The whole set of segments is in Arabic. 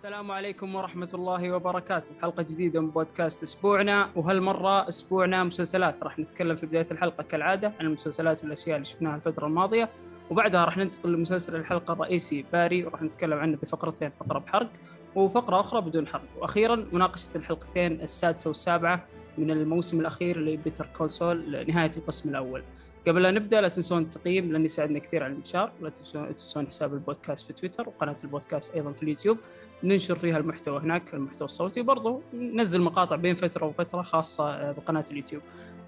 السلام عليكم ورحمة الله وبركاته. حلقة جديدة من بودكاست أسبوعنا وهالمرة أسبوعنا مسلسلات. راح نتكلم في بداية الحلقة كالعادة عن المسلسلات والأشياء اللي شفناها الفترة الماضية وبعدها راح ننتقل لمسلسل الحلقة الرئيسي باري وراح نتكلم عنه بفقرتين فقرة بحرق وفقرة أخرى بدون حرق. وأخيرا مناقشة الحلقتين السادسة والسابعة من الموسم الأخير لبيتر كونسول لنهاية القسم الأول. قبل لا نبدأ لا تنسون التقييم لأنه يساعدنا كثير على الانتشار. لا تنسون حساب البودكاست في تويتر وقناة البودكاست أيضا في اليوتيوب. ننشر فيها المحتوى هناك المحتوى الصوتي. برضو ننزل مقاطع بين فترة وفترة خاصة بقناة اليوتيوب.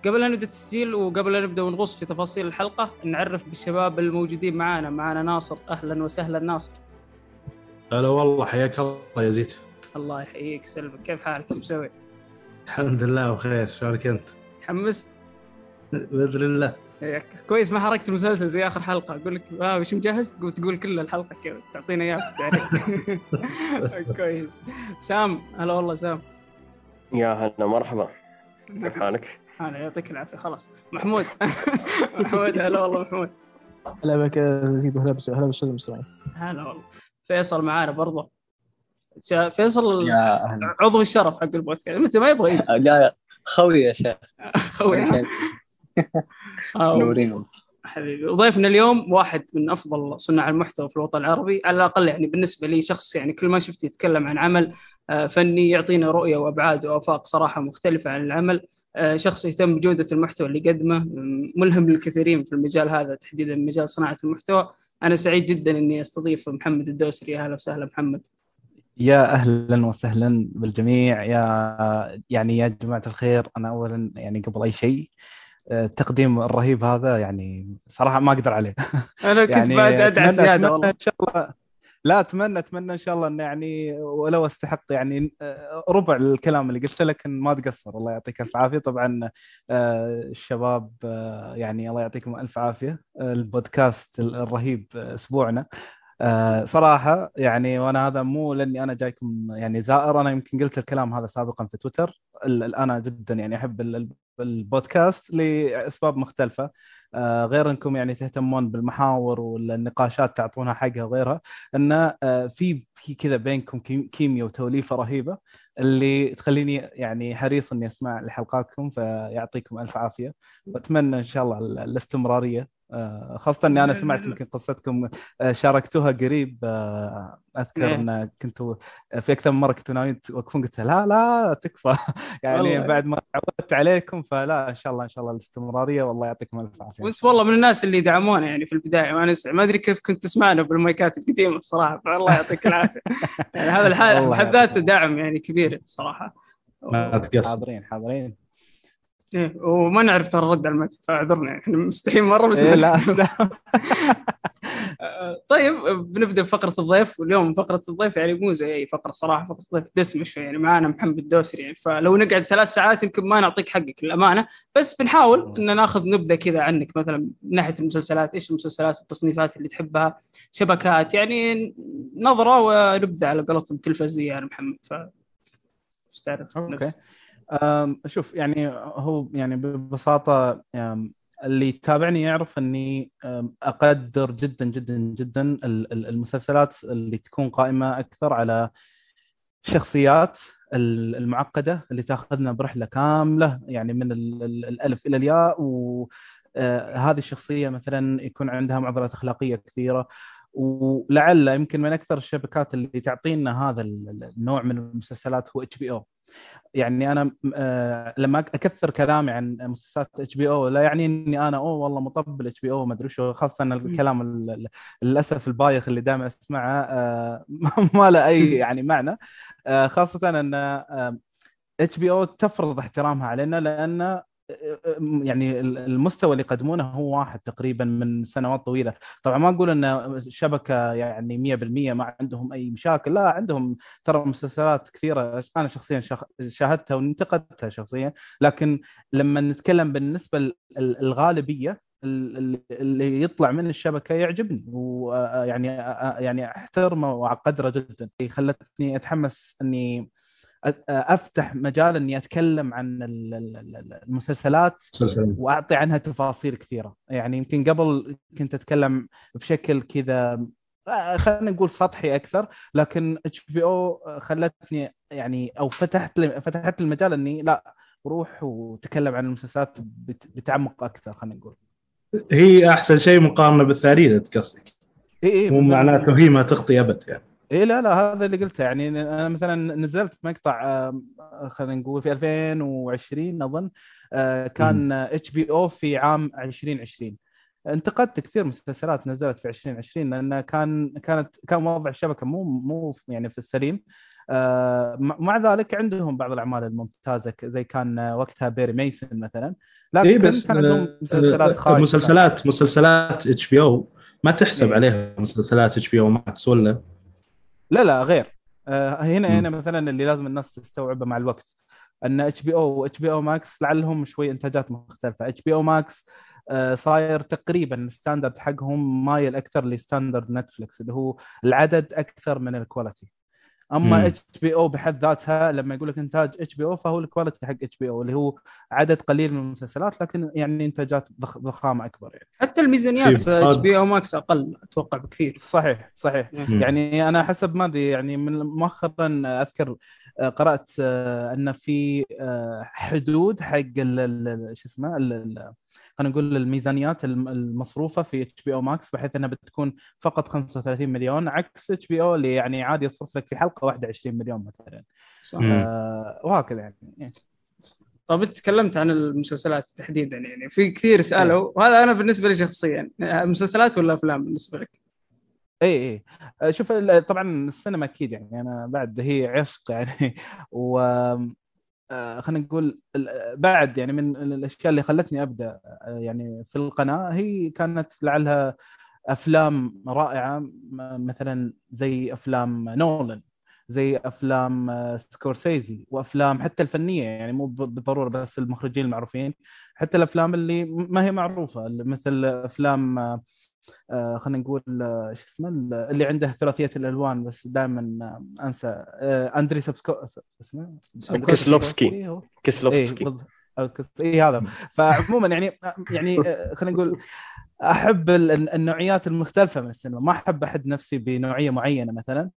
قبل لا نبدأ التسجيل وقبل لا نبدأ ونغوص في تفاصيل الحلقة نعرف بالشباب الموجودين معانا. معانا ناصر. أهلا وسهلا ناصر. هلا والله حياك الله يا زيت. الله يحييك ويسلمك كيف حالك؟ شو مسوي؟ الحمد لله بخير شلونك أنت؟ متحمس؟ بإذن الله. كويس ما حركت المسلسل زي آخر حلقة. أقول لك آه وش مجهز؟ تقول تقول كل الحلقة كذا تعطينا اياه في التعريف كويس. سام هلا والله سام. يا هلا مرحبا. كيف حالك؟ هلا يعطيك العافية خلاص. محمود. محمود هلا والله محمود. هلا بك زيد هلا بس هلا المستمعين. هلا والله. فيصل معانا برضه فيصل عضو الشرف حق البودكاست. متى ما يبغى يجي. لا خوي يا شيخ. خوي. آه، نورين حبيبي. وضيفنا اليوم واحد من أفضل صناع المحتوى في الوطن العربي. على الأقل يعني بالنسبة لي شخص يعني كل ما شفته يتكلم عن عمل آه، فني يعطينا رؤية وأبعاد وآفاق صراحة مختلفة عن العمل. آه، شخص يهتم بجودة المحتوى اللي يقدمه ملهم للكثيرين في المجال هذا تحديدا مجال صناعة المحتوى. أنا سعيد جدا إني أستضيف محمد الدوسري. أهلا وسهلا محمد. يا أهلا وسهلا بالجميع. يا يعني يا جماعة الخير أنا اولا يعني قبل أي شيء التقديم الرهيب هذا يعني صراحة ما أقدر عليه. أنا كنت يعني بعد أتمنى- زيادة أتمنى والله. إن شاء الله لا اتمنى أتمنى إن شاء الله انه يعني ولو أستحق يعني ربع الكلام اللي قلت لك إن ما تقصر. الله يعطيك ألف عافية. طبعا آه، الشباب آه، يعني الله يعطيكم ألف عافية. آه، البودكاست الرهيب آه، أسبوعنا. آه، صراحة يعني وأنا هذا مو لأني أنا جايكم يعني زائر أنا يمكن قلت الكلام هذا سابقا في تويتر. أنا جدا يعني أحب ال- ال- البودكاست لأسباب مختلفة. آه، غير إنكم يعني تهتمون بالمحاور والنقاشات تعطونها حقها وغيرها انه آه، في في كذا بينكم كيم- كيمياء وتوليفة رهيبة اللي تخليني يعني حريص إني أسمع لحلقاتكم فيعطيكم ألف عافية. وأتمنى إن شاء الله ال- الاستمرارية. آه، خاصة إني أنا سمعت يمكن قصتكم آه، شاركتوها قريب آه، أذكر إيه. إن كنتوا في أكثر من مرة كنتوا ناويين توقفون قلت لا لا تكفى. يعني والله. بعد ما عودت عليكم فلا إن شاء الله إن شاء الله الاستمرارية والله يعطيكم ألف عافية. وأنت والله من الناس اللي دعمونا يعني في البداية ما ننسى ما أدري كيف كنت تسمعنا بالمايكات القديمة الصراحة فالله يعطيك العافية. يعني هذا الحال بحد ذاته دعم يعني كبير بصراحة. ما تقصر. حاضرين حاضرين. إيه وما نعرف ترى نرد على المتن فاعذرنا يعني إحنا مستحيين مرة بس إيه لا. طيب بنبدأ بفقرة الضيف واليوم فقرة الضيف يعني مو زي أي فقرة صراحة فقرة الضيف دسمة شوي يعني معانا محمد الدوسري يعني. فلو نقعد ثلاث ساعات يمكن ما نعطيك حقك للأمانة بس بنحاول إن ناخذ نبذة كذا عنك مثلا من ناحية المسلسلات إيش المسلسلات والتصنيفات اللي تحبها شبكات يعني نظرة ونبذة على قولتهم تلفزيه يا محمد ف تعرف؟ نفسك؟ شوف يعني هو يعني ببساطة اللي يتابعني يعرف إني أقدر جدا جدا جدا ال- ال- المسلسلات اللي تكون قائمة أكثر على الشخصيات ال- المعقدة اللي تأخذنا برحلة كاملة يعني من ال- ال- الألف إلى الياء وهذه الشخصية مثلا يكون عندها معضلات أخلاقية كثيرة. ولعل يمكن من أكثر الشبكات اللي تعطينا هذا ال- ال- النوع من المسلسلات هو إتش بي أو. يعني أنا آه، لما أكثر كلامي عن مسلسلات HBO لا يعني إني أنا أوه والله مطبل HBO ما أدري شو خاصة ان الكلام ال- ال- للأسف البايخ اللي دائما أسمعه آه، ما له أي يعني معنى. آه، خاصة أن HBO تفرض احترامها علينا لأن يعني المستوى اللي يقدمونه هو واحد تقريبا من سنوات طويلة. طبعا ما أقول إن الشبكة يعني 100% ما عندهم أي مشاكل لا عندهم ترى مسلسلات كثيرة أنا شخصيا شاهدتها وانتقدتها شخصيا لكن لما نتكلم بالنسبة ال- اللي يطلع من الشبكة يعجبني. ويعني يعني أحترمه وأقدره جدا. خلتني أتحمس إني أفتح مجال إني أتكلم عن ال- ال- ال- المسلسلات مسلسل وأعطي عنها تفاصيل كثيرة. يعني يمكن قبل كنت أتكلم بشكل كذا خلينا نقول سطحي أكثر لكن HBO خلتني يعني أو فتحت لي فتحت المجال إني لا روح وتكلم عن المسلسلات بت- بتعمق أكثر خلينا نقول. هي أحسن شيء مقارنة بالثانيين قصدك؟ اي اي مو معناته هي ما تخطي أبد يعني. اي لا لا هذا اللي قلته. يعني أنا مثلا نزلت مقطع آم، خلينا نقول في 2020 أظن آه، كان HBO في عام 2020 انتقدت كثير مسلسلات نزلت في 2020 لأن كان كانت كان وضع الشبكة مو مو يعني في السليم. آه، مع ذلك عندهم بعض الأعمال الممتازة زي كان آه، وقتها Perry Mason مثلا. لكن اي بس كان عندهم آه، مسلسلات آه، خايسة. مسلسلات مسلسلات HBO. ما تحسب إيه. عليها مسلسلات HBO Max ولا؟ لا لا غير آه، هنا. هنا مثلا اللي لازم الناس تستوعبه مع الوقت أن اتش بي أو واتش بي أو ماكس لعلهم شوي إنتاجات مختلفة HBO Max صاير تقريبا ال standard حقهم مايل أكثر ل standard Netflix اللي هو العدد أكثر من ال quality. أما HBO بحد ذاتها لما يقول لك إنتاج HBO فهو ال quality حق HBO اللي هو عدد قليل من المسلسلات لكن يعني إنتاجات ضخ- ضخامة أكبر يعني. حتى الميزانيات في HBO Max أقل أتوقع بكثير. صحيح صحيح. مم. يعني أنا حسب ما أدري يعني من مؤخرا أذكر آه، قرأت آه، أن في آه، حدود حق ال- ال- ال- شو اسمه خلينا نقول الميزانيات الم- المصروفة في HBO Max بحيث إنها بتكون فقط 35 مليون عكس HBO اللي يعني عادي يصرف لك في حلقة واحدة 20 مليون مثلا. صح. آه، وهكذا يعني. طيب أنت تكلمت عن المسلسلات تحديدا يعني. في كثير سألوا. وهذا أنا بالنسبة لي شخصيا. مسلسلات ولا أفلام بالنسبة لك؟ اي اي آه، شوف طبعا السينما أكيد يعني. أنا بعد هي عشق يعني. و خلينا نقول بعد يعني من الأشياء اللي خلتني أبدأ آه، يعني في القناة هي كانت لعلها أفلام رائعة مثلا زي أفلام نولان زي أفلام آه، سكورسيزي وأفلام حتى الفنية يعني مو بالضرورة بس المخرجين المعروفين حتى الأفلام اللي ما هي معروفة مثل أفلام آه، آه، خلينا نقول آه، شو اسمه ال- اللي عنده ثلاثية الألوان بس دائما أنسى. آه، أندري سبسكو اسمه؟ كسلوفسكي. إيه. كسلوفسكي. اي اي هذا. فعموما يعني يعني آه، خلينا نقول أحب ال- النوعيات المختلفة من السينما. ما أحب أحد نفسي بنوعية معينة مثلا.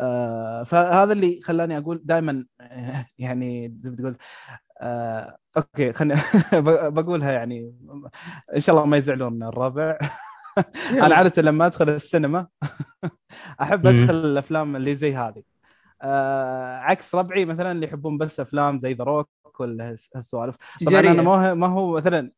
آه، فهذا اللي خلاني أقول دائما يعني زي ما تقول آه، أوكي خليني بقولها يعني إن شاء الله ما يزعلون الربع. أنا عادة لما أدخل السينما أحب. أدخل الأفلام اللي زي هذه آه عكس ربعي مثلا اللي يحبون بس أفلام زي The Rock هالس- هالسوالف. طبعا أنا ما هو ما هو مثلا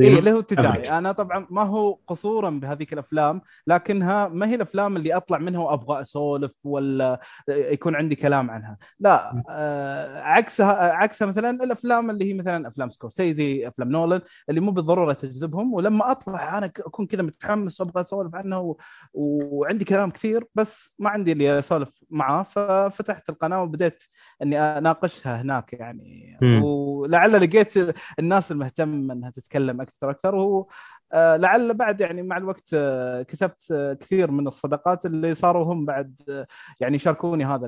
اي اللي هو تجاري. أنا طبعا ما هو قصورا بهذيك الأفلام لكنها ما هي الأفلام اللي أطلع منها وأبغى أسولف ولا يكون عندي كلام عنها. لا آه عكسها عكسها مثلا الأفلام اللي هي مثلا أفلام سكورسيزي أفلام نولان اللي مو بالضرورة تجذبهم ولما أطلع أنا أكون كذا متحمس وأبغى أسولف عنه و... وعندي كلام كثير بس ما عندي اللي أسولف معاه ففتحت القناة وبديت إني أناقشها هناك يعني. ولعل لقيت الناس المهتمه انها تتكلم أكثر أكثر. وهو آه، لعل بعد يعني مع الوقت آه، كسبت آه، كثير من الصداقات اللي صاروا هم بعد يعني يشاركوني هذا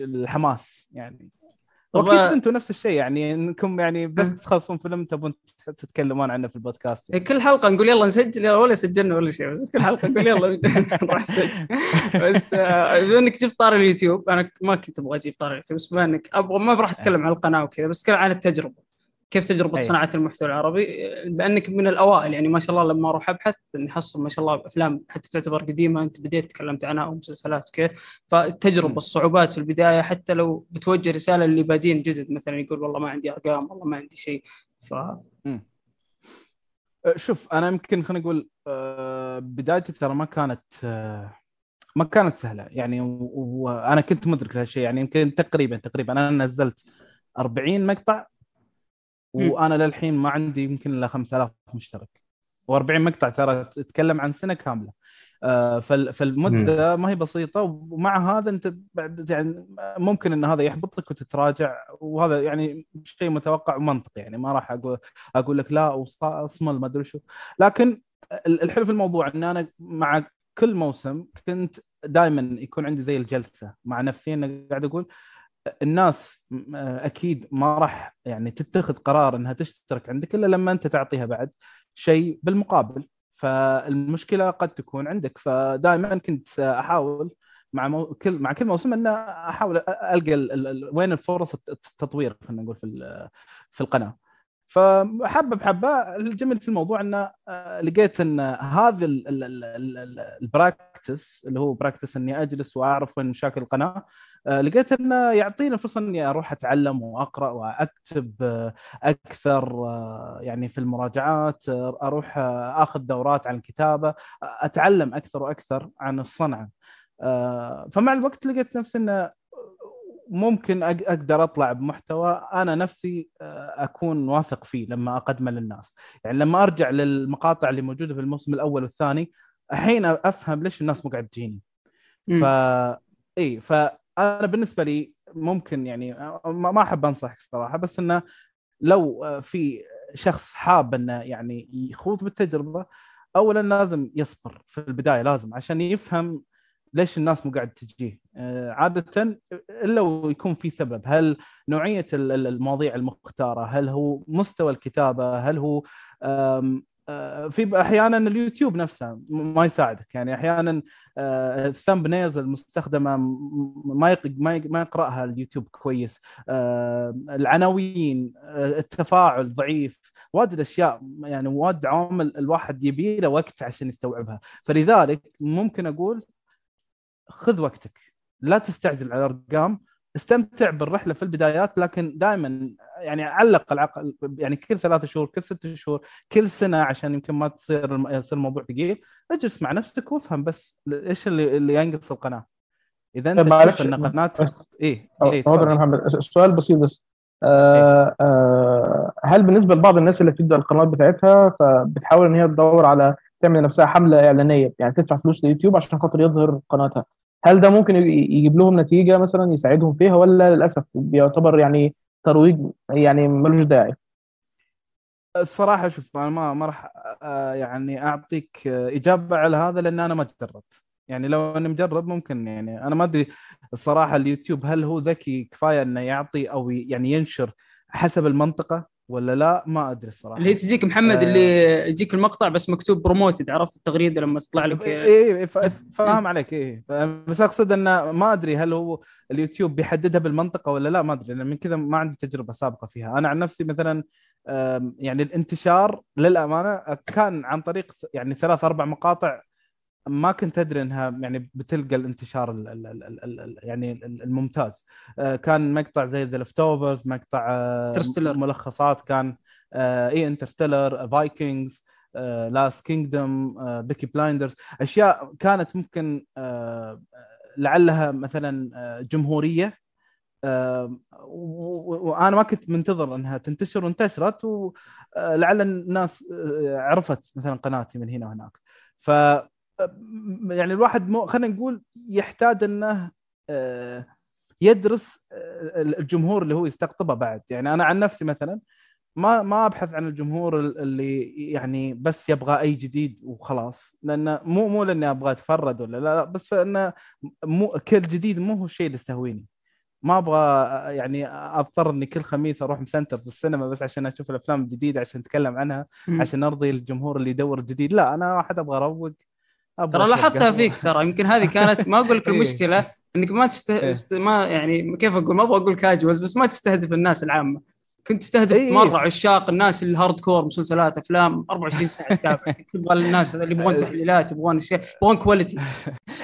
الحماس يعني. واكيد آه، أنتم نفس الشيء يعني إنكم يعني بس تخلصون فيلم تبون تتكلمون عنه في البودكاست يعني. كل حلقة نقول يلا نسجل ولا سجلنا ولا شيء بس كل حلقة نقول يلا نروح نسجل. بس آه، بما إنك جبت طار اليوتيوب أنا ما كنت أبغى أجيب طار اليوتيوب بس بما إنك أبغى ما راح أتكلم عن القناة وكذا بس أتكلم عن التجربة. كيف تجربة أي. صناعة المحتوى العربي بأنك من الأوائل يعني ما شاء الله لما أروح أبحث نحصل ما شاء الله أفلام حتى تعتبر قديمة أنت بديت تكلمت عنها أو مسلسلات وكيف فالتجربه. الصعوبات في البداية حتى لو بتوجه رسالة للي بادين جدد مثلا يقول والله ما عندي أرقام والله ما عندي شيء ف أه، شوف أنا يمكن خلينا نقول أه، بدايتي ترى ما كانت أه، ما كانت سهلة يعني وأنا كنت مدرك لهالشيء يعني يمكن تقريبا تقريبا أنا نزلت 40 مقطع. وأنا للحين ما عندي يمكن إلا 5000 مشترك. و40 مقطع ترى تتكلم عن سنة كاملة. آه، فال- فالمدة ما هي بسيطة ومع هذا أنت بعد يعني ممكن إن هذا يحبطك وتتراجع وهذا يعني شيء متوقع ومنطقي. يعني ما راح أقول أقول لك لا اصمل ما أدري شو. لكن ال- الحلو في الموضوع إن أنا مع كل موسم كنت دائما يكون عندي زي الجلسة مع نفسي اني قاعد أقول الناس م- أكيد ما راح يعني تتخذ قرار إنها تشترك عندك إلا لما أنت تعطيها بعد شيء بالمقابل. فالمشكلة قد تكون عندك. فدائما كنت أحاول مع مو... كل مع كل موسم أن أحاول ألقى ال... وين الفرص التطوير خلينا نقول في. في القناة. فحبه بحبه الجميل في الموضوع انه آه، لقيت أن هذا ال practice اللي هو practice أني أجلس وأعرف وين مشاكل القناة. آه، لقيت انه يعطيني فرصة إني أروح أتعلم وأقرأ وأكتب آه، أكثر يعني في المراجعات أروح آخذ دورات عن الكتابة أتعلم أكثر وأكثر عن الصنعة. فمع الوقت لقيت نفسي انه ممكن أقدر أطلع بمحتوى أنا نفسي آه، أكون واثق فيه لما أقدمه للناس. يعني لما أرجع للمقاطع اللي موجودة في الموسم الأول والثاني الحين أفهم ليش الناس مو قاعد تجيني. ف إي فانا بالنسبة لي ممكن يعني ما أحب انصح صراحة بس إنه لو في شخص حاب إنه يعني يخوض بالتجربة اولا لازم يصبر في البداية لازم عشان يفهم ليش الناس مو قاعد تجيه؟ آه، عادة إلا ويكون في سبب. هل نوعية المواضيع المختارة؟ هل هو مستوى الكتابة؟ هل هو آه، في أحيانا اليوتيوب نفسه ما يساعدك. يعني أحيانا ال thumbnails المستخدمة ما ما يقرأها اليوتيوب كويس. العناوين آه، التفاعل ضعيف. واجد أشياء يعني واجد عوامل الواحد يبي له وقت عشان يستوعبها. فلذلك ممكن أقول خذ وقتك. لا تستعجل على الأرقام. استمتع بالرحلة في البدايات لكن دائما يعني علق العقل يعني كل ثلاثة شهور كل ست شهور كل سنة عشان يمكن ما تصير يصير الموضوع ثقيل. اجلس مع نفسك وافهم بس إيش اللي اللي ينقص القناة. إذا أنت تشوف إن قناه إيه إيه تفضل محمد. السؤال بسيط بس. آه آه هل بالنسبة لبعض الناس اللي بتبدأ القنوات بتاعتها فبتحاول إن هي تدور على تعمل لنفسها حملة إعلانية يعني تدفع فلوس لليوتيوب عشان خاطر يظهر قناتها. هل ده ممكن يجيب لهم نتيجة مثلا يساعدهم فيها ولا للأسف بيعتبر يعني ترويج يعني ملوش داعي؟ الصراحة شوف أنا ما ما راح يعني أعطيك إجابة على هذا لأن أنا ما جربت. يعني لو اني مجرب ممكن يعني أنا ما أدري الصراحة اليوتيوب هل هو ذكي كفاية إنه يعطي أو يعني ينشر حسب المنطقة؟ ولا لا؟ ما أدري الصراحه اللي تجيك محمد آه. اللي يجيك المقطع بس مكتوب promoted عرفت؟ التغريدة لما تطلع لك. اي إيه, إيه، فاهم عليك اي بس أقصد انه ما أدري هل هو اليوتيوب بيحددها بالمنطقة ولا لا ما أدري لأن من كذا ما عندي تجربة سابقة فيها. أنا عن نفسي مثلا يعني الانتشار للأمانة كان عن طريق يعني ثلاث أربع مقاطع ما كنت أدري إنها يعني بتلقى الانتشار ال ال ال ال ال يعني الممتاز. آه، كان مقطع زي The Leftovers مقطع آه، ملخصات كان آه، اي Interstellar Vikings Last Kingdom Peaky Blinders أشياء كانت ممكن لعلها مثلا جمهورية. وأنا ما كنت منتظر إنها تنتشر وانتشرت ولعل الناس عرفت مثلا قناتي من هنا وهناك. ف يعني الواحد مو خلينا نقول يحتاج انه يدرس الجمهور اللي هو يستقطبه بعد يعني أنا عن نفسي مثلا ما ما ابحث عن الجمهور اللي يعني بس يبغى اي جديد وخلاص لأنه مو مو لاني أبغى اتفرد ولا لا, لا بس انه مو كل جديد مو هو الشيء اللي يستهويني ما أبغى يعني اضطر اني كل خميس أروح مسنتر في السينما بس عشان أشوف الافلام الجديده عشان اتكلم عنها عشان ارضي الجمهور اللي يدور جديد لا أنا واحد أبغى اروق ترى لاحظتها فيك ترى. يمكن هذه كانت ما أقول لك إيه. المشكلة إنك ما تست... إيه. ما يعني كيف أقول؟ ما أبغى أقول casuals بس ما تستهدف الناس العامة. كنت تستهدف إيه. مرة عشاق الناس ال hardcore مسلسلات أفلام 24 ساعة تتابع تبغى الناس اللي يبغون تحليلات يبغون شيء يبغون quality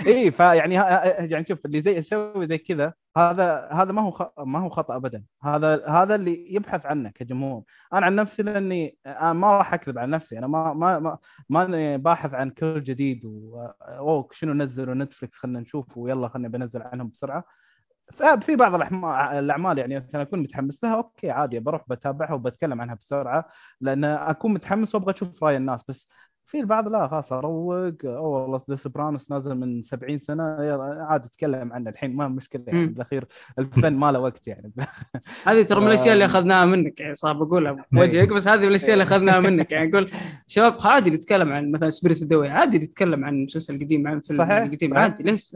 اي فيعني يعني شوف اللي زي يسوي زي كذا هذا هذا ما هو. ما هو خطأ ابدا. هذا هذا اللي يبحث عنه كجمهور. أنا عن نفسي لأني أنا ما راح أكذب عن نفسي. أنا ما ما ما, ما باحث عن كل جديد و... شنو نزلوا نتفلكس خلينا نشوف ويلا خلينا بنزل عنهم بسرعة. في بعض الأعمال يعني مثلا أكون متحمس لها okay عادي بروح بتابعها وبتكلم عنها بسرعة لأن أكون متحمس وأبغى أشوف رأي الناس. بس في البعض لا خلاص اروق. أو والله The Sopranos نازل من 70 سنة. عادي اتكلم عنه الحين ما مشكلة يعني بالأخير. الفن ما له وقت يعني. هذه ترى من الأشياء اللي أخذناها منك. يعني صعب أقولها بوجهك بس هذه من الأشياء اللي أخذناها منك. يعني أقول شباب عادي نتكلم عن مثلا Spirited Away عادي نتكلم عن مسلسل قديم عن فيلم صحيح قديم عادي ليش؟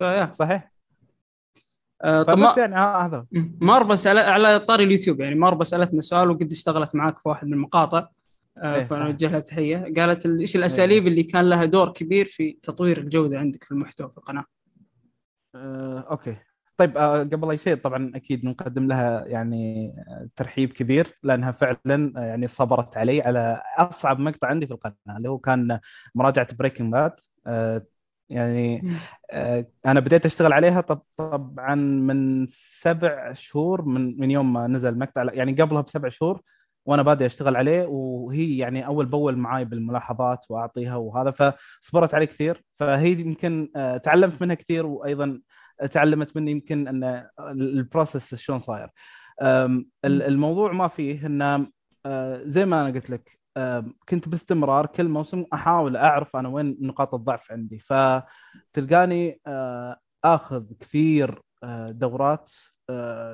صحيح صحيح. آه طب ما يعني هذا. ماربا على طاري اليوتيوب يعني ماربا سألتنا سؤال وقد اشتغلت معاك في واحد من المقاطع. آه، إيه، فنوجه لها تحية. قالت ال- إيش الأساليب اللي كان لها دور كبير في تطوير الجودة عندك في المحتوى في القناة؟ آه، okay. طيب آه، قبل أي شيء طبعا أكيد نقدم لها يعني آه، ترحيب كبير لأنها فعلا آه، يعني صبرت علي على أصعب مقطع عندي في القناة اللي هو كان مراجعة Breaking Bad يعني آه، أنا بديت أشتغل عليها طب طبعا من سبع شهور من من يوم ما نزل المقطع يعني قبلها بسبع شهور وأنا بادئ أشتغل عليه وهي يعني أول باول معاي بالملاحظات وأعطيها وهذا فصبرت عليه كثير. فهي يمكن آه، تعلمت منها كثير وأيضا تعلمت مني يمكن إن ال process شلون صاير. الموضوع ما فيه انه زي ما أنا قلت لك كنت باستمرار كل موسم أحاول أعرف أنا وين نقاط الضعف عندي. فتلقاني آه، آخذ كثير آه، دورات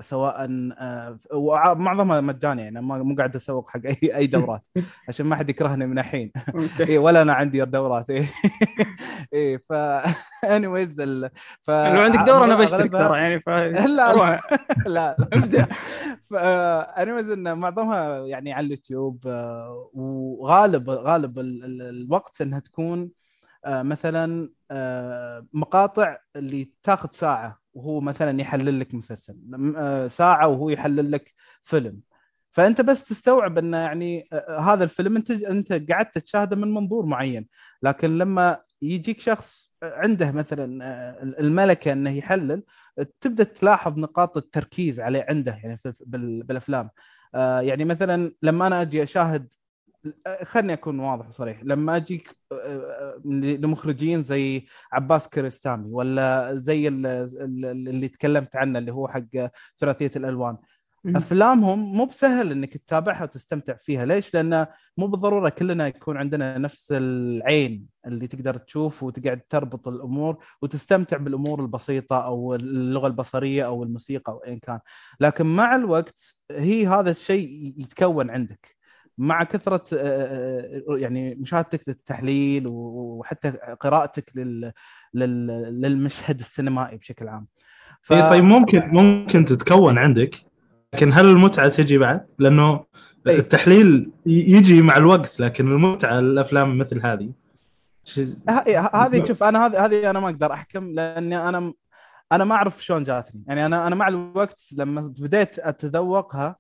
سواء آه، ومعظمها مجاني يعني ما- مو قاعد أسوق حق اي أي دورات عشان ما حد يكرهني من الحين. اي ولا أنا عندي دورات اي اي ف اني ويز ال... ف لو عندك دوره أنا بشترك ترى يعني ف لا لا لا. ابدأ. انيميز إن معظمها يعني على اليوتيوب آه، وغالب غالب ال- ال- الوقت إنها تكون آه، مثلا آه، مقاطع اللي تاخذ ساعة. وهو مثلا يحلل لك مسلسل آه، ساعة وهو يحلل لك فيلم. فأنت بس تستوعب إن يعني آه، هذا الفيلم أنت أنت قعدت تشاهده من منظور معين. لكن لما يجيك شخص عنده مثلا آه، الملكة إنه يحلل تبدأ تلاحظ نقاط التركيز عليه عنده يعني بالأفلام. يعني مثلا لما أنا أجي أشاهد خلني أكون واضح وصريح. لما أجيك آه، آه، لمخرجين زي عباس كريستامي ولا زي ال- ال- اللي تكلمت عنه اللي هو حق ثلاثية الألوان أفلامهم مو بسهل إنك تتابعها وتستمتع فيها. ليش؟ لأن مو بالضرورة كلنا يكون عندنا نفس العين اللي تقدر تشوف وتقعد تربط الأمور وتستمتع بالأمور البسيطة أو اللغة البصرية أو الموسيقى أو ايا كان. لكن مع الوقت هي هذا الشيء يتكون عندك. مع كثرة آه، آه، يعني مشاهدتك للتحليل وحتى قراءتك لل... لل... للمشهد السينمائي بشكل عام ف... إيه طيب ممكن ممكن تتكون عندك لكن هل المتعة تجي بعد؟ لأنه إيه. التحليل يجي مع الوقت لكن المتعة الأفلام مثل هذه هذه شوف أنا هذه هذه أنا ما أقدر أحكم لأني أنا أنا ما أعرف شلون جاتني يعني أنا أنا مع الوقت لما بديت أتذوقها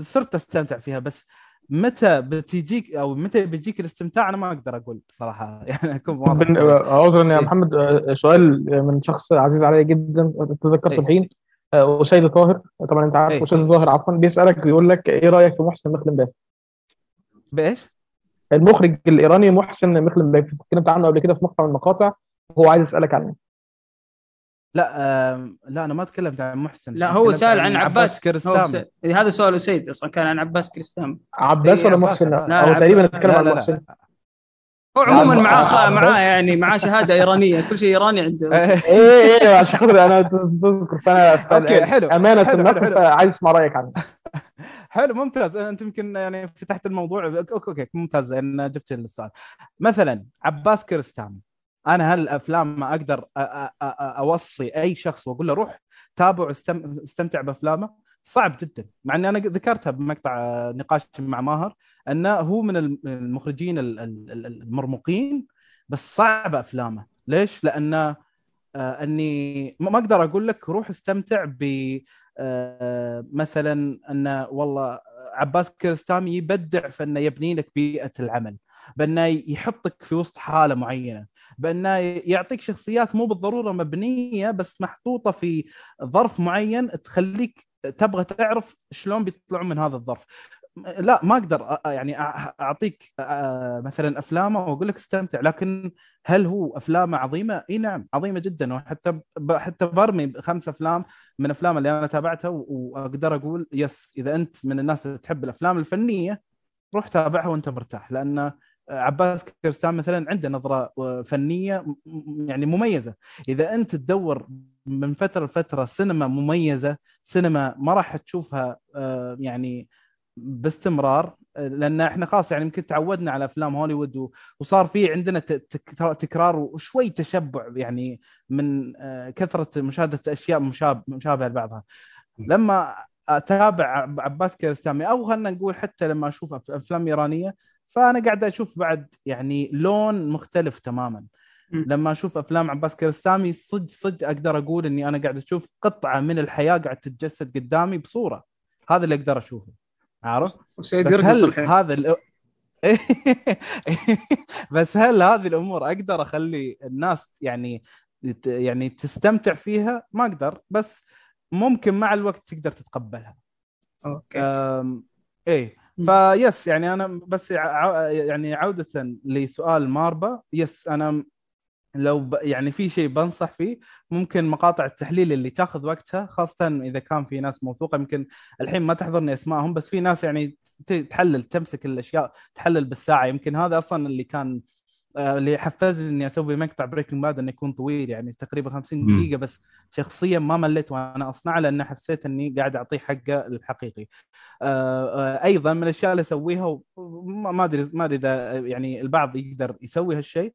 صرت أستمتع فيها بس متى بتجيك أو متى بيجيك الاستمتاع أنا ما أقدر أقول صراحة يعني أكون واضح. عذرا يا إيه. محمد آه، سؤال من شخص عزيز علي جدا تذكرته إيه. الحين آه، أسيد طاهر طبعا أنت عارف إيه. أسيد ظاهر عفوا بيسألك بيقول لك إيه رأيك في محسن مخلنباف بإيش؟ المخرج الإيراني محسن مخلنباف اتكلمت عنه قبل كده في مقطع من المقاطع وهو عايز يسألك عنه لا آم، لا أنا ما تكلمت عن محسن لا هو سأل عن عباس. هو كريستامي س- هذا سؤال أسيد أصلا كان عن عباس كريستام. عباس إيه، ولا عباس، محسن؟ عباس. لا، هو عباس. تقريبا اتكلم لا عن محسن. هو عموما عباس- معاه عباس. معاه يعني معاه شهادة إيرانية كل شيء إيراني عنده. إيه إيه عشان خاطر أنا تذكر فأنا أوكي حلو. أمانة حلو،. فعايز أسمع رأيك عنه. حلو ممتاز. أنت يمكن يعني فتحت الموضوع. أوكي أوكي ممتاز. ان جبت السؤال. مثلا عباس كيارستمي أنا هل افلام ما أقدر اوصي اي شخص واقول له روح تابع واستم- استمتع بافلامه صعب جدا مع اني أنا ذكرتها بمقطع نقاش مع ماهر انه هو من الم- المخرجين ال- ال- ال- المرموقين بس صعب افلامه ليش؟ لأنه اني ما أقدر أقول لك روح استمتع ب مثلا انه والله عباس كيرستامي يبدع في انه يبني لك بيئه العمل بأنه يحطك في وسط حالة معينة بأنه يعطيك شخصيات مو بالضرورة مبنية بس محطوطة في ظرف معين تخليك تبغى تعرف شلون بيطلعون من هذا الظرف لا ما أقدر يعني أعطيك مثلا أفلامه وأقول لك استمتع لكن هل هو أفلامه عظيمة؟ إي نعم عظيمة جدا وحتى حتى برمي خمس أفلام من أفلام اللي أنا تابعتها وأقدر أقول يس إذا أنت من الناس اللي تحب الأفلام الفنية روح تابعها وأنت مرتاح لأن عباس كيرستان مثلا عنده نظرة فنية يعني مميزة. إذا أنت تدور من فترة لفترة سينما مميزة سينما ما راح تشوفها آه، يعني باستمرار لأن إحنا خلاص يعني يمكن تعودنا على أفلام هوليوود وصار في عندنا تكرار وشوي تشبع يعني من آه، كثرة مشاهدة أشياء مشاب- مشابهة لبعضها. لما أتابع عب- عباس كيرستامي أو خلينا نقول حتى لما أشوف أفلام إيرانية فأنا قاعد أشوف بعد يعني لون مختلف تماما. لما أشوف أفلام عباس كيارستامي صدق صدق أقدر أقول إني أنا قاعد أشوف قطعة من الحياة قاعد تتجسد قدامي بصورة. هذا اللي أقدر أشوفه. عارف؟ بس هل هذا ال... بس هل هذه الأمور أقدر أخلي الناس يعني يعني تستمتع فيها؟ ما أقدر بس ممكن مع الوقت تقدر تتقبلها. أوكي. أم... إيه. فيس يعني أنا بس. يعني عودة لسؤال ماربا يس أنا لو ب... يعني في شيء بنصح فيه ممكن مقاطع التحليل اللي تاخذ وقتها خاصة إذا كان في ناس موثوقة يمكن الحين ما تحضرني أسمائهم بس في ناس يعني تحلل تمسك الأشياء تحلل بالساعة يمكن هذا أصلا اللي كان اللي حفزني إني أسوي مقطع Breaking Bad إنه يكون طويل يعني تقريبا 50 مم. دقيقة بس شخصيا ما مليت وأنا اصنعه لأن حسيت إني قاعد أعطيه حقه الحقيقي. آه، آه، أيضا من الأشياء اللي أسويها ما أدري ما أدري إذا يعني البعض يقدر يسوي هالشيء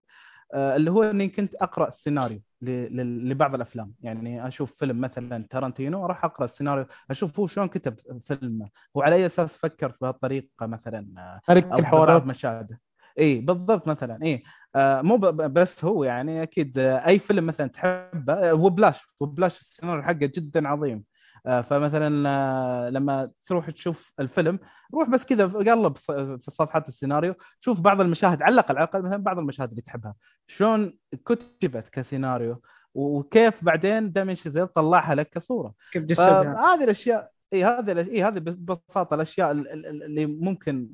آه، اللي هو إني كنت أقرأ السيناريو ل- ل- لبعض الأفلام. يعني أشوف فيلم مثلا تارانتينو أروح أقرأ السيناريو أشوف هو شلون كتب فيلمه. وعلى أي أساس فكر في هالطريقة مثلا آه، أو الحوارات بعض مشاهده. اي بالضبط مثلا اي آه مو بس هو يعني أكيد آه أي فيلم مثلا تحبه آه وبلاش وبلاش السيناريو حقه جدا عظيم. آه فمثلا آه لما تروح تشوف الفيلم روح بس كذا قلب في صفحات السيناريو شوف بعض المشاهد على الاقل على الاقل مثلا بعض المشاهد اللي تحبها. شلون كتبت كسيناريو وكيف بعدين دامين شيزيل طلعها لك كصورة. كيف جسدها. فهذه الأشياء اي هذه اي هذه ببساطة الأشياء ال- ال- اللي ممكن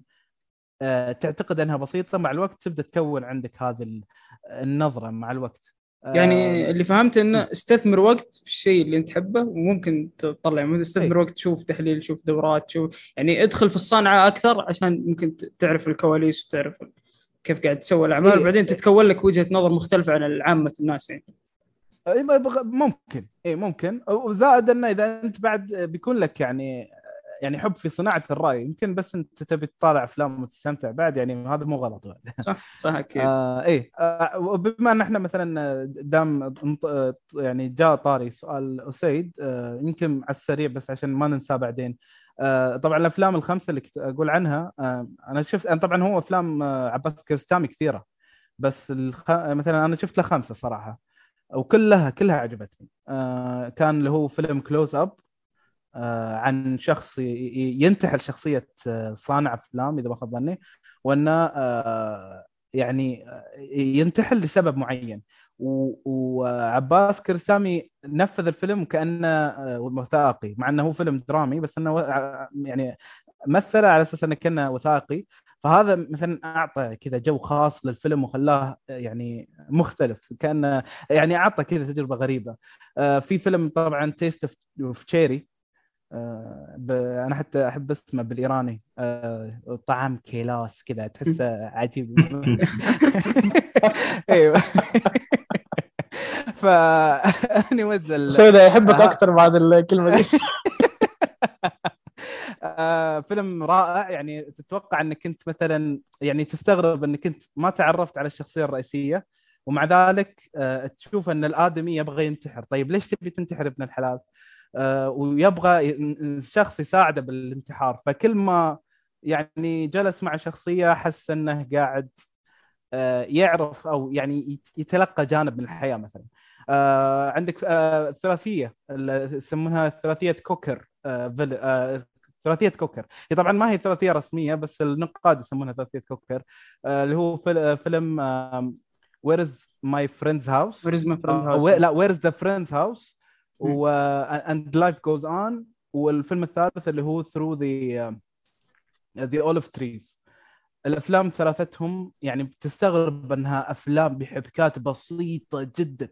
تعتقد انها بسيطة. مع الوقت تبدأ تكون عندك هذه ال- النظرة مع الوقت. يعني آه، اللي فهمت إنه استثمر وقت في الشيء اللي أنت تحبه وممكن تطلع ممكن تستثمر وقت تشوف تحليل تشوف دورات تشوف يعني ادخل في الصنعه أكثر عشان ممكن تعرف الكواليس وتعرف كيف قاعد تسوي الأعمال. إيه. وبعدين تتكون لك وجهة نظر مختلفة عن عامه الناس يعني. يبغى- ممكن. اي ممكن. وزائد إنه إذا أنت بعد بيكون لك يعني يعني حب في صناعة الرأي يمكن بس أنت تبي تطالع أفلام وتستمتع بعد يعني هذا مو غلط بعد. صح صح أكيد. آه إيه. آه وبما أن إحنا مثلا دام يعني جاء طاري سؤال أسيد آه يمكن على السريع بس عشان ما ننساه بعدين. آه طبعا الأفلام الخمسة اللي كنت أقول عنها آه أنا شفت أنا طبعا هو أفلام آه عباس كيارستامي كثيرة بس الخ... مثلا أنا شفت له خمسة صراحة وكلها كلها عجبتني. آه كان اللي هو فيلم Close-Up عن شخص ينتحل شخصية آه، صانع أفلام إذا ما خاب ظني وأنه آه يعني آه، ينتحل لسبب معين. وعباس كيارستمي نفذ الفيلم كأنه آه، وثائقي مع إنه هو فيلم درامي بس إنه يعني مثله على أساس إنه كأنه وثائقي. فهذا مثلا أعطى كذا جو خاص للفيلم وخلاه يعني مختلف كأنه يعني أعطى كذا تجربة غريبة. آه، في فيلم طبعا تيست اوف تشيري أنا حتى أحب اسمه بالإيراني آه، طعم كيلاس كذا تحسه عجيب. أيوه. ف نوزل سودا يحبك آه. أكثر بعد الكلمة دي. آه، فيلم رائع. يعني تتوقع إنك انت مثلا يعني تستغرب إنك انت ما تعرفت على الشخصية الرئيسية ومع ذلك تشوف إن الآدمي يبغى ينتحر. طيب ليش تبي تنتحر ابن الحلال؟ ويبغى ي- الشخص يساعده بالانتحار. فكل ما يعني جلس مع شخصية حس إنه قاعد آه، يعرف أو يعني يت- يتلقى جانب من الحياة مثلا. آه، عندك آه، الثلاثية اللي يسمونها ثلاثية كوكر آه، آه، ثلاثية كوكر. هي طبعا ما هي ثلاثية رسمية بس النقاد يسمونها ثلاثية كوكر. آه، اللي هو فيل- فيلم Where is my friend's house Where is my friend's house? لا Where is the friend's house? and Life Goes On والفيلم الثالث اللي هو Through the the Olive Trees الأفلام ثلاثتهم يعني بتستغرب أنها أفلام بحبكات بسيطة جدا.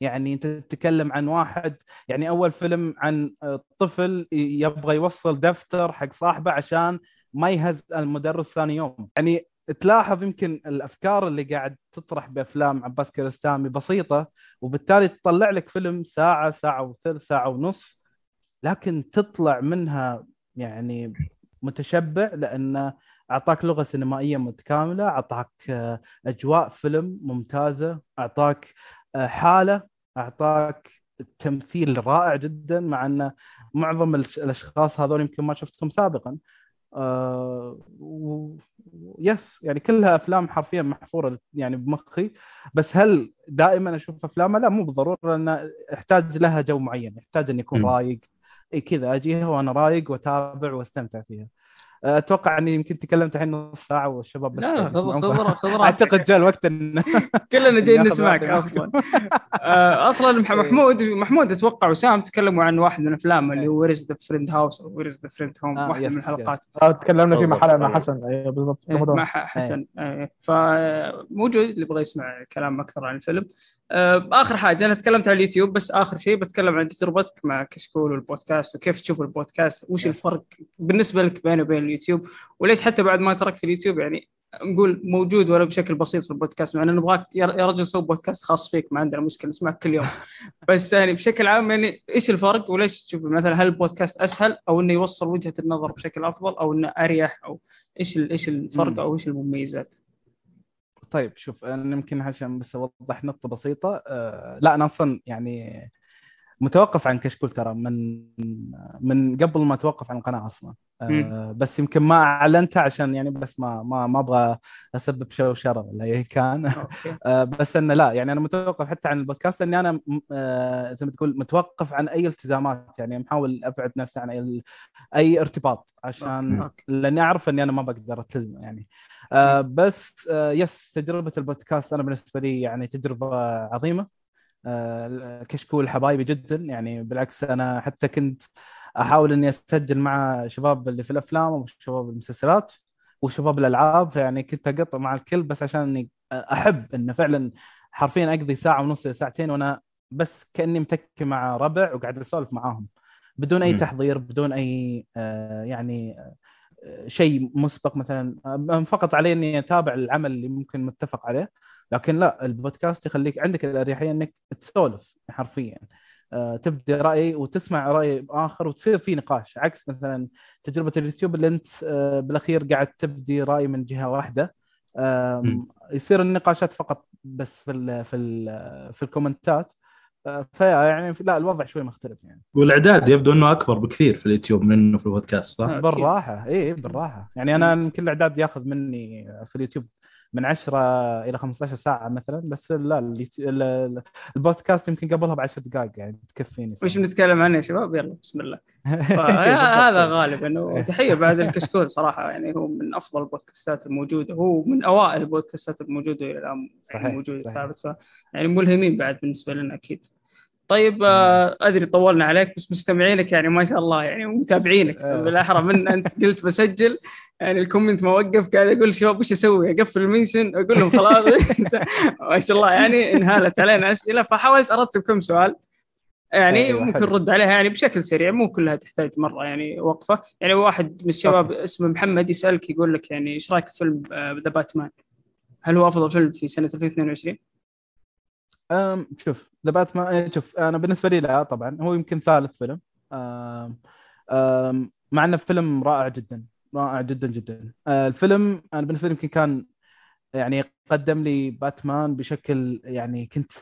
يعني أنت تتكلم عن واحد يعني أول فيلم عن طفل يبغى يوصل دفتر حق صاحبه عشان ما يهز المدرس ثاني يوم. يعني تلاحظ يمكن الأفكار اللي قاعد تطرح بأفلام عباس كيارستامي بسيطة وبالتالي تطلع لك فيلم ساعة ساعة وثلث ساعة ونص لكن تطلع منها يعني متشبع لأنه أعطاك لغة سينمائية متكاملة أعطاك آه، أجواء فيلم ممتازة أعطاك آه، حالة أعطاك تمثيل رائع جدا مع إن معظم الأشخاص هذول يمكن ما شفتهم سابقا. آه و... يس يعني كلها أفلام حرفيا محفورة يعني بمخي بس هل دائما أشوف افلامها لا مو بالضرورة لأن احتاج لها جو معين يحتاج أن يكون. رايق. اي كذا أجيها وأنا رايق وأتابع وأستمتع فيها. أتوقع أني يمكن تكلمت الحين نص ساعة والشباب بس لا خذ. خذ. أعتقد جاء الوقت إن كلنا جايين نسمعك. أصلا آه، أصلا مح- محمود محمود أتوقع وسام تكلموا عن واحد من افلامه اللي هو Where's the friend house أو Where's the friend home واحدة من. الحلقات آه، تكلمنا فيه مع حلقه مع. حسن أيوه بالضبط إيه،. مع ح- حسن إيه، فموجود اللي يبغى يسمع كلام أكثر عن الفيلم آخر حاجة أنا تكلمت عن اليوتيوب بس آخر شيء بتكلم عن تجربتك مع كشكول والبودكاست وكيف تشوف البودكاست وش الفرق بالنسبة لك بينه وبين اليوتيوب وليش حتى بعد ما تركت اليوتيوب يعني نقول موجود ولا بشكل بسيط في البودكاست مع إنه نبغاك يا رجل سوي بودكاست خاص فيك ما عندنا مشكلة نسمعك كل يوم بس يعني بشكل عام يعني إيش الفرق وليش تشوف مثلا هل البودكاست أسهل أو إنه يوصل وجهة النظر بشكل أفضل أو إنه أريح أو إيش إيش الفرق. أو إيش المميزات؟ طيب شوف أنا يمكن عشان بس أوضح نقطة بسيطة آه لا أنا أصلا يعني متوقف عن كشكول ترى من من قبل ما اتوقف عن القناة أصلا. آه بس يمكن ما اعلنتها عشان يعني بس ما ما ما أبغى أسبب شوشره ولا أي كان. آه، بس إنه لا يعني أنا متوقف حتى عن البودكاست اني أنا آه، زي ما تقول متوقف عن أي التزامات يعني محاول أبعد نفسي عن أي أي ارتباط عشان. لأني أعرف إني أنا ما بقدر ألتزم يعني. آه، بس آه، يس تجربة البودكاست أنا بالنسبة لي يعني تجربة عظيمة. كشكول حبايبي جدا. يعني بالعكس أنا حتى كنت أحاول إني أسجل مع شباب اللي في الأفلام وشباب المسلسلات وشباب الألعاب. فيعني كنت أقطع مع الكل بس عشان إني أحب انه فعلا حرفيا أقضي ساعة ونص ساعتين وأنا بس كأني متكي مع ربع وقاعد أسولف معاهم بدون أي مم. تحضير بدون أي آه، يعني آه، شيء مسبق مثلا. آه، فقط علي إني أتابع العمل اللي ممكن متفق عليه. لكن لا البودكاست يخليك عندك الأريحية إنك تسولف حرفيا. آه، تبدي رأي وتسمع رأي آخر وتصير في نقاش. عكس مثلا تجربة اليوتيوب اللي أنت آه، بالأخير قاعد تبدي رأي من جهة واحدة. يصير النقاشات فقط بس في ال في ال في الكومنتات. آه، فيعني لا الوضع شوي مختلف يعني. والإعداد يبدو إنه أكبر بكثير في اليوتيوب منه في البودكاست صح؟ بالراحة. اي بالراحة. يعني أنا يمكن الإعداد ياخذ مني في اليوتيوب من 10 إلى 15 ساعة مثلا بس لا البودكاست يمكن قبلها ب 10 دقائق يعني تكفيني وش بنتكلم عنه يا شباب؟ يلا بسم الله. هذا غالبا. وتحيه بعد الكشكول صراحة يعني هو من أفضل البودكاستات الموجودة هو من أوائل البودكاستات الموجودة إلى الآن صحيح، يعني موجوده. ثابت يعني ملهمين بعد بالنسبة لنا أكيد. طيب آه أدري طولنا عليك بس مستمعينك يعني ما شاء الله يعني ومتابعينك آه. بالأحرى من أنت قلت بسجل يعني ال comment ما وقف قاعد أقول شباب وش أسوي؟ أقفل ال mention أقول لهم خلاص ما شاء الله يعني انهالت علينا أسئلة فحاولت أرتب كم سؤال يعني أيوة، ممكن. نرد عليها يعني بشكل سريع مو كلها تحتاج مرة يعني وقفة يعني واحد من الشباب اسمه محمد يسألك يقول لك يعني إيش رأيك في فيلم The Batman؟ هل هو أفضل فيلم في سنة 2022؟ أم شوف The Batman شوف أنا بالنسبة لي لا طبعا. هو يمكن ثالث فيلم. أم أم مع إنه فيلم رائع جدا رائع جدا جدا. أه، الفيلم أنا بالنسبة لي يمكن كان يعني قدم لي باتمان بشكل يعني كنت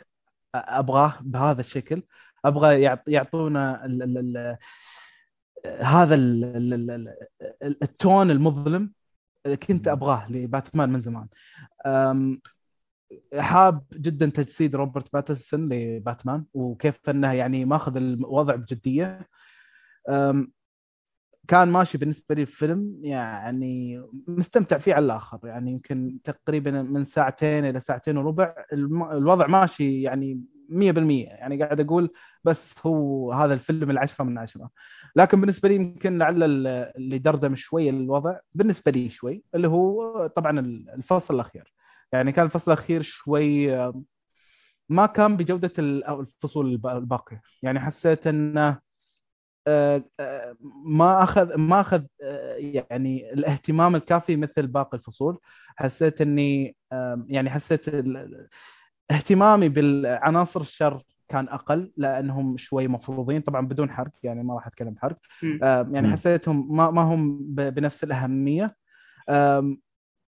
أبغاه بهذا الشكل. أبغى يعط- يعطونا ال ال ال هذا ال ال ال ال التون المظلم كنت أبغاه لباتمان من زمان. حاب جدا تجسيد روبرت باتنسون لباتمان وكيف أنه يعني ماخذ الوضع بجدية. كان ماشي بالنسبة لي الفيلم يعني مستمتع فيه على الآخر يعني يمكن تقريبا من ساعتين إلى ساعتين وربع الوضع ماشي يعني 100% يعني قاعد أقول بس هو هذا الفيلم العشرة من عشرة. لكن بالنسبة لي يمكن لعل ال- اللي دردم شوي الوضع بالنسبة لي شوي اللي هو طبعا الفصل الأخير. يعني كان الفصل الأخير شوي ما كان بجودة ال- أو الفصول الب- الباقية. يعني حسيت إنه آه، آه، ما أخذ ما أخذ آه، يعني الاهتمام الكافي مثل باقي الفصول. حسيت إني يعني حسيت اهتمامي بالعناصر الشر كان أقل لأنهم شوي مفروضين. طبعا بدون حرق يعني ما راح أتكلم حرق يعني. حسيتهم ما ما هم بنفس الأهمية.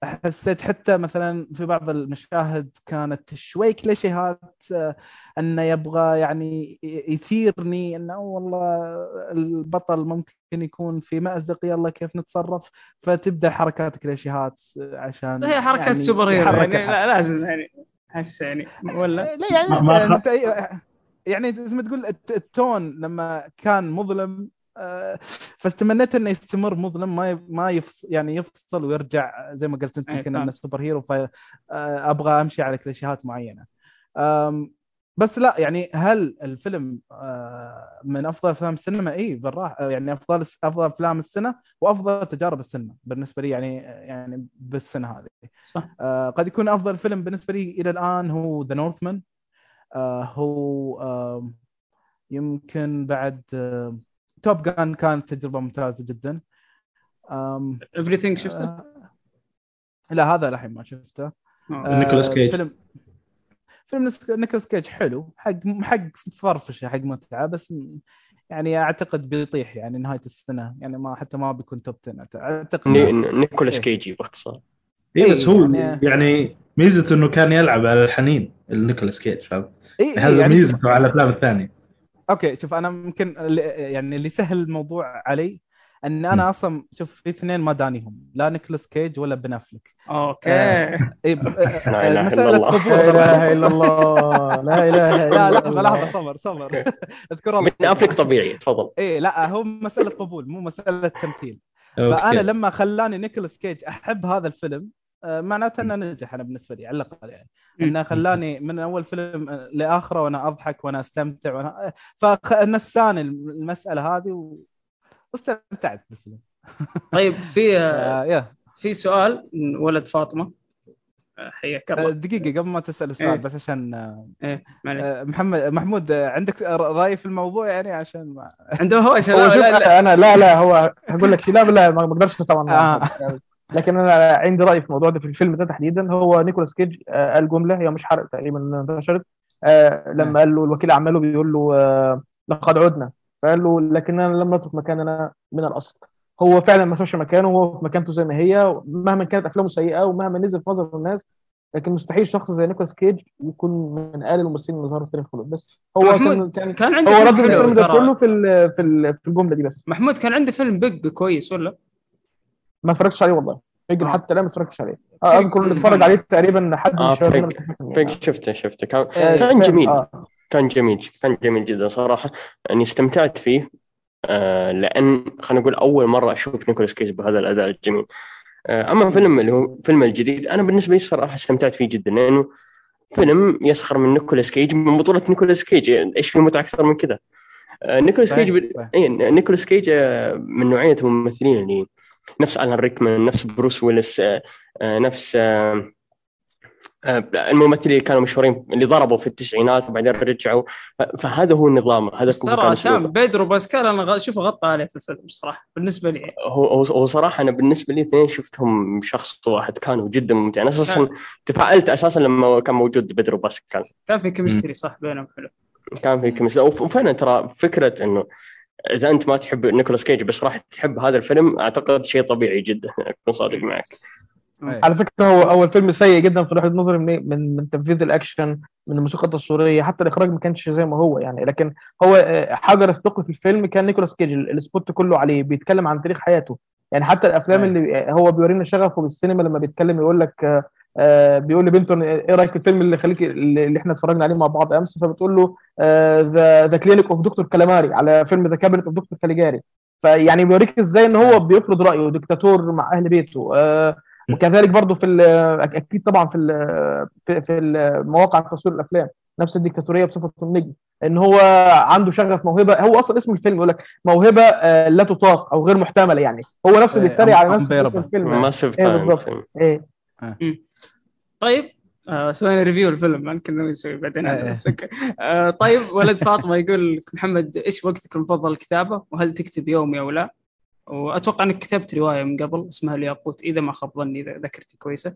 حسيت حتى مثلا في بعض المشاهد كانت شوي كليشيهات آه، أنه يبغى يعني يثيرني إنه والله البطل ممكن يكون في مأزق يلا كيف نتصرف فتبدأ حركات كليشيهات عشان هي حركات يعني superhero يعني. لا لازم يعني احس يعني ولا لا يعني ما- ما انت يعني زي ما تقول الت- ال tone لما كان مظلم فاتمنيت إنه يستمر مظلم ما ما يفصل يعني يفصل ويرجع زي ما قلت أنت أي يمكن. إنه superhero فابغى أمشي على كليشيهات معينة بس لا يعني هل الفيلم آه، من أفضل أفلام السينما؟ اي بالراحة يعني أفضل أفضل أفلام السنة وأفضل تجارب السينما بالنسبة لي يعني يعني بالسنة هذه صح آه، قد يكون أفضل فيلم بالنسبة لي إلى الآن هو ذا نورثمان هو يمكن بعد توب جان كانت تجربة ممتازة جدا آم، everything شفته؟ آه، لا هذا الحين ما شفته آه. نيكولاس كيج. فيلم فيلم نيك- نيكولاس كيج حلو حق حق فرفشة حق متعة بس يعني أعتقد بيطيح يعني نهاية السنة يعني ما حتى ما بيكون top 10 أعتقد ني- نيكولاس إيه. كيجي باختصار اي بس إيه، هو يعني- يعني ميزته إنه كان يلعب على الحنين النيكولاس كيج فاهم إيه إيه هذا يعني ميزته على الأفلام الثانية أوكي شوف أنا ممكن يعني اللي سهل الموضوع علي ان أنا أصلا شوف في اثنين ما دانيهم لا نيكولاس كيج ولا بن أفلك. أوكي. آه. إيه ب- آه، لا إله إلا مسألة الله. قبول. لا إله. إلا الله. لا إله إلا لا الله. لحظه لحظة صبر صبر. أذكر الله. من أفلك طبيعي تفضل. إيه لا هو مسألة قبول مو مسألة تمثيل. فأنا لما خلاني نيكولاس كيج أحب هذا الفيلم آه، معناته إنه نجح أنا بالنسبة لي على الأقل يعني. إنه خلاني من أول فيلم آه، لآخره وأنا أضحك وأنا أستمتع وأنا فنساني المسألة هذه. واستمتعت بالفيلم. طيب في آه في سؤال من ولد فاطمة. آه، حياك آه، الله. دقيقة قبل ما تسأل إيه. السؤال بس عشان آه، إيه معليش. آه، محمد محمود آه، عندك رأي في الموضوع يعني؟ عشان ما عنده هوشه هو لا لا لا. أنا لا لا هو هقول لك شيء. لا لا ما ما أقدرش طبعا آه. لكن أنا عندي رأي في الموضوع ده في الفيلم ده تحديدا. هو نيكولاس كيج آه، قال جملة هي مش حرق تقريبا انتشرت. آه، لما قال له الوكيل اعماله بيقول له آه، لقد عدنا. فقال له لكننا لم نترك مكاننا من الأصل. هو فعلا ما سابش مكانه وهو في مكانته زي ما هي مهما كانت أفلامه سيئة ومهما نزل في نظر الناس لكن مستحيل شخص زي نيكولاس كيج يكون من أقل الممثلين اللي ظهروا في تاريخ هوليوود. بس هو محمود، كان كان كان عنده هو فيلم رد الفيلم ده. كله في في الجملة دي بس. محمود كان عنده فيلم Pig كويس ولا؟ ما اتفرجتش عليه والله. Pig آه. حتى الآن ما اتفرجتش عليه. آه، أذكر اللي اتفرج عليه تقريبا حد من آه، يعني. شفته شفته. كان آه، كان جميل. آه. كان جميل كان جميل جدا صراحة. اني استمتعت فيه. آه لأن خلينا نقول أول مرة أشوف نيكولاس كيج بهذا الأداء الجميل. آه أما فيلم اللي هو فيلم الجديد أنا بالنسبة لي صراحة استمتعت فيه جدا لأنه فيلم يسخر من نيكولاس كيج من بطولة نيكولاس كيج. إيش في متعة أكثر من كذا؟ آه نيكولاس كيج ب... اي نيكولاس كيج آه، من نوعية الممثلين اللي نفس الان ريكمان نفس بروس ويلس آه، آه، نفس آه، الممثلين اللي كانوا مشهورين اللي ضربوا في التسعينات وبعدين رجعوا. فهذا هو النظام هذا ترى سام. بيدرو باسكال أنا اشوفه غطى عليه في الفيلم صراحة بالنسبة لي. هو هو صراحة أنا بالنسبة لي اثنين شفتهم شخص واحد كانوا جدا ممتعين. أساسا تفائلت أساسا لما كان موجود بيدرو باسكال. كان في chemistry صح بينهم حلو. كان في وف- وفعلا ترى فكرة إنه إذا أنت ما تحب نيكولاس كيج بس راح تحب هذا الفيلم أعتقد شيء طبيعي جدا اكون صادق معك. على فكرة هو أول فيلم سيء جدا في وجهه نظري من من من تنفيذ الأكشن من الموسيقى التصويرية حتى الإخراج ما كانش زي ما هو يعني لكن هو آه، حجر الثقل في الفيلم كان نيكولاس كيج ال- ال spot كله عليه بيتكلم عن تاريخ حياته يعني حتى الأفلام. اللي آه، هو بيورينا شغفه بالسينما لما بيتكلم يقول لك آه، آه، بيقول لبنته إيه رأيك في الفيلم اللي خليك اللي اللي إحنا اتفرجنا عليه مع بعض أمس؟ فبتقول له The The Clinic of Doctor Calamari على فيلم The Cabinet of Doctor Caligari فيعني بيوريك إزاي إن هو بيفرض رأيه دكتاتور مع أهل بيته. آه، وكذلك برضو في ال- أكيد طبعا في ال- في في مواقع تصوير الأفلام نفس الديكتاتوريه بصفة النجم إن هو عنده شغف موهبة هو أصلا اسم الفيلم يقول لك موهبة آه، لا تطاق أو غير محتملة يعني. هو نفسه إيه، بيتريق على نفسه في. الفيلم Massive إيه Talent. إيه. طيب آه سوينا review الفيلم ما كنا نسوي بعدين أوكي. آه طيب ولد فاطمة يقول محمد إيش وقتك المفضل الكتابة؟ وهل تكتب يومي أو لا؟ وأتوقع إنك كتبت رواية من قبل اسمها الياقوت إذا ما خاب ظني إذا ذاكرتي كويسة.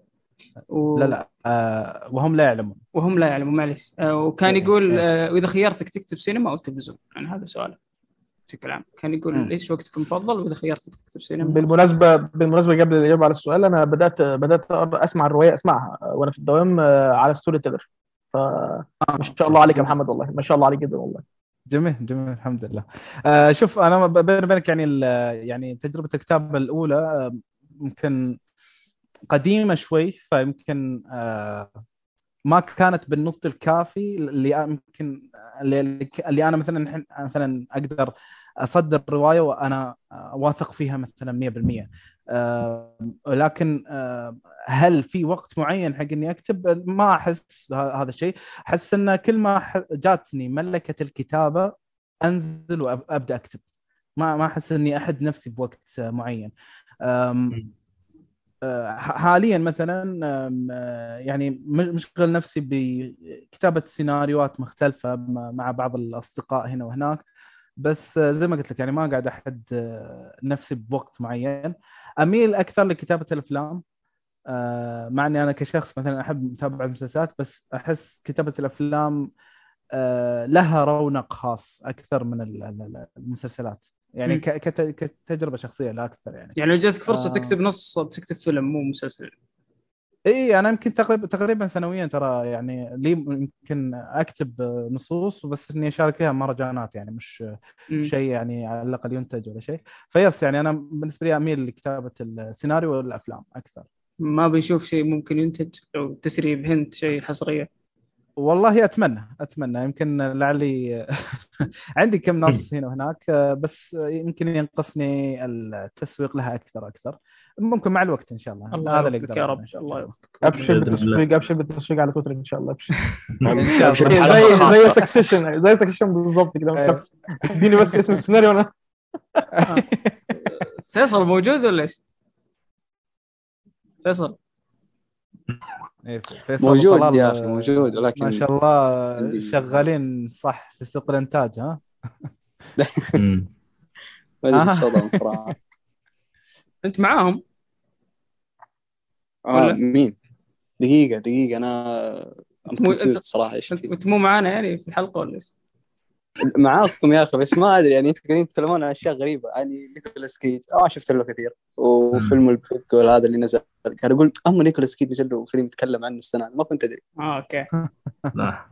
و... لا لا آه وهم لا يعلمون. وهم لا يعلمون معلش آه وكان إيه، يقول إيه. آه وإذا خيرتك تكتب سينما أو تلفزيون. يعني هذا سؤال بشكل عام كان يقول مم. إيش وقتك المفضل وإذا خيرتك تكتب سينما بالمناسبة بالمناسبة قبل الإجابة على السؤال أنا بدأت بدأت أقرأ- أسمع الرواية أسمعها وأنا في الدوام آه، على Storytel. فما شاء الله عليك يا محمد والله. ما شاء الله عليك جدا والله. جميل جميل الحمد لله. آه شوف أنا بيني وبينك يعني ال- يعني تجربة الكتابة الأولى آه، يمكن قديمة شوي فيمكن آه ما كانت بالنضج الكافي اللي يمكن اللي, أنا مثلا مثلا أقدر أصدر رواية وأنا واثق فيها مثلا 100% آه لكن آه هل في وقت معين حق إني أكتب؟ ما أحس هذا الشيء، أحس إن كل ما جاتني ملكة الكتابة أنزل وابدا أكتب. ما ما أحس إني أحد نفسي بوقت معين. حاليا مثلا آه، يعني مشغل نفسي بكتابة سيناريوهات مختلفة مع بعض الأصدقاء هنا وهناك. بس آه، زي ما قلت لك يعني ما قاعد أحد آه، نفسي بوقت معين. أميل أكثر لكتابة الأفلام مع إني أنا كشخص مثلا أحب متابعة المسلسلات بس أحس كتابة الأفلام لها رونق خاص أكثر من ال- ال- ال- المسلسلات. يعني مم. ك- كت- كتجربة شخصية لا أكثر يعني يعني لو جاتك فرصة آه. تكتب نص بتكتب فيلم مو مسلسل إي أنا يمكن تقريبا تقريبا سنويا ترى يعني لي يمكن أكتب نصوص بس إني أشارك فيها مهرجانات يعني مش. شيء يعني على الأقل ينتج ولا شيء فيس يعني أنا بالنسبة لي أميل لكتابة السيناريو والأفلام أكثر ما بنشوف شيء ممكن ينتج لو تسريب hint شيء حصرية والله أتمنى أتمنى. يمكن لعلي عندي كم نص هنا وهناك بس يمكن ينقصني التسويق لها أكثر أكثر ممكن مع الوقت إن شاء الله. الله هذا اللي يا رب. إن شاء الله يوفقك. أبشر. بالتسويق أبشر بالتسويق على تويتر إن شاء الله. أبشر. إن شاء أبشر. الله. بحلقة زي. زي Succession زي Succession بالظبط كده. ما إيه. إديني بس اسم السيناريو وأنا فيصل موجود ولا إيش؟ فيصل. موجود وطلال، يا أخي موجود ولكن ما شاء الله عندي- شغالين صح في سوق الإنتاج ها. ما آه. صراحة أنت معاهم آه؟ مين؟ دقيقة دقيقة مو- أنت- confused صراحة أنت مو معانا يعني في الحلقة ولا إيش؟ معاكم يا أخي بس ما أدري يعني أنتم قاعدين تتكلمون عن أشياء غريبة يعني نيكولاس كيج. آه شفت له كثير وفيلم ال Pig هذا اللي نزل. كان أقول أما نيكولاس كيج نزل له فيلم يتكلم عنه السنة ما كنت أدري. آه أوكي. لا.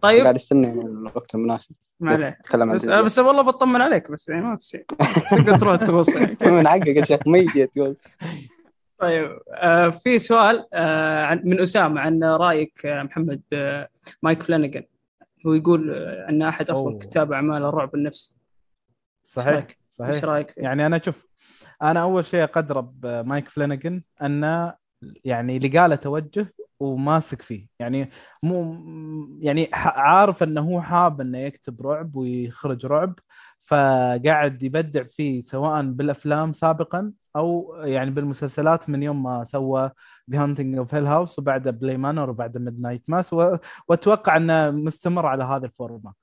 طيب. قاعد استنى يعني الوقت المناسب. ما عن بس بس والله بطمن عليك بس يعني ما في شيء. تقدر تروح تغوص يعني. من حقك يا شيخ ميت تقول طيب آه في سؤال آه عن- من أسامة عن رأيك آه محمد آه مايك فلانجن هو يقول آه أن أحد أفضل أوه. كتاب أعمال الرعب النفسي صحيح إيش صحيح رأيك فيه؟ يعني أنا شوف أنا أول شيء أقدر بمايك فلانجن انه يعني لقى له توجه وماسك فيه يعني مو يعني عارف أنه هو حاب أنه يكتب رعب ويخرج رعب فقاعد يبدع فيه سواء بالأفلام سابقا أو يعني بالمسلسلات من يوم ما سوى The Haunting of Hill House وبعده Bly Manor وبعده Midnight Mass وأتوقع أنه مستمر على هذه الفورمة.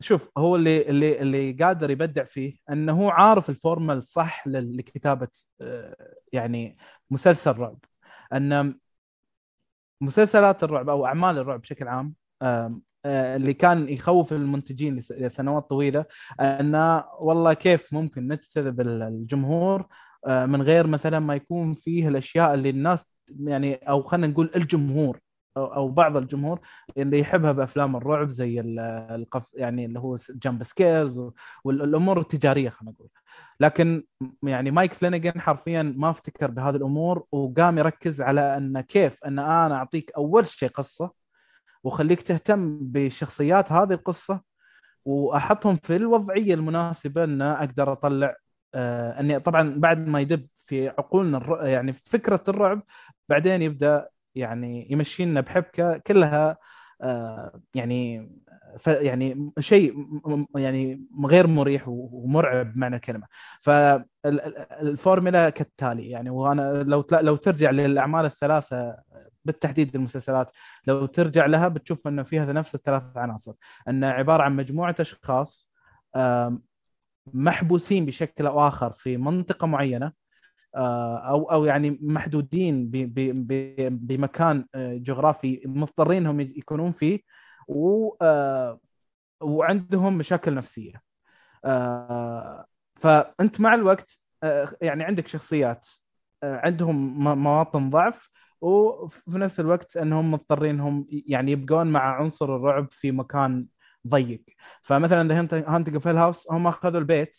شوف هو اللي اللي اللي قادر يبدع فيه أنه هو عارف الفورمة الصح لكتابة أه، يعني مسلسل رعب أن مسلسلات الرعب أو أعمال الرعب بشكل عام اللي كان يخوف المنتجين لس- لسنوات طويلة انه والله كيف ممكن نجذب ال- الجمهور أه، من غير مثلا ما يكون فيه الأشياء اللي الناس يعني أو خلينا نقول الجمهور أو بعض الجمهور اللي يحبها بأفلام الرعب زي ال- ال يعني اللي هو jump scares والأمور التجارية خلينا نقول. لكن يعني مايك فلانيجن حرفيا ما أفتكر بهذه الأمور وقام يركز على أن كيف أن أنا أعطيك أول شيء قصة وخليك تهتم بشخصيات هذه القصة وأحطهم في الوضعية المناسبة إن أقدر أطلع آه إني طبعا بعد ما يدب في عقولنا الر... يعني فكرة الرعب بعدين يبدأ يعني يمشينا بحبكة كلها آه يعني ف يعني شيء يعني غير مريح ومرعب بمعنى الكلمة. فالفورمولا كالتالي يعني وأنا لو لو ترجع للأعمال الثلاثة بالتحديد المسلسلات. لو ترجع لها بتشوف إنه فيها نفس الثلاث عناصر. ان عبارة عن مجموعة أشخاص محبوسين بشكل أو آخر في منطقة معينة أو أو يعني محدودين بمكان جغرافي مضطرين انهم يكونون فيه و وعندهم مشاكل نفسية. فأنت مع الوقت يعني عندك شخصيات عندهم مواطن ضعف وفي نفس الوقت انهم مضطرين انهم يعني يبقون مع عنصر الرعب في مكان ضيق فمثلا The Haunting of Hill House هم أخذوا البيت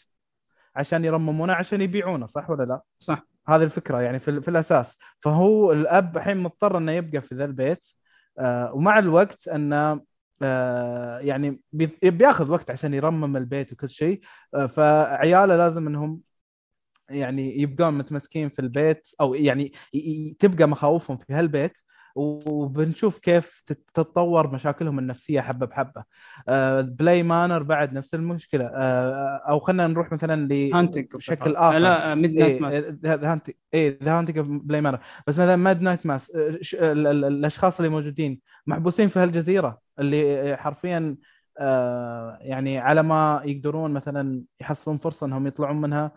عشان يرممونه عشان يبيعونه صح ولا لا؟ صح. هذه الفكرة يعني في, في الأساس فهو الأب الحين مضطر إنه يبقى في ذا البيت آه ومع الوقت إنه آه يعني بي- بياخذ وقت عشان يرمم البيت وكل شيء آه فعياله لازم إنهم يعني يبقون متمسكين في البيت أو يعني تبقى مخاوفهم في هالبيت وبنشوف كيف تت- تتطور مشاكلهم النفسية حبة بحبة. آه Bly Manor بعد نفس المشكلة. آه أو خلينا نروح مثلا ل بشكل آخر. لا Midnight Mass The Haunting إيه The Haunting Bly Manor بس مثلا Midnight Mass الأشخاص اللي موجودين محبوسين في هالجزيرة اللي حرفيا آه يعني على ما يقدرون مثلا يحصلون فرصة إنهم يطلعون منها آه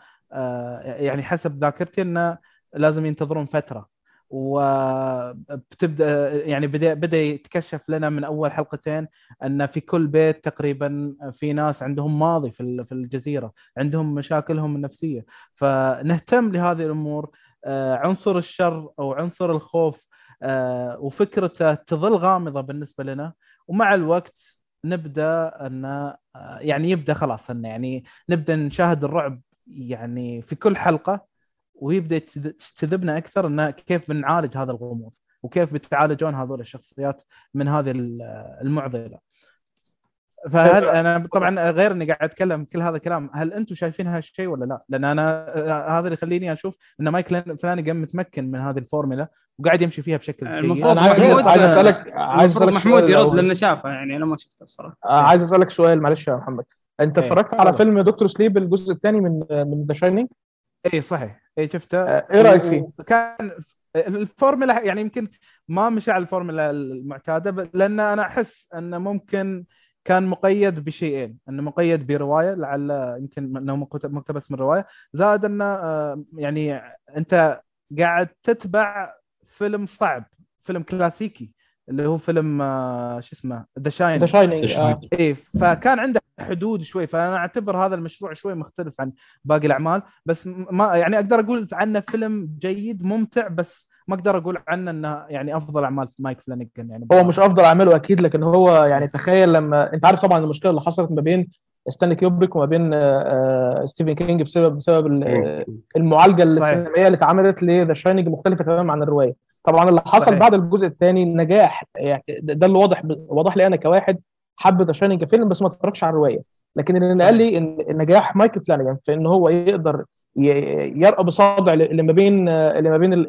يعني حسب ذاكرتي انه لازم ينتظرون فترة. وبتبدأ يعني بدأ بدأ يتكشف لنا من أول حلقتين إن في كل بيت تقريبا في ناس عندهم ماضي في في الجزيرة عندهم مشاكلهم النفسية. فنهتم لهذه الأمور. آه، عنصر الشر أو عنصر الخوف آه، وفكرته تظل غامضة بالنسبة لنا. ومع الوقت نبدأ إن آه، يعني يبدأ خلاص انه يعني نبدأ نشاهد الرعب يعني في كل حلقة ويبدا يجذبنا أكثر إنه كيف بنعالج هذا الغموض وكيف بتعالجون هذول الشخصيات من هذه ال- المعضلة. فهل أنا طبعا غير إني قاعد أتكلم كل هذا الكلام هل أنتم شايفين هالشيء ولا لا؟ لأن أنا آه، هذا اللي يخليني أشوف إن مايكل فلانيجان متمكن من هذه الفورمولا وقاعد يمشي فيها بشكل. المفروض محمود- عايز اسالك عايز أسألك محمود سؤال يرد. لأنه شافه يعني أنا ما شفته الصراحة آه، عايز أسألك سؤال معلش يا محمد انت إيه، اتفرجت على. فيلم Doctor Sleep الجزء الثاني من من The Shining اي صحيح. اي شفته؟ آه، إيه رأيك فيه؟ كان الفورمولا يعني يمكن ما مشى على الفورمولا المعتادة لأن أنا أحس أنه ممكن كان مقيد بشيئين. أنه مقيد برواية لعل يمكن إنه مقت- مقتبس من رواية. زائد أنه آه، يعني أنت قاعد تتبع فيلم صعب فيلم كلاسيكي. اللي هو فيلم آه، شو اسمه The Shin- The Shining. إيه فكان عنده حدود شوي فأنا أعتبر هذا المشروع شوي مختلف عن باقي الأعمال بس ما يعني أقدر أقول عنه فيلم جيد ممتع بس ما أقدر أقول عنه إنه يعني أفضل أعمال مايك فلانيجن يعني. هو مش أفضل أعماله أكيد لكن هو يعني تخيل لما أنت عارف طبعا المشكلة اللي حصلت ما بين ستانلي كيوبريك وما بين آه، آه، ستيفن كينج بسبب بسبب ال- المعالجة. السينمائية اللي اتعملت ل The Shining مختلفة تماما عن الرواية. طبعا اللي حصل صحيح. بعد الجزء الثاني نجاح يعني ده اللي واضح واضح لي أنا كواحد حب The Shining كفيلم بس ما اتفرجش على الرواية لكن اللي. قال لي ان نجاح مايكل فلانيجان في إن هو يقدر يرأب الصدع اللي ما بين اللي ما بين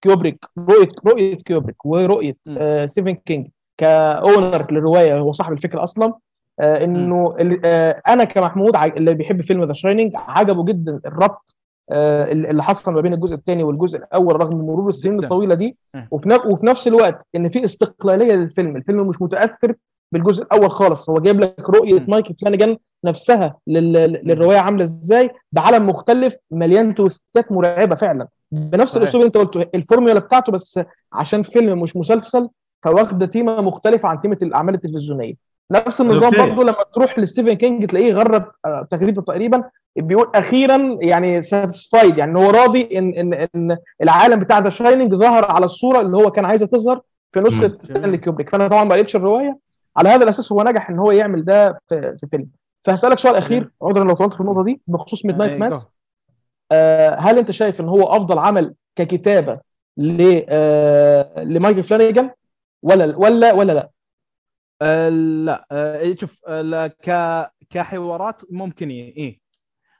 كيوبريك رؤيه رؤية كيوبريك ورؤية. آه، ستيفن كينج ك owner للرواية هو صاحب الفكرة أصلا آه، إنه آه، أنا كمحمود اللي بيحب فيلم The Shining عجبه جدا الربط اللي حصل ما بين الجزء الثاني والجزء الأول رغم مرور السنين. الطويلة دي. وفي نف- وفي نفس الوقت إن في استقلالية للفيلم الفيلم مش متأثر بالجزء الأول خالص هو جايب لك رؤية م. مايكل فلانيجان نفسها لل- للرواية عاملة إزاي بعالم مختلف مليان twist ات مرعبة فعلا بنفس صحيح. الأسلوب اللي أنت قلته الفورمولا بتاعته بس عشان فيلم مش مسلسل فواخدة تيمة مختلفة عن تيمة الأعمال التلفزيونية نفس النظام. برضه لما تروح لستيفن كينج تلاقيه غرد آه، تغريدة تقريبا بيقول أخيرا يعني satisfied يعني هو راضي إن إن إن العالم بتاع The Shining ظهر على الصورة اللي هو كان عايزها تظهر في نسخة. ستانلي كيوبريك فأنا طبعا ما قريتش الرواية. على هذا الأساس هو نجح إن هو يعمل ده في, في فيلم. فهسألك سؤال أخير عذرا لو طولت في النقطة دي بخصوص Midnight Mass. آه، هل أنت شايف إن هو أفضل عمل ككتابة ل آه، لمايكل فلانيجان؟ ولا ولا ولا لا؟ آه، لا آه، شوف آه، ك كحوارات ممكن إيه إيه.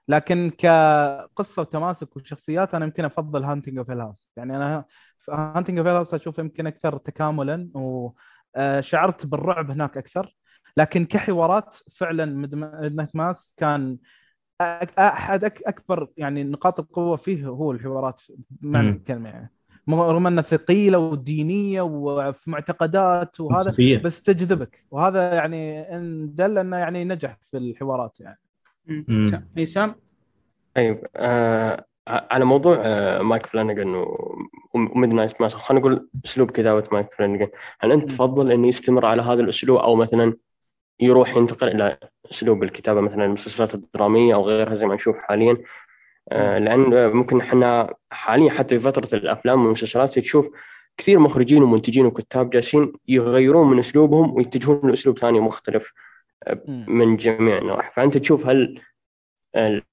لكن كقصة وتماسك وشخصيات أنا يمكن أفضل Haunting of Hill House يعني أنا Haunting of Hill House أشوف يمكن أكثر تكاملا وشعرت بالرعب هناك أكثر لكن كحوارات فعلا Midnight Mass كان أحد أكبر يعني نقاط القوة فيه هو الحوارات بمعنى. الكلمة يعني رغم إنها ثقيلة ودينية وفي معتقدات وهذا. بس تجذبك. وهذا يعني إن دل إنه يعني نجح في الحوارات يعني. هيثم طيب آه على موضوع آه مايك فلانجن و Midnight Mass خلينا نقول أسلوب كتابة مايك فلانجن هل أنت. تفضل إنه يستمر على هذا الأسلوب أو مثلا يروح ينتقل إلى أسلوب الكتابة مثلا المسلسلات الدرامية أو غيرها زي ما نشوف حاليا؟ آه، لأن ممكن إحنا حاليا حتى في فترة الأفلام والمسلسلات تشوف كثير مخرجين ومنتجين وكتاب جالسين يغيرون من أسلوبهم ويتجهون لأسلوب ثاني مختلف مم. من جميع النواحي فأنت تشوف هل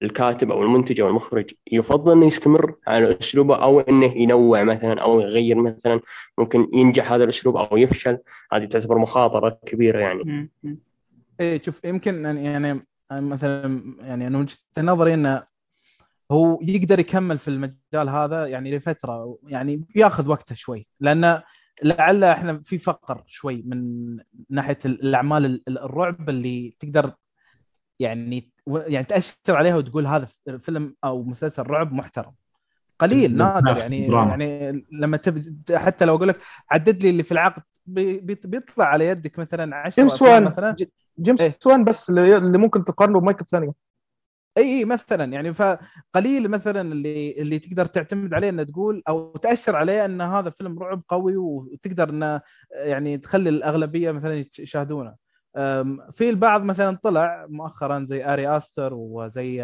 الكاتب أو المنتج أو المخرج يفضل إنه يستمر على أسلوبه أو إنه ينوع مثلا أو يغير مثلا ممكن ينجح هذا الأسلوب أو يفشل هذه تعتبر مخاطرة كبيرة يعني. إيه شوف يمكن يعني- يعني مثلا يعني أنا وجهة نظري انه هو يقدر يكمل في المجال هذا يعني لفترة يعني ياخذ وقته شوي لأن لعل إحنا في فقر شوي من ناحية الأعمال ال- الرعب اللي تقدر يعني يعني تاشر عليها وتقول هذا فيلم أو مسلسل رعب محترم قليل نادر يعني دراما. يعني لما تب حتى لو أقول لك عدد لي اللي في العقد بي- بي- بيطلع على يدك مثلا 10 جيمس وان مثلا جيمس إيه. وان بس اللي ممكن تقارنه بمايكل فلانيجان إي إي مثلا يعني فقليل مثلا اللي اللي تقدر تعتمد عليه إنه تقول أو تاشر عليه إن هذا فيلم رعب قوي وتقدر إنه يعني تخلي الأغلبية مثلا يشاهدونه في البعض مثلا طلع مؤخرا زي آري آستر وزي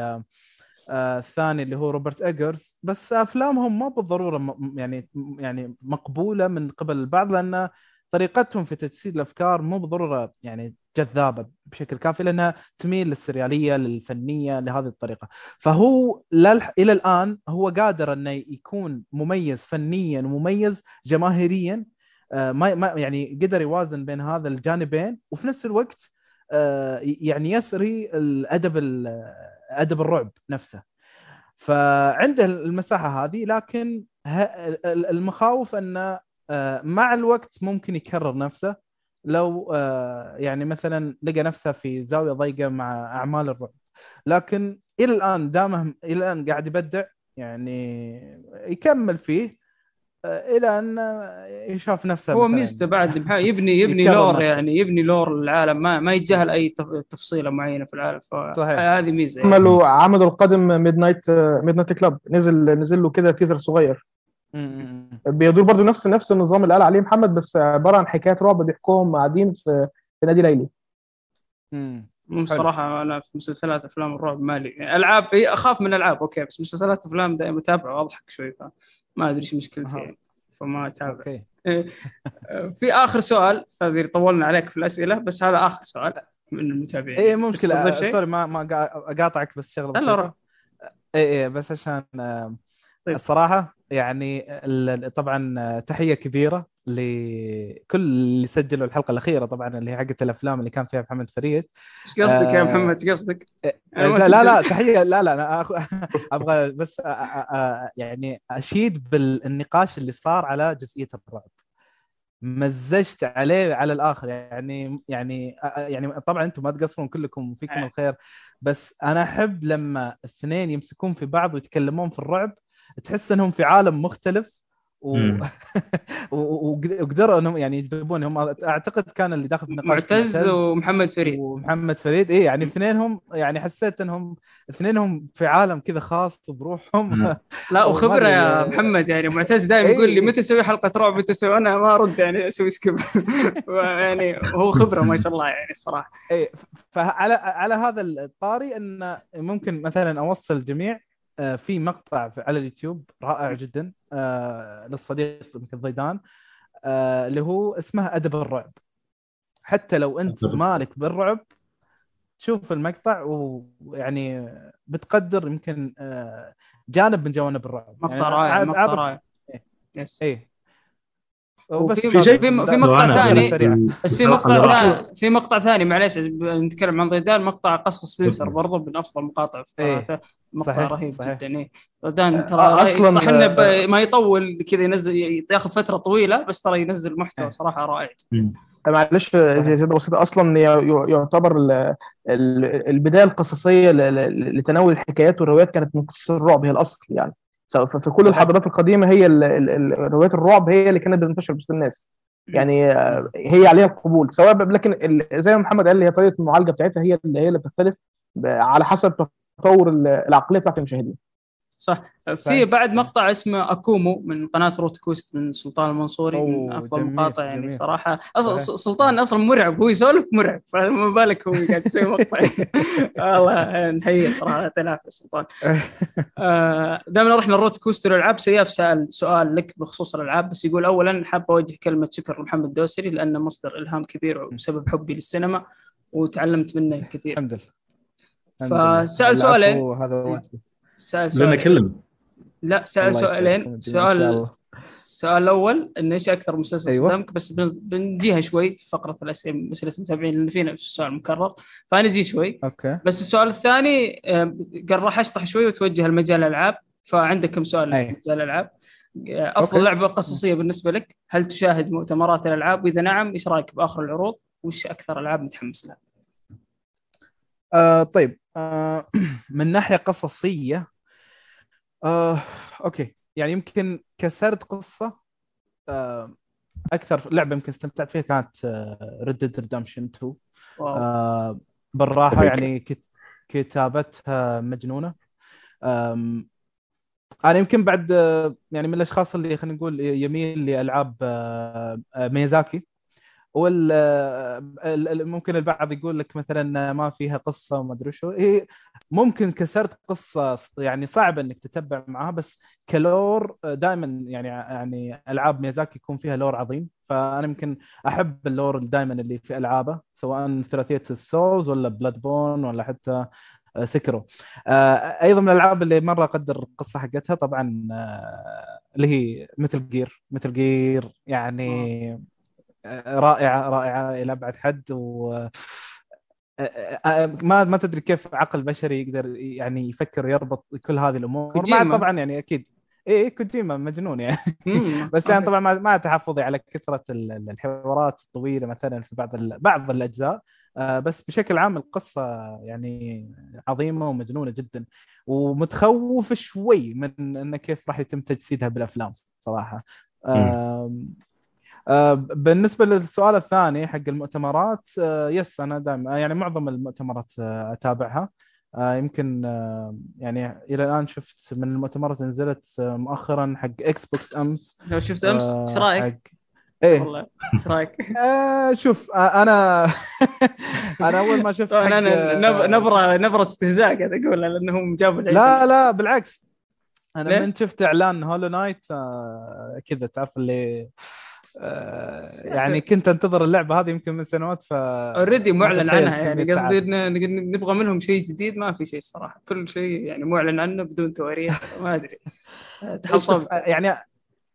آه، الثاني اللي هو روبرت إيجرز بس أفلامهم ما بالضرورة يعني يعني مقبولة من قبل البعض لأن طريقتهم في تجسيد الأفكار مو بالضروره يعني جذابة بشكل كافي لأنها تميل للسريالية للفنية لهذه الطريقة. فهو للح... إلى الآن هو قادر أنه يكون مميز فنيا ومميز جماهيريا آه، ما ما يعني قدر يوازن بين هذا الجانبين وفي نفس الوقت آه، يعني يثري الأدب ال- أدب الرعب نفسه. فعنده المساحة هذه لكن المخاوف انه مع الوقت ممكن يكرر نفسه لو آه، يعني مثلا لقى نفسه في زاوية ضيقة مع أعمال الرعب لكن إلى الآن دامه إلى الآن قاعد يبدع يعني يكمل فيه آه، إلى أن يشاف نفسه هو. ميزته بعد يبني يبني lore نفسه. يعني يبني lore العالم ما ما يتجاهل أي تف- تفصيلة معينة في العالم صحيح. فهذه ميزة يعني. عملوا عملوا القادم Midnight Midnight Club نزل نزل له كده teaser صغير. بيدور برضو نفس نفس النظام اللي قال عليه محمد بس عبارة عن حكايات رعب بيحكوهم قاعدين في في نادي ليلي. م. مو صراحة أنا في مسلسلات أفلام الرعب مالي. يعني ألعاب إيه، أخاف من ألعاب okay بس مسلسلات أفلام دائما أتابع وأضحك شوي فما أدري إيش مشكلتي. يعني فما أتابع. okay. في آخر سؤال هذه طولنا عليك في الأسئلة بس هذا آخر سؤال من المتابعين. مو مشكلة. تستضيف آه، شيء؟ sorry ما ما قا- اقاطعك بس شغلة لا، بسيطة. روح. إيه إيه بس عشان آه، طيب. الصراحة يعني طبعا آه، تحية كبيرة لكل اللي سجلوا الحلقة الأخيرة طبعا اللي هي حقت الأفلام اللي كان فيها محمد فريد إيش قصدك يا آه، محمد إيش قصدك؟ ما لا لا, لا. تحية لا لا أنا أخ- أبغى بس أ- أ- أ- يعني أشيد بالنقاش اللي صار على جزئية الرعب مزجت عليه على الآخر يعني يعني يعني طبعا أنتم ما تقصرون كلكم فيكم آه. الخير بس أنا أحب لما الاثنين يمسكون في بعض ويتكلمون في الرعب تحس إنهم في عالم مختلف و... وقدروا إنهم يعني يجذبون. هم أعتقد كان اللي داخل في النقاش معتز ومحمد فريد. ومحمد فريد. اي يعني اثنينهم يعني حسيت إنهم اثنينهم في عالم كذا خاص بروحهم. لا وخبرة يا. محمد يعني معتز دائما يقول لي إيه. متى أسوي حلقة رعب متى أسوي أنا ما أرد يعني أسوي سكيب يعني هو خبرة ما شاء الله يعني الصراحه اي فعلى على هذا الطاري إن ممكن مثلا أوصل الجميع في مقطع على اليوتيوب رائع جدا آه، للصديق يمكن ضيدان آه، اللي هو اسمه أدب الرعب. حتى لو أنت. مالك بالرعب شوف المقطع ويعني بتقدر يمكن آه، جانب من جوانب الرعب. مقطع يعني رائع مقطع رائع. إيه. يس إيه. وفي- وبس- في- في- في لا، مقطع ثاني- سريعة. بس في مقطع ثاني. في مقطع ثاني معليش نتكلم عن ضيدان مقطع قصر سبنسر برضو من أفضل المقاطع في إيه. قناته مقطع صحيح، رهيب صحيح. جدا إيه ضيدان ترى آه، رهيب. أصلاً، صح إنه ب- آه، ما يطول كذا ينزل ياخذ فترة طويلة بس ترى ينزل محتوى إيه. صراحة رائع معلش زي زياده بسيطه أصلا يعتبر ال- ال- البداية القصصية ل- ل- لتناول الحكايات والروايات كانت من قصص الرعب هي الأصل يعني في في كل. الحضارات القديمة هي روايات الرعب هي اللي كانت بتنتشر وسط الناس. يعني آه، هي عليها القبول سواء لكن زي ما محمد قال هي طريقة المعالجة بتاعتها هي اللي هي اللي بتختلف على حسب تطور ال- العقلية بتاعت المشاهدين. صح في. بعد مقطع اسمه أكومو من قناة روت كوست من سلطان المنصوري من أفضل المقاطع يعني جميل. صراحة أصلا. سلطان أصلا مرعب هو يسولف مرعب فما بالك هو قاعد يسوي مقطع والله نحييه صراحة العافيه سلطان آه، دائما رحنا الروت كوست الالعاب سياف سأل سؤال لك بخصوص الألعاب بس يقول اولا حاب أوجه كلمة شكر لمحمد دوسري لأنه مصدر إلهام كبير وسبب حبي للسينما وتعلمت منه الكثير الحمد لله العفو، سؤالين. هذا واجبي. سأل لنا سؤال. كلنا لا سأل سؤالين. سؤال. السؤال الأول إنه إيش أكثر مسلسل أيوة. صدمك؟ بس بن- بنجيها شوي في فقرة الأسئلة اسئله المتابعين لأن فينا سؤال مكرر. فنجي شوي. okay. بس السؤال الثاني قال راح اشطح شوي وتوجه لمجال الألعاب. فعندك كم سؤال أي. في مجال الألعاب؟ آه، أفضل okay. لعبة قصصية بالنسبة لك هل تشاهد مؤتمرات الألعاب؟ وإذا نعم إيش رأيك بآخر العروض؟ وش أكثر ألعاب متحمس لها؟ آه طيب آه من ناحية قصصية آه أوكي يعني يمكن كسرد قصة آه أكثر لعبة يمكن استمتعت فيها كانت Red Dead Redemption 2 wow. آه بالراحة. يعني كت- كتابتها مجنونة أنا يمكن بعد آه، يعني من الأشخاص اللي خلينا نقول يميل لألعاب آه، آه، ميازاكي وال ال- ال- ممكن البعض يقول لك مثلا ما فيها قصة وما أدري شو. هي ممكن كسرد قصة يعني صعب إنك تتبع معها بس ك lore دائما يعني يعني ألعاب ميازاكي يكون فيها lore عظيم. فأنا يمكن أحب ال lore دائما اللي في ألعابه سواء ثلاثيه ال Souls ولا Bloodborne ولا حتى Sekiro آه، أيضا من الألعاب اللي مرة أقدر القصة حقتها طبعا آه، اللي هي مثل Gear Metal Gear يعني آه، رائعة رائعة إلى أبعد حد و ما ما تدري كيف عقل بشري يقدر يعني يفكر ويربط كل هذه الأمور مع. طبعا يعني أكيد إيه كوجيما مجنون يعني. بس يعني okay. طبعا مع تحفظي على كثرة ال- ال- الحوارات الطويلة مثلا في بعض بعض الأجزاء بس بشكل عام القصة يعني عظيمة ومجنونة جدا ومتخوف شوي من انه كيف راح يتم تجسيدها بالأفلام صراحة بالنسبة للسؤال الثاني حق المؤتمرات آه، yes أنا دائما يعني معظم المؤتمرات آه، أتابعها آه، يمكن آه، يعني إلى الآن شفت من المؤتمرات نزلت آه، مؤخرا حق Xbox أمس لو شفت أمس آه، إيش رأيك؟ إيه والله إيش رأيك؟ آه شوف آه أنا أنا أول ما شفت حق أنا آه، نب- نبرة نبرة استهزاء قاعد اقولها لانهم جابوا العيد لا لا بالعكس أنا؟ من شفت إعلان Hollow Knight آه كذا تعرف اللي آه يعني كنت انتظر اللعبة هذه يمكن من سنوات ف already معلن عنها يعني. قصدي نبغى منهم شيء جديد ما في شيء الصراحة. كل شيء يعني معلن عنه بدون تواريخ ما أدري. شوف تحصلت آه، يعني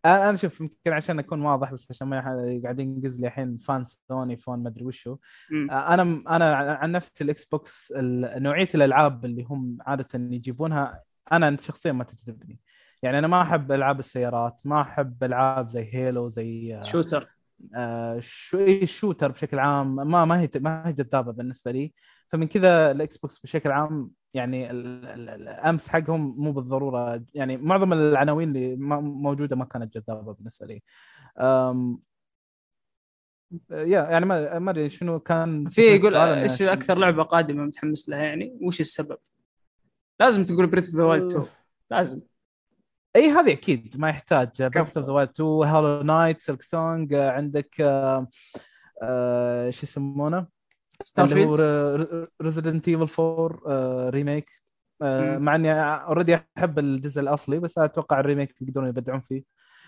أنا شوف يمكن عشان أكون واضح بس عشان ما قاعدين ينقز لي الحين fan Sony fan ما أدري وشو. مم. أنا أنا عن نفسي ال Xbox نوعية الألعاب اللي هم عادة يجيبونها أنا شخصيا ما تجذبني. يعني أنا ما أحب ألعاب السيارات ما أحب ألعاب زي Halo زي shooter آه، شو إيه ال shooter بشكل عام. ما ما هي ما هي جذابة بالنسبة لي. فمن كذا ال Xbox بشكل عام يعني ال- ال- ال- الأمس حقهم مو بالضرورة. يعني معظم العناوين اللي موجودة ما كانت جذابة بالنسبة لي. يا يعني ما ما أدري شنو كان في يقول إيش أكثر لعبة قادمة متحمس لها يعني؟ وش السبب؟ لازم تقول Breath of the Wild 2 لازم. إي هذه أكيد ما يحتاج. Breath. of the Wild 2 Hollow Knight Silksong عندك آه، آه، شو يسمونه؟ Star اللي هو Resident Evil 4 آه، remake. مع إني already أحب الجزء الأصلي بس أتوقع ال remake يقدرون يبدعون فيه.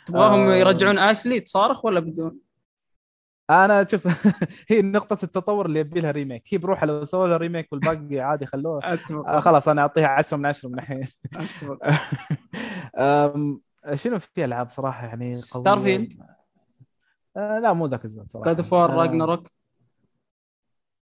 تبغاهم آه. يرجعون Ashley تصارخ ولا بدون؟ أنا شوف هي نقطة التطور اللي يبي لها remake هي بروحها لو سووا لها remake والباقي عادي خلوه خلاص أنا أعطيها 10 من 10 من الحين. شنو في ألعاب صراحة يعني Star؟ field. آه لا مو ذاك الزود صراحة God of War Ragnarok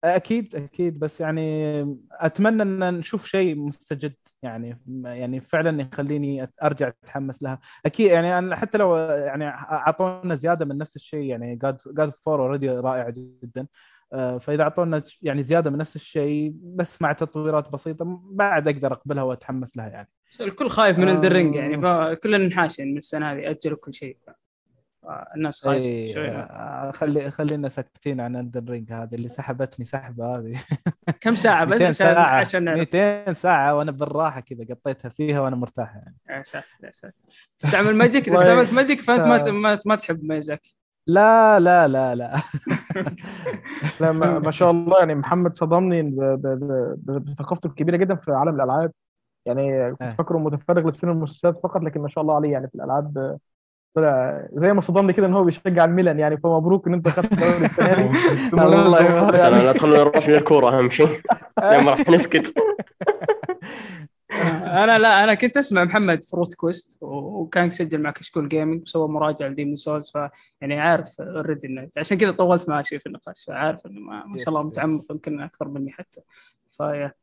أكيد أكيد بس يعني أتمنى أن نشوف شيء مستجد يعني يعني فعلا يخليني أرجع أتحمس لها أكيد يعني أنا حتى لو يعني أعطونا زيادة من نفس الشيء يعني God God 4 already رائع جدا فإذا أعطونا يعني زيادة من نفس الشيء بس مع تطويرات بسيطة بعد أقدر أقبلها وأتحمس لها يعني. الكل خايف من آه. Elden Ring يعني فكلنا انحاشوا من السنة هذه اجلوا كل شيء. فالناس خايفة إيه، شوي. آه، خلي خلينا ساكتين عن Elden Ring هذه اللي سحبتني سحبة هذه. كم ساعة بس؟ 200 عشان ساعة. عشان نعرف. 200 ساعة وأنا بالراحة كذا قطيتها فيها وأنا مرتاح يعني. يا ساتر يا ساتر. تستعمل magic اذا استعملت magic فأنت ما ما, ما تحب ميازاكي لا لا لا لا. لا ما, ما شاء الله يعني محمد صدمني ب- ب- ب- بثقافته الكبيرة جدا في عالم الألعاب. يعني كنت آه. فاكره متفرغ للسينما والمسلسلات فقط لكن ما شاء الله عليه يعني في الألعاب طلع زي ما صدمني كده إن هو بيشجع الميلان. يعني فمبروك إن أنت خدت الدوري السنة دي. الله أنا لا تخلونا نروح للكوره أهم شيء. لما راح نسكت. أنا لا أنا كنت أسمع محمد فروت كويست وكان يسجل مع كشكول Gaming وسوى مراجعة ل Demon's Souls ف يعني عارف already انه عشان كذا طولت معاه شوي في النقاش عارف إنه ما, ما شاء الله متعمق يمكن أكثر مني حتى. فيا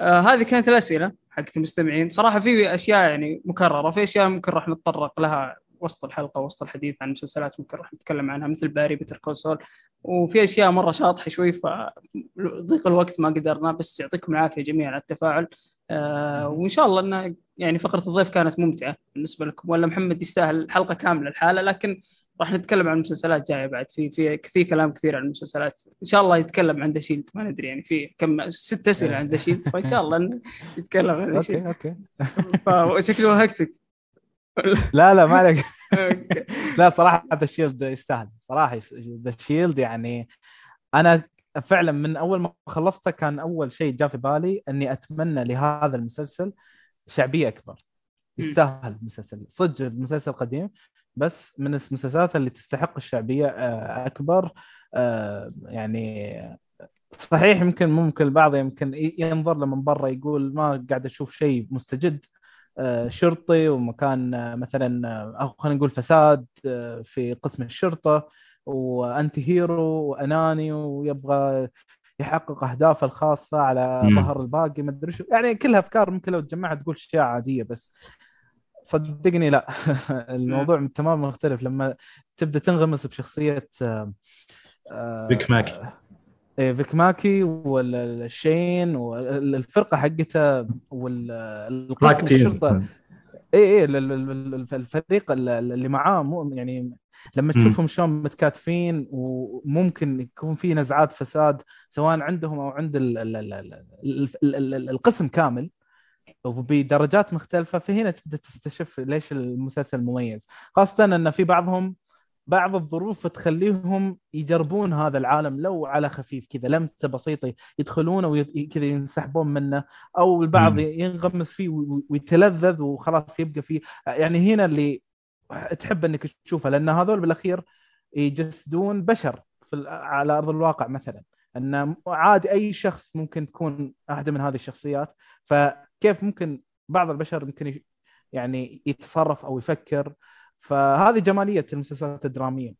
آه هذه كانت الأسئلة حقت المستمعين. صراحة في أشياء يعني مكررة في أشياء ممكن راح نتطرق لها وسط الحلقة وسط الحديث عن مسلسلات ممكن راح نتكلم عنها مثل Barry Better Call Saul وفي أشياء مرة شاطحة شوي فضيق الوقت ما قدرنا بس يعطيكم العافية جميعا على التفاعل. آه وإن شاء الله إن يعني فقرة الضيف كانت ممتعة بالنسبة لكم ولا محمد يستاهل حلقه كاملة الحالة لكن راح نتكلم عن المسلسلات جاية بعد. في في في كلام كثير عن المسلسلات. إن شاء الله يتكلم عن The Shield ما ندري يعني في كم ست أسئلة عن The Shield فإن شاء الله يتكلم عن okay okay. فشكله وهقتك لا لا ما عليك. لا صراحة The Shield يستاهل. صراحة The Shield يعني أنا فعلا من أول ما خلصته كان أول شيء جاء في بالي إني أتمنى لهذا المسلسل شعبية أكبر. يستاهل المسلسل. صدق المسلسل قديم بس من المسلسلات اللي تستحق الشعبية آه، أكبر آه، يعني صحيح يمكن ممكن البعض يمكن ينظر له من برا يقول ما قاعد أشوف شيء مستجد. شرطي ومكان آه، مثلا آه، أو خلينا نقول فساد آه، في قسم الشرطة وأنتي هيرو وأناني ويبغى يحقق أهدافه الخاصة على. ظهر الباقي ما أدري شو. يعني كلها افكار ممكن لو تجمعها تقول أشياء عادية بس صدقني لا. الموضوع تماما مختلف. لما تبدأ تنغمس بشخصية آه، آه، إيه فيك ماكي والشين والفرقه حقته والقسم الشرطة. اي اي الفريق اللي معاه مو يعني لما تشوفهم شلون متكاتفين وممكن يكون في نزعات فساد سواء عندهم أو عند القسم كامل وبدرجات مختلفة فهنا تبدأ تستشف ليش المسلسل مميز. خاصة إن في بعضهم بعض الظروف تخليهم يجربون هذا العالم لو على خفيف كذا لمسة بسيطة يدخلونه وكذا ينسحبون منه أو البعض. ينغمس فيه وي- ويتلذذ وخلاص يبقى فيه. يعني هنا اللي تحب إنك تشوفها لأن هذول بالأخير يجسدون بشر في على أرض الواقع مثلا. أن عادي أي شخص ممكن تكون واحدة من هذه الشخصيات. فكيف ممكن بعض البشر يمكن يش- يعني يتصرف أو يفكر؟ فهذه جمالية المسلسلات الدرامية.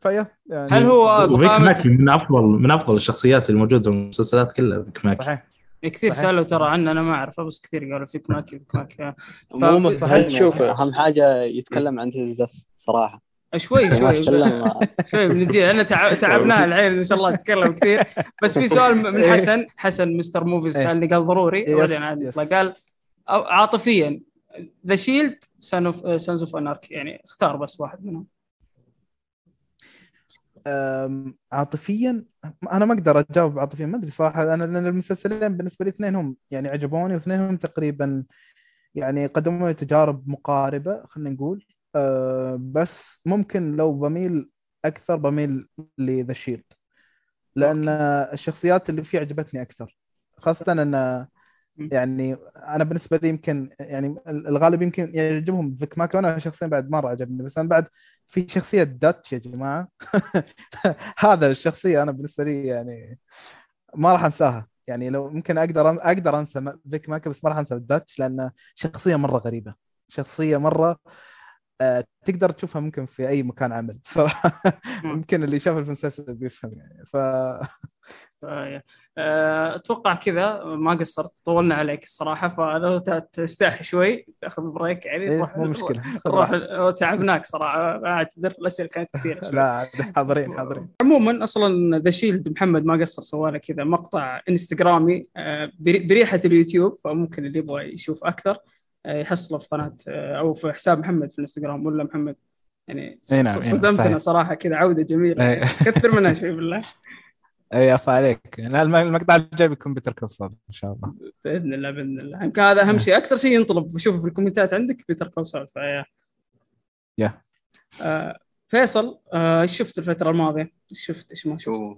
فيا يعني هل هو وفيك ماكي من افضل من أفضل الشخصيات الموجودة في المسلسلات كلها فيك ماكي. صحيح. كثير صحيح. سألوا ترى عنه أنا ما أعرفه بس كثير قالوا فيك ماكي فيك ماكي. مو ف- مهتم شوف- يعني أهم حاجة يتكلم عن تزس صراحة؟ شوي ما شوي تكلم شوي. بنجي أنا تع... تعبناها العين إن شاء الله تتكلم كثير. بس في سؤال من حسن حسن مستر موفيز إيه. سألني قال ضروري. يطلع. قال عاطفيا ذا شيلد سانز اوف انارك يعني اختار بس واحد منهم. عاطفيا أنا ما أقدر أجاوب عاطفيا ما أدري صراحة. أنا لأن المسلسلين بالنسبة لي اثنين هم يعني عجبوني واثنين هم تقريبا يعني قدموا لي تجارب مقاربة خلينا نقول. أه بس ممكن لو بميل أكثر بميل لذا شيلد لأن الشخصيات اللي فيه عجبتني أكثر. خاصة أن. يعني أنا بالنسبة لي يمكن يعني الغالب يمكن يعجبهم فيك ماكي وأنا شخصيا بعد مرة عجبني بس أنا بعد في شخصية داتش يا جماعة. هذا الشخصية أنا بالنسبة لي يعني ما راح أنساها. يعني لو ممكن أقدر أقدر أنسى Vic Mackey بس ما راح أنسى داتش لأن شخصية مرة غريبة. شخصية مرة آه، تقدر تشوفها ممكن في أي مكان عمل صراحة. مم. ممكن اللي شاف المسلسل بيفهم يعني. ف أتوقع كذا ما قصرت طولنا عليك الصراحة فلو ترتاح شوي تاخذ break يعني إيه، مو مشكلة راحتك. تعبناك صراحة أعتذر الأسئلة كانت كثيرة. لا حاضرين حاضرين عموما أصلا The Shield محمد ما قصر سوى كذا مقطع إنستغرامي آه، بري- بريحة اليوتيوب فممكن اللي يبغى يشوف أكثر آه، يحصله في قناة آه، أو في حساب محمد في الإنستغرام ولا محمد يعني نعم، نعم، صدمتنا. صراحة كذا عودة جميلة. كثر منها شوي بالله أي عفا عليك. المقطع الجاي بيكون Better Call Saul إن شاء الله. بإذن الله بإذن الله. يمكن هذا أهم شيء. أكثر شيء ينطلب بشوفه في الكومنتات عندك Better Call Saul فيا يا. آه فيصل آه، إيش شفت الفترة الماضية؟ إيش شفت؟ إيش ما شفت؟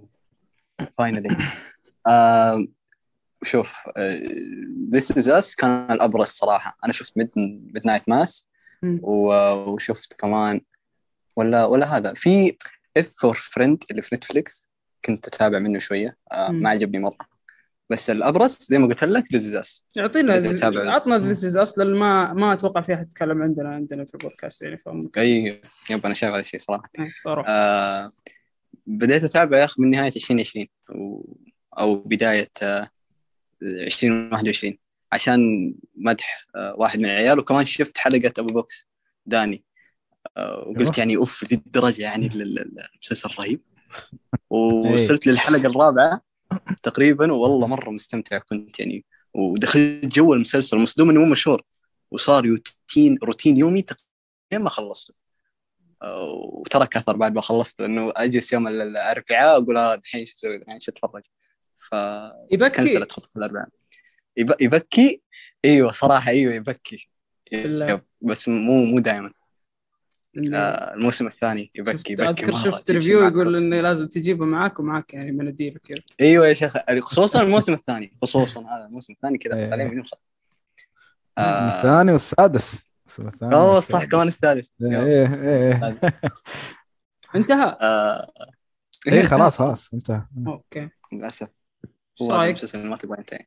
finally شفت This Is Us كان الأبرز صراحة. أنا شفت Mid Midnight Mass. وشفت كمان ولا ولا هذا. في F for Friend اللي في نتفليكس كنت أتابع منه شوية. آه،. ما عجبني مرة. بس الأبرز زي ما قلت لك This Is Us يعطينا. عطنا ذيس از أصلا ما ما أتوقع في أحد يتكلم عندنا عندنا في البودكاست يعني فممكن أي يب أنا شايف هذا الشيء صراحة. فروح آه بديت أتابع يا أخي من نهاية 2020 و... أو بداية آه 2021 عشان مدح آه واحد من العيال. وكمان شفت حلقة أبو بوكس داني. آه وقلت أيوة. يعني أوف لذي الدرجة يعني ال- ال- المسلسل رهيب ووصلت للحلقة الرابعة تقريبا والله مرة مستمتع كنت يعني. ودخلت جو المسلسل مصدوم إنه مو مشهور. وصار روتين روتين يومي تقريبا ما خلصته. وترك اثر بعد ما خلصت لأنه أجلس يوم ال- الأربعاء أقول آه الحين إيش أسوي؟ الحين إيش أتفرج؟ ف كنسلت خطة الأربعاء. يب... يبكي؟ إيوه صراحة إيوه يبكي. بس مو مو دائما الموسم الثاني يبكي يبكي أذكر. شفت review يقول. إنه لازم تجيبه معاك ومعاك يعني مناديل وكذا إيوه يا شيخ خصوصا الموسم الثاني خصوصا هذا الموسم الثاني كذا إيه. عليه مليون خط الاسم آه، الثاني والسادس الاسم الثاني أوه. صح كمان الثالث إيه إيه الثالث. انتهى آه، إيه خلاص خلاص انت أوكي للأسف إيش رأيك؟ ما تبغى ينتهي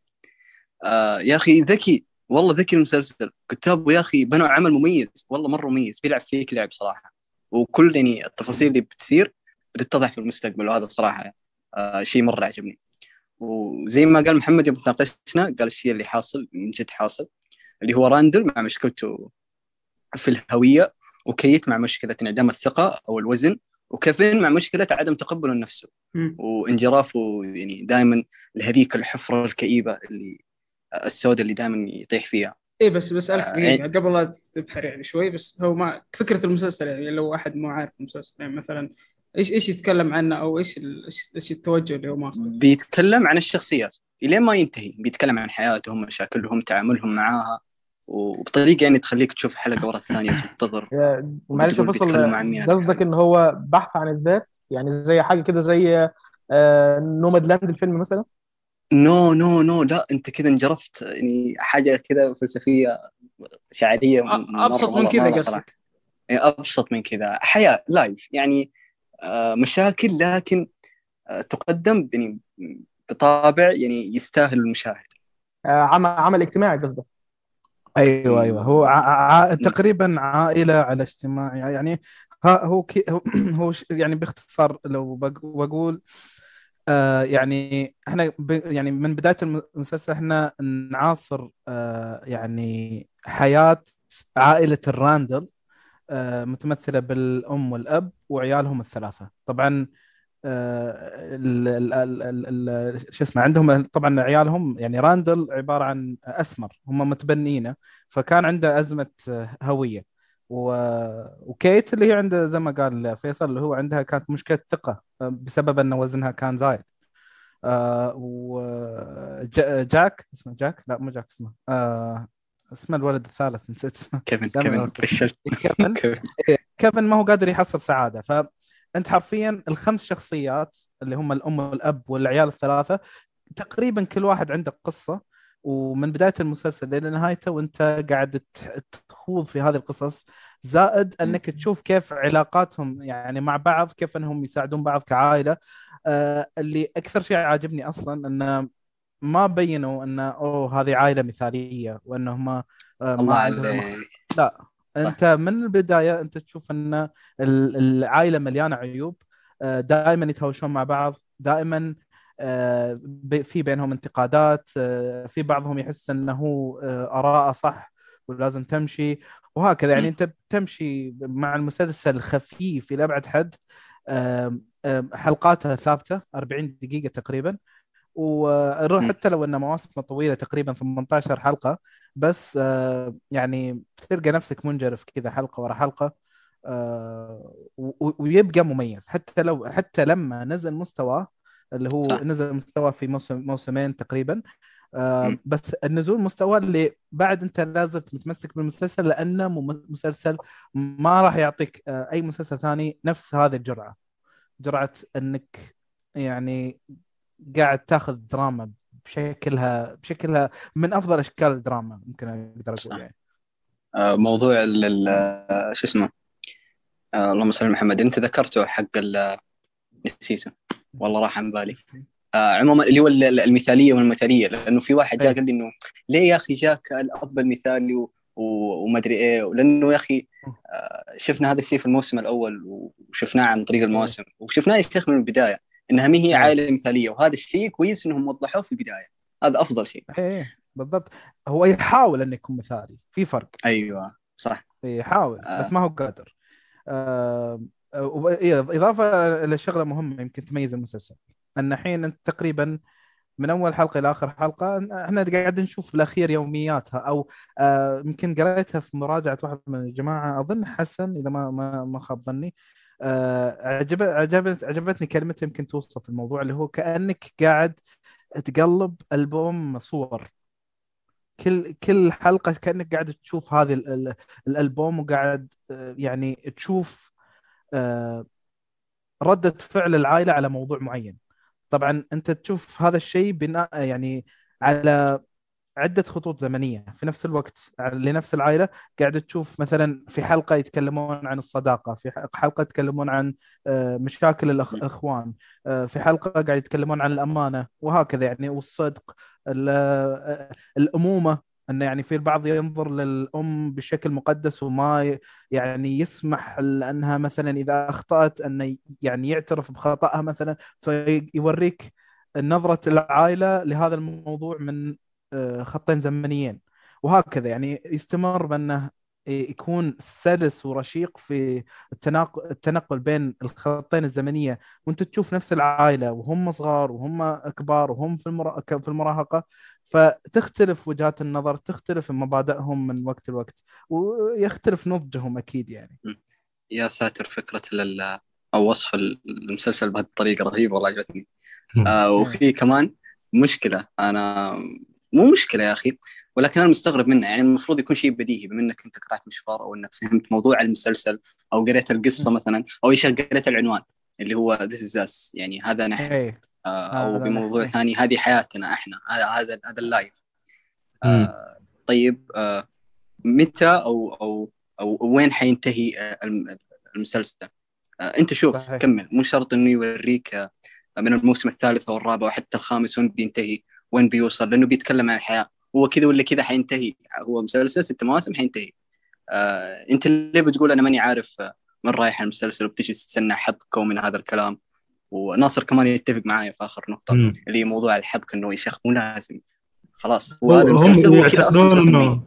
آه يا أخي ذكي والله ذكي المسلسل. كتابه يا أخي بنوا عمل مميز. والله مرة مميز. بيلعب فيك لعب صراحة. وكل يعني التفاصيل اللي بتصير بتتضح في المستقبل. وهذا صراحة آه شيء مرة عجبني. وزي ما قال محمد يوم تناقشنا قال الشيء اللي حاصل من جد حاصل اللي هو راندل مع مشكلته في الهوية وكيت مع مشكلة انعدام الثقة أو الوزن وكيفن مع مشكلة عدم تقبله لنفسه. وانجرافه يعني دائما لهذيك الحفرة الكئيبة اللي السوداء اللي دائما يطيح فيها. إيه بس بسالك آه، دقيقة. قبل لا تبحر يعني شوي بس هو ما فكرة المسلسل يعني لو احد مو عارف المسلسل يعني مثلا إيش إيش يتكلم عنه أو إيش ال- إيش التوجه اللي هو ماخذه؟ بيتكلم عن الشخصيات. إلين ما ينتهي بيتكلم عن حياتهم مشاكلهم تعاملهم معاها وبطريقة يعني تخليك تشوف حلقة ورا الثانية وتنتظر. معلش فصل قصدك إن هو بحث عن الذات؟ يعني زي حاجة كده زي نوماد لاند الفيلم مثلا؟ no no no لا انت كذا انجرفت. يعني حاجة كذا فلسفية شعريه أبسط من كذا. قصدك؟ يعني أبسط من كذا. حياة life يعني آه، مشاكل لكن آه، تقدم يعني بطابع يعني يستاهل المشاهد آه، عمل عمل اجتماعي قصدك؟ أيوه أيوه. هو ع... ع... تقريبا عائلة على اجتماعي يعني ها هو كي... هو- يعني باختصار لو بق- بقول آه يعني إحنا ب... يعني من بداية الم- المسلسل إحنا نعاصر آه يعني حياة عائلة الراندل آه متمثلة بالأم والأب وعيالهم الثلاثة. طبعا آه، شو اسمه عندهم طبعا عيالهم يعني راندل عبارة عن أسمر هم متبنينه فكان عنده أزمة آه، هوية. و... وكيت اللي هي عنده زي ما قال فيصل اللي هو عندها كانت مشكلة ثقة آه، بسبب أن وزنها كان زايد. آه وجاك اسمه جاك؟ لا مو جاك اسمه آه اسمه الولد الثالث نسيت اسمه. كيفن كيفن. فشلت كيفن. كيفن. كيفن ما هو قادر يحصل سعادة. فانت حرفيا الخمس شخصيات اللي هم الأم والأب والعيال الثلاثة تقريبا كل واحد عنده قصة. ومن بداية المسلسل إلى نهايته وانت قاعد تخوض في هذه القصص زائد انك تشوف كيف علاقاتهم يعني مع بعض كيف انهم يساعدون بعض كعائلة. آه اللي أكثر شيء عاجبني أصلا إنه ما بينوا ان أوه هذه عائلة مثالية وانهم آه الله عليك. لا أنت من البداية أنت تشوف إن ال- العائلة مليانة عيوب دائما يتهاوشون مع بعض دائما آه، في بينهم انتقادات آه، في بعضهم يحس أنه آه، آراءه صح ولازم تمشي وهكذا. يعني أنت بتمشي مع المسلسل خفيف إلى أبعد حد. آم، آم، حلقاته ثابتة 40 دقيقة تقريبا. وروح. حتى لو أن مواسمه طويلة تقريبا 18 حلقة بس آه، يعني بتلقى نفسك منجرف كذا حلقة ورا حلقة. آه، ويبقى مميز. حتى لو حتى لما نزل مستواه اللي هو صح. نزل مستواه في موسم موسمين تقريبا آه،. بس النزول مستواه اللي بعد انت لازم متمسك بالمسلسل لأنه مسلسل ما راح يعطيك آه، أي مسلسل ثاني نفس هذه الجرعة جرعة إنك يعني قاعد تاخذ دراما بشكلها بشكلها من أفضل أشكال الدراما ممكن أقدر. أقول يعني آه، موضوع آه، شو اسمه آه، اللهم صل على محمد أنت ذكرته حق نسيته والله راح عن بالي. آه، عموما اللي هو ال- ال- المثالية والمثاليه لأنه في واحد جاء أي. قال لي إنه ليه يا أخي جاك الأب المثالي و- وما أدري إيه؟ لأنه يا أخي آه، شفنا هذا الشيء في الموسم الأول وشفناه عن طريق المواسم وشفناه يا شيخ من البداية إنها ما هي أي. عائلة مثالية وهذا الشيء كويس إنهم وضحوه في البداية. هذا أفضل شيء. إيه بالضبط. هو يحاول انه يكون مثالي في فرق. أيوه صح. يحاول آه. بس ما هو قادر. آه، إيه، إضافة لشغله مهمة يمكن تميز المسلسل. أن الحين أنت تقريبا من أول حلقة إلى آخر حلقة إحنا قاعد نشوف بالاخير يومياتها أو آه، يمكن قريتها في مراجعة واحد من الجماعة أظن حسن إذا ما ما ما خاب ظني. آه، عجب عجبت عجبتني كلمته يمكن توصف الموضوع اللي هو كأنك قاعد تقلب ألبوم صور. كل كل حلقة كأنك قاعد تشوف هذه ال- ال- الألبوم وقاعد آه، يعني تشوف آه، ردة فعل العائلة على موضوع معين. طبعا أنت تشوف هذا الشيء بناء يعني على عدة خطوط زمنية. في نفس الوقت لنفس العائلة قاعد تشوف مثلا في حلقة يتكلمون عن الصداقة في حلقة يتكلمون عن آه، مشاكل الإخوان آه، في حلقة قاعد يتكلمون عن الأمانة وهكذا يعني والصدق ال- آه، الأمومة. أنه يعني في البعض ينظر للأم بشكل مقدس وما يعني يسمح لأنها مثلا إذا أخطأت أنه يعني يعترف بخطأها مثلا فيوريك نظرة العائلة لهذا الموضوع من آه، خطين زمنيين. وهكذا يعني يستمر بأنه يكون سلس ورشيق في التناق- التنقل بين الخطين الزمنية. وانت تشوف نفس العائلة وهم صغار وهم كبار وهم في المرا... في المراهقة. فتختلف وجهات النظر تختلف مبادئهم من وقت لوقت ويختلف نضجهم أكيد يعني. يا ساتر فكرة ال- أو وصف المسلسل بهذه الطريقة رهيبة والله عجبتني. آه وفي كمان مشكلة أنا مو مشكلة يا أخي. ولكن أنا مستغرب منها يعني المفروض يكون شيء بديهي بما إنك أنت قطعت مشوار أو إنك فهمت موضوع المسلسل أو قريت القصة مثلا أو إيش قريت العنوان اللي هو This Is Us يعني هذا نحن. إيه. آه، أو بموضوع نحن. ثاني هذه حياتنا إحنا. هذا هذا هذا ال life. آه، طيب آه، متى أو أو أو وين حينتهي آه، الم- المسلسل؟ آه، أنت شوف صحيح. كمل. مو شرط إنه يوريك آه، من الموسم الثالث أو الرابع أو حتى الخامس وين بينتهي وين بيوصل لأنه بيتكلم عن الحياة. هو كذا ولا كذا حينتهي. هو مسلسل ست مواسم حينتهي. آه، انت ليه بتقول أنا ماني عارف من رايح المسلسل وبتجي تستنى حبكه ومن هذا الكلام؟ وناصر كمان يتفق معي في آخر نقطة مم. اللي هي موضوع الحبكه إنه يا شيخ مو لازم. خلاص هو هذا هم المسلسل هو كذا أصلا يعتقدون مسلسل انه ميت.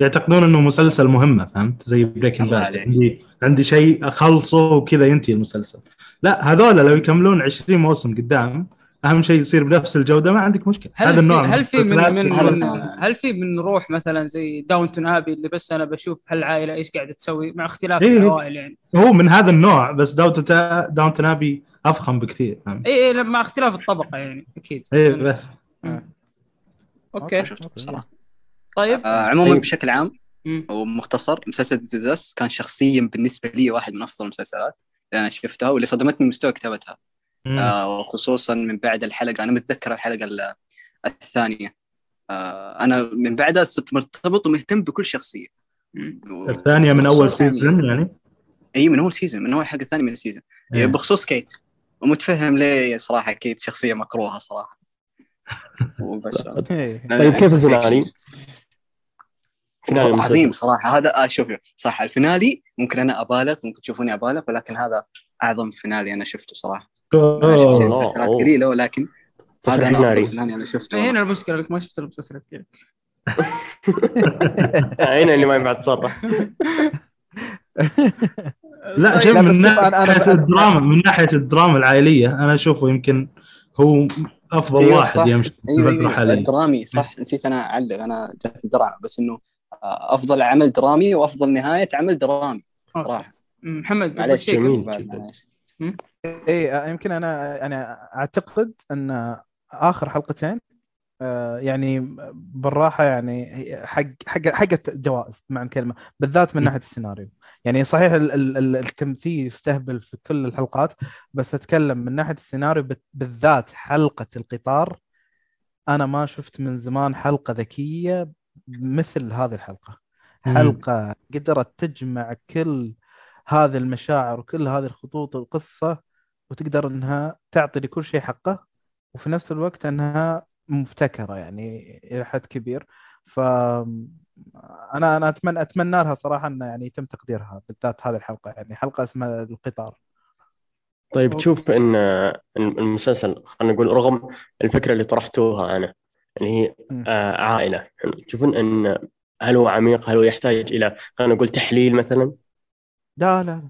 يعتقدون إنه مسلسل مهمه فهمت؟ زي Breaking Bad. عندي عندي شيء أخلصه وكذا ينتهي المسلسل. لا هذول لو يكملون 20 موسم قدام أهم شيء يصير بنفس الجودة ما عندك مشكلة. هل هذا في النوع هل في من المسلسلات من, من هل في من نروح مثلا زي Downton Abbey اللي بس أنا بشوف هالعائلة إيش قاعدة تسوي مع اختلاف إيه. العوائل يعني؟ هو من هذا النوع بس Downton Abbey أفخم بكثير. اي اي مع اختلاف الطبقة يعني أكيد. إيه بس. أوكي. ما شفته بصراحه طيب. آه عموما طيب. بشكل عام. ومختصر مسلسل This Is Us كان شخصيا بالنسبة لي واحد من أفضل المسلسلات اللي أنا شفتها واللي صدمتني مستوى كتابتها. آه وخصوصا من بعد الحلقة. أنا متذكر الحلقة ال- الثانية. آه أنا من بعدها صرت مرتبط ومهتم بكل شخصية. الثانية من أول يعني- season يعني؟ إي من أول season من أول حلقة الثانية من ال season إيه. بخصوص كيت. ومتفهم ليه صراحة كيت شخصية مكروهة صراحة. وبس. إيه. طيب كيف ال finale؟ عظيم صراحة. هذا آه شوف. صح ال finale ممكن أنا أبالغ ممكن تشوفوني أبالغ ولكن هذا أعظم finale أنا شفته صراحة. أنا شفت مسلسلات. قليله ولكن هذا أنا finale أنا شفته. هنا المشكلة إنك ما شفت المسلسلات كذا هنا اللي ما ينفع تصرح. لا شوف من ناحية أنا- الدراما من ناحية الدراما العائلية أنا أشوفه يمكن هو أفضل أيوة واحد. يمشي أيوه الحالية. الدرامي صح. نسيت أنا أعلق أنا جاتني دراما بس إنه آه، أفضل عمل درامي وأفضل نهاية عمل درامي صراحة. محمد جميل اي يمكن أنا يعني أعتقد أن آخر حلقتين آه، يعني بالراحة يعني حق حق حقت جوائز معنى الكلمة بالذات من ناحية السيناريو. يعني صحيح ال- ال- ال- التمثيل يستهبل في كل الحلقات بس أتكلم من ناحية السيناريو بالذات حلقة القطار أنا ما شفت من زمان حلقة ذكية مثل هذه الحلقة. حلقة قدرت تجمع كل هذه المشاعر وكل هذه الخطوط القصة وتقدر إنها تعطي لكل شيء حقه وفي نفس الوقت إنها مبتكرة يعني إلى حد كبير. ف أنا أنا أتمنى أتمنى لها صراحة إنه يعني يتم تقديرها بالذات هذه الحلقة يعني حلقة اسمها القطار. طيب تشوف إن المسلسل خلينا نقول رغم الفكرة اللي طرحتوها أنا اللي هي مم. آه، عائلة. تشوفون إن هل هو عميق هل هو يحتاج إلى خلينا نقول تحليل مثلا؟ لا لا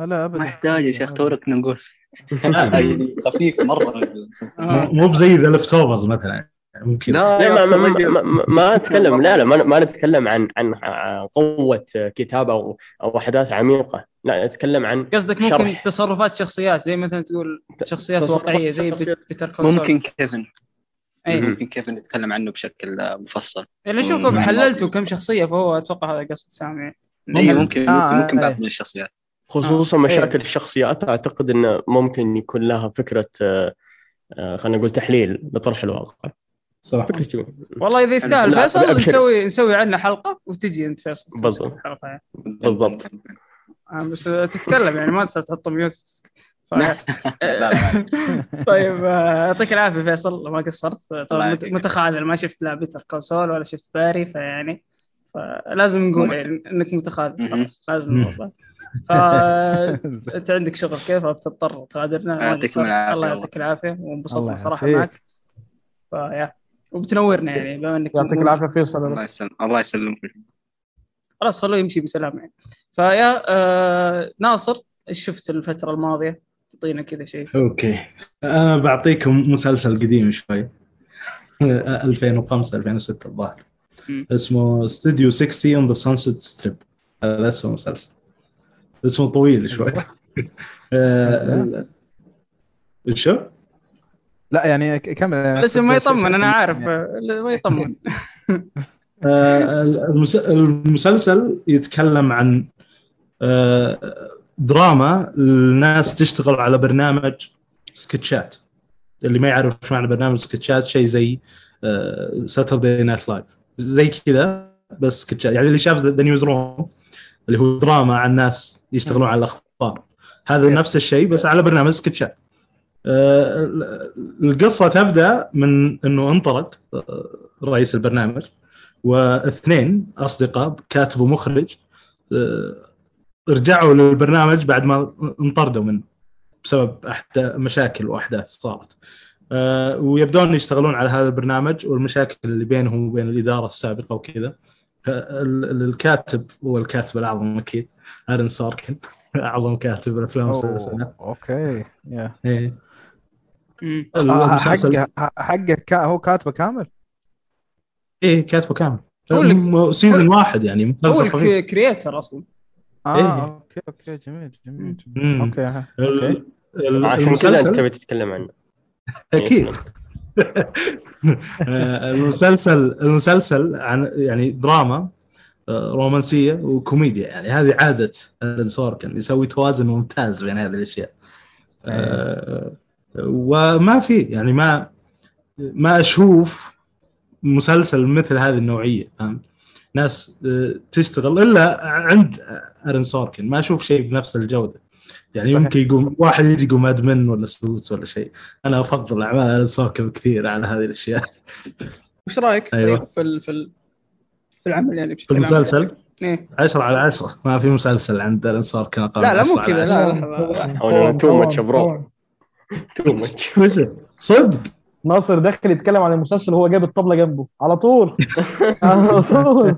لا لا ابدا ما يحتاج يا شيخ. تورك نقول خفيف مرة. آه. مو بزي The Leftovers مثلا ممكن لا لا ما, ما, ما, ما, ما أتكلم لا لا ما, ما نتكلم عن عن قوة كتابه أو أو أحداث عميقة لا نتكلم عن قصدك ممكن شرح. تصرفات شخصيات زي مثلا تقول شخصيات واقعية زي Better Call ممكن كيفن. ممكن كيفن نتكلم عنه بشكل مفصل يعني شوف. حللته كم شخصية فهو أتوقع هذا قصد سامي يعني. اي ممكن آه، ممكن آه، بعض. من الشخصيات خصوصا آه. مشاكل إيه. الشخصيات أعتقد إنه ممكن يكون لها فكرة آه، آه، خلينا نقول تحليل لطرح الواقع صح والله إذا يستاهل فيصل. نسوي نسوي عنه حلقة وتجي أنت فيصل بالضبط. يعني. بالضبط. آه، بس تتكلم يعني ما تحط mute ف... طيب يعطيك العافية فيصل ما قصرت طبعا. متخاذل ما شفت لا Better Call Saul ولا شفت Barry فيعني فلازم نقول يعني إنك متخاذل. لازم فانت عندك شغل كيف؟ فبتضطر تغادرنا. الله. يعطيك العافية. وانبسطنا صراحة. معك. فيا وبتنورنا يعني بما إنك يعطيك. العافية فيصل. الله يسلم الله يسلمك. خلاص خلوه يمشي بسلام يعني. فيا آه ناصر إيش شفت الفترة الماضية؟ أعطينا كذا شيء. أوكي. أنا بعطيكم مسلسل قديم شوي. 2005 2006 الظاهر. اسمه استوديو 60 on the Sunset Strip هذا اسمه مسلسل. اسمه طويل شوي. آه، شو؟ لا يعني كمل. الاسم ما يطمن أنا عارف. ما يطمن. آه، المس- المسلسل يتكلم عن آه، دراما الناس تشتغل على برنامج سكتشات اللي ما يعرف إيش معنى برنامج سكتشات شيء زي Saturday Night Live زي كذا بس سكتشات يعني اللي شاف ذا نيوز روم اللي هو دراما عن ناس يشتغلون على الأخبار. هذا. نفس الشيء بس على برنامج سكتشات آه، القصة تبدأ من إنه انطرد آه، رئيس البرنامج واثنين أصدقاء كاتب ومخرج آه، رجعوا للبرنامج بعد ما انطردوا منه بسبب مشاكل وأحداث صارت. ويبدون يشتغلون على هذا البرنامج والمشاكل اللي بينهم وبين الإدارة السابقة وكذا. ال- ال- الكاتب هو الكاتب الأعظم أكيد. آرون سوركن أعظم كاتب الافلام والمسلسلات أوكي يا. إيه. مم. آه، حقه حقه هو كاتبه كامل؟ إيه كاتبه كامل. هو season واحد يعني هو ال creator أصلا. آه إيه. أوكي أوكي جميل جميل. أوكي أوكي. عشان كذا المسلسل- انت تبي تتكلم عنه. أكيد. المسلسل المسلسل عن يعني دراما آه، رومانسية وكوميديا. يعني هذه عادة آرون سوركن يسوي توازن ممتاز بين هذه الأشياء. آه، وما في يعني ما ما أشوف مسلسل مثل هذه النوعية فاهم ناس آه، تشتغل إلا عند آرون سوركن. ما أشوف شيء بنفس الجودة. يعني صحيح. يمكن يقوم واحد يجي يقوم Mad Men ولا Suits ولا شيء. أنا أفضل أعمال سوركن كثير على هذه الأشياء. وش رأيك؟ أيوة. طيب في ال- في ال- في العمل يعني في بشكل عام المسلسل؟ إيه؟ 10 على 10 ما في مسلسل عند آرون سوركن أقل لا من لا مو 10 كذا. لا 10. لا. أو too طبعاً، much يا bro. too much صدق. ناصر داخل يتكلم عن المسلسل وهو جايب الطبلة جنبه. على طول. على طول.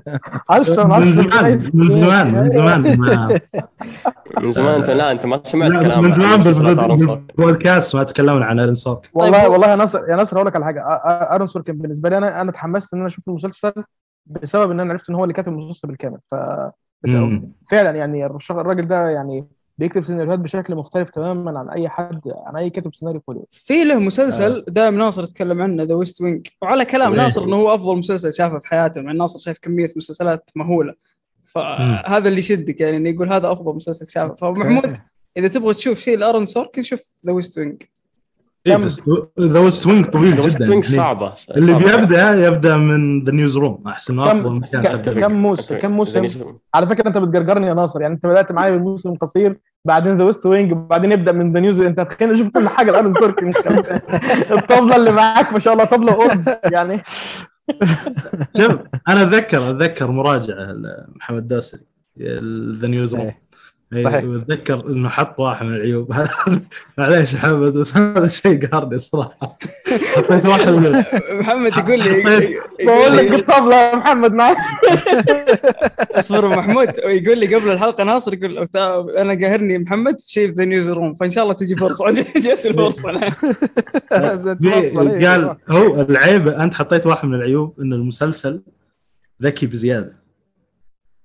10 من من 10 زمان من زمان من زمان. ما من زمان انت لا انت ما سمعت لا، كلام من زمان سوركن. بالبودكاست ما تكلمنا عن ارن سوركن والله طيب، والله يا ناصر يا ناصر هقول لك على حاجة. آ- أرون سوركن بالنسبة لي أنا أنا اتحمست إن أنا أشوف المسلسل بسبب إن أنا عرفت إن هو اللي كاتب المسلسل بالكامل. ف بس. فعلا يعني الراجل ده يعني بيكتب سيناريوهات بشكل مختلف تماما عن أي حد عن أي كاتب سيناريو في هوليوود في له مسلسل دائما ناصر يتكلم عنه The West Wing وعلى كلام. ناصر إنه هو أفضل مسلسل شافه في حياته مع ناصر شايف كمية مسلسلات مهولة. فهذا اللي يشدك يعني إنه يقول هذا أفضل مسلسل شافه. فمحمود إذا تبغى تشوف شيء لأرن سوركن شوف The West Wing إيه بس The West Wing طويل جدا توينك يعني صعبة. اللي صعبة. بيبدأ يبدأ من The Newsroom أحسن افضل مكان كم-. كم موسم كم موسم؟ على فكرة أنت بتجرجرني يا ناصر يعني أنت بدأت معايا بالموسم القصير بعدين ذا ويست وينج وبعدين يبدأ من ذا نيوز أنت هتخليني أشوف كل حاجة الان سوركن الطبلة اللي معاك ما شاء الله طبلة قرب يعني. شوف أنا اتذكر أتذكر مراجعة لمحمد داسري ذا نيوز روم. صحيح. وأتذكر إنه حط واحد من العيوب. معليش محمد بس هذا شيء قهرني الصراحه حطيت واحد من محمد يقول لي بقول لك الطبله يا محمد معاك اصبر محمود. يقول لي قبل الحلقة ناصر يقول أنا قاهرني محمد في شيء في The Newsroom فإن شاء الله تجي فرصة. جت الفرصة تفضل، إيه، قال هو العيب أنت حطيت واحد من العيوب ان المسلسل ذكي بزيادة.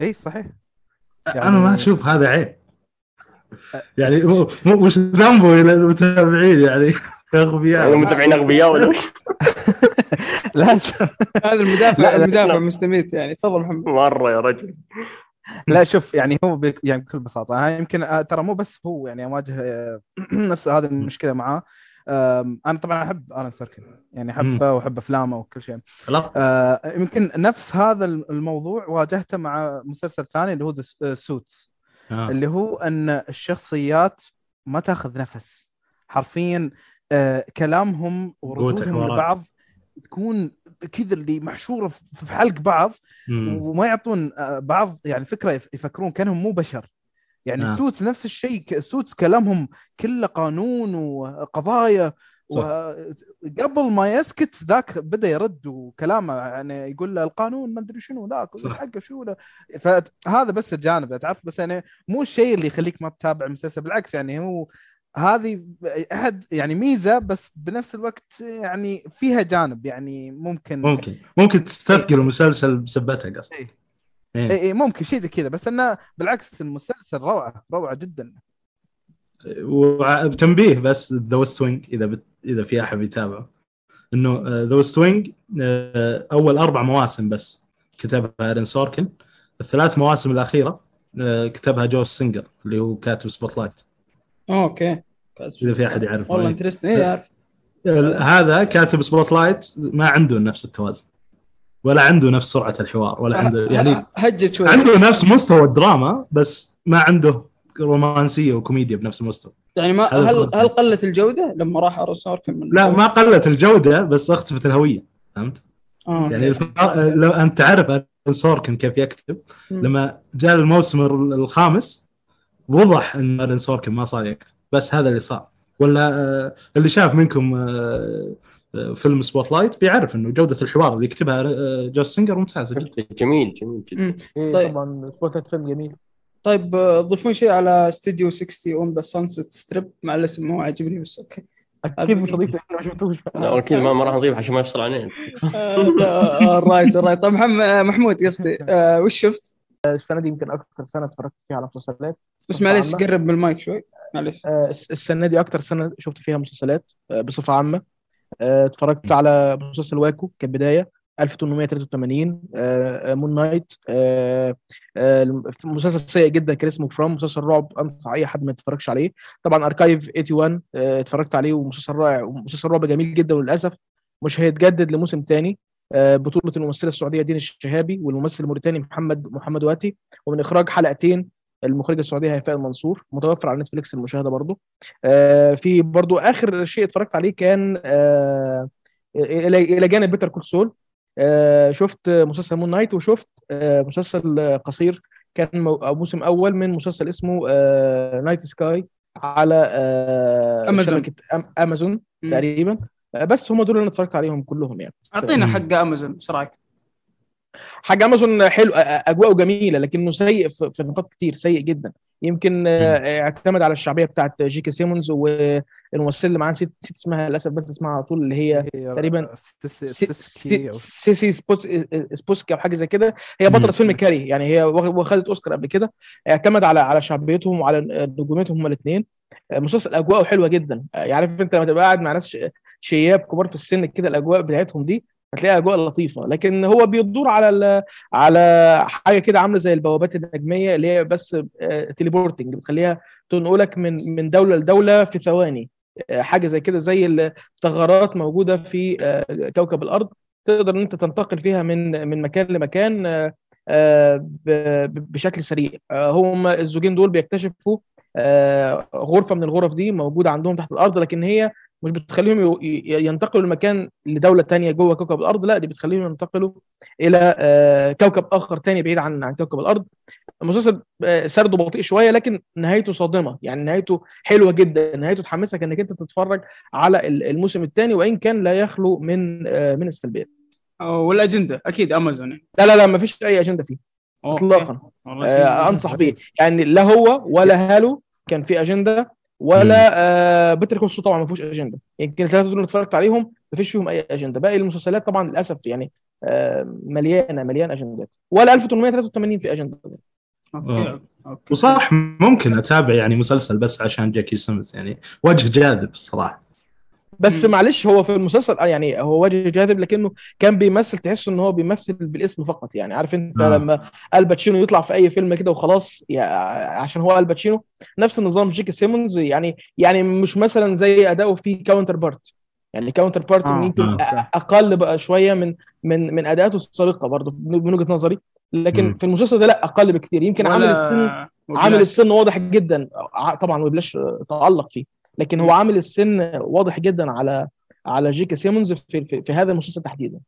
اي صحيح. أنا ما أشوف هذا عيب. يعني مو مو- وش ذنبه إلى المتابعين يعني أغبياء. المتابعين أغبياء ولا؟ لا هذا المدافع المدافع. مستميت يعني تفضل محمد. مرة يا رجل. لا شوف يعني هو بك يعني بكل بساطة يمكن آه، ترى مو بس هو يعني أواجه آه، نفس هذه المشكلة معاه. أنا طبعا أحب ارن سيركن يعني أحبه وأحب أفلامه وكل شيء. آه، يمكن نفس هذا الموضوع واجهته مع مسلسل ثاني اللي هو سوت آه. اللي هو أن الشخصيات ما تأخذ نفس حرفيا آه كلامهم وردودهم. لبعض تكون كذا اللي محشورة في حلق بعض مم. وما يعطون آه، بعض يعني فكرة يف- يفكرون كأنهم مو بشر يعني آه. Suits نفس الشيء ك- Suits كلامهم كله قانون وقضايا. وقبل ما يسكت ذاك بدأ يرد وكلامه يعني يقول له القانون ما أدري شنو ذاك. حقه شو له. فهذا بس الجانب تعرف بس يعني مو الشيء اللي يخليك ما تتابع المسلسل بالعكس يعني هو هذه أحد يعني ميزة بس بنفس الوقت يعني فيها جانب يعني ممكن ممكن. ممكن تستثقل المسلسل بسبتها قصدي إيه. إيه. اي اي ممكن شيء زي كذا. بس إنه بالعكس المسلسل روعة روعة جدا. وتنبيه بس The West Wing إذا بت... إذا في أحد يتابعه إنه The West Wing أول أربع مواسم بس كتبها إيرن سوركن. الثلاث مواسم الأخيرة آه، كتبها جوش سينجر اللي هو كاتب Spotlight أوكي. إذا في أحد يعرف والله interesting اي اعرف هذا كاتب Spotlight ما عنده نفس التوازن. ولا عنده نفس سرعة الحوار ولا عنده يعني هجت شوي. عنده نفس مستوى الدراما بس ما عنده رومانسية وكوميديا بنفس المستوى يعني ما هل الفرق. هل قلت الجودة لما راح ارون سوركن من لا ما قلت الجودة بس اختفت الهوية فهمت؟ آه،. يعني الف... لو أنت تعرف سوركن كيف يكتب. لما جاء الموسم الخامس وضح إن ارون سوركن ما صار يكتب بس هذا اللي صار ولا آه، اللي شاف منكم آه، آه، فيلم Spotlight بيعرف إنه جودة الحوار اللي يكتبها آه، جوش سينجر ممتازة جدا جميل جميل جدا. إيه طيب. طبعا Spotlight فيلم جميل طيب آه، تضيفون شيء على استوديو 60 on the Sunset Strip مع الاسم مو عاجبني بس okay. أكيد مش هضيف ما شفتوش. لا أكيد ما ما راح نضيف عشان ما يفصل علينا آه، right right طيب آه، محمود قصدي آه، وش شفت؟ السنة دي يمكن أكثر سنة اتفرجت فيها على مسلسلات. بس عامة. قرب من المايك شوي. آه، الس- السنة دي أكتر سنة شفت فيها مسلسلات آه، بصفة عامة. آه، اتفرجت على مسلسل Waco كبداية. 1883 آه، آه، Moon Knight آه، مسلسل سيء جدا كان اسمه From مسلسل رعب أنصح أي حد ما يتفرجش عليه. طبعا Archive 81 آه، اتفرجت عليه ومسلسل رائع ومسلسل رعب جميل جدا وللاسف مش هيتجدد لموسم تاني. بطولة الممثلة السعودية دينا الشهابي والممثل الموريتاني محمد محمد واتي. ومن إخراج حلقتين المخرجة السعودية هيفاء المنصور متوفر على نتفليكس المشاهدة برضه في برضو آخر شيء اتفرجت عليه كان إلى جانب Better Call Saul شفت مسلسل Moon Knight وشفت آه، مسلسل آه، قصير كان موسم أول من مسلسل اسمه آه، Night Sky على آه، أمازون مم. تقريبا آه، بس هم دول اللي أنا اتفرجت عليهم كلهم يعني أعطينا. حق أمازون إيش رأيك؟ حاجة امازون حلو أجواءه جميلة لكنه سيء في نقاط كتير سيء جدا. يمكن اعتمد على الشعبية بتاعت جي كي سيمونز والممثله اللي معاه نسيت نسيت اسمها للأسف بس اسمها على طول اللي هي تقريبا سيسي سي- سبوسكي أو حاجة زي كده. هي بطلة. فيلم كاري يعني هي واخ- واخدت أوسكار قبل كده. اعتمد على على شعبيتهم وعلى نجوميتهم هما الاثنين مسلسل أجواءه حلوة جدا. يعني عارف أنت لما تبقى قاعد مع ناس شياب كبار في السن كده الأجواء بتاعتهم دي هتلاقيها أجواء لطيفة. لكن هو بيدور على على حاجة كده عاملة زي البوابات النجمية اللي هي بس teleporting بتخليها تنقلك من من دولة لدولة في ثواني. آه، حاجة زي كده زي الثغرات موجودة في آه، كوكب الأرض. تقدر إن أنت تنتقل فيها من من مكان لمكان آه، آه، بشكل سريع. آه، هم الزوجين دول بيكتشفوا آه، غرفة من الغرف دي موجودة عندهم تحت الأرض لكن هي مش بتخليهم ينتقلوا لمكان لدولة تانية جوه كوكب الأرض لا دي بتخليهم ينتقلوا إلى آه، كوكب آخر تاني بعيد عن عن كوكب الأرض. المسلسل آه، سرده بطيء شوية لكن نهايته صادمة. يعني نهايته حلوة جدا. نهايته تحمسك إنك أنت تتفرج على ال- الموسم الثاني وإن كان لا يخلو من آه، من السلبيات والاجنده أكيد أمازون. لا لا لا ما فيش أي أجندة فيه. اطلاقا. آه أنصح بيه. يعني لا هو ولا Halo كان في أجندة. ولا آه Better Call Saul طبعا ما فيهوش أجندة. يمكن الثلاثة دول اللي اتفرجت عليهم ما فيش فيهم أي أجندة. باقي المسلسلات طبعا للأسف يعني آه مليانة مليان أجندات. ولا 1883 في أجندة. أوكي. أوكي. وصح ممكن أتابع يعني مسلسل بس عشان جي كي سيمونز يعني. وجه جاذب الصراحة. بس. معلش هو في المسلسل آه يعني هو وجه جاذب لكنه كان بيمثل تحس إن هو بيمثل بالاسم فقط يعني عارف أنت آه. لما آل باتشينو يطلع في أي فيلم كده وخلاص يعني عشان هو آل باتشينو نفس النظام جي كي سيمونز يعني يعني مش مثلا زي أداؤه في Counterpart يعني Counterpart آه. يمكن آه. أقل بقى شوية من من من أداءاته السابقة برضه من وجهة نظري لكن مم. في المسلسل ده لا أقل بكتير يمكن عامل السن وبلاش. عامل السن واضح جدا ع- طبعا وبلاش تألق فيه لكن هو عامل السن واضح جدا على على جيكي سيمونز في, في, في هذا المسلسل تحديدا.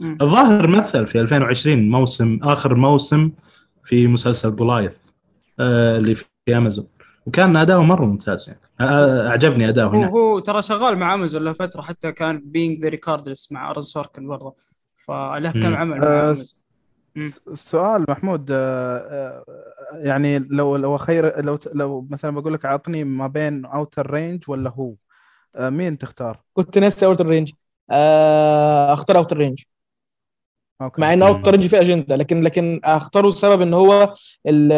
الظاهر مثل في 2020 موسم آخر موسم في مسلسل بولايث آه اللي في أمازون. وكان أداؤه مرة ممتاز يعني. آه أعجبني أداؤه هو هناك. هو ترى شغال مع أمازون له فتره حتى كان بينج ذا ريكاردلس مع أرن سوركن برضه. فله كم. عمل مع آه، أمازون. السؤال محمود آه، آه، يعني لو لو خير لو لو مثلا بقول لك اعطني ما بين Outer Range ولا هو آه، مين تختار؟ كنت ناسي Outer Range أختار Outer Range okay. مع إن Outer Range فيه أجندة لكن لكن أختاره السبب إن هو ال-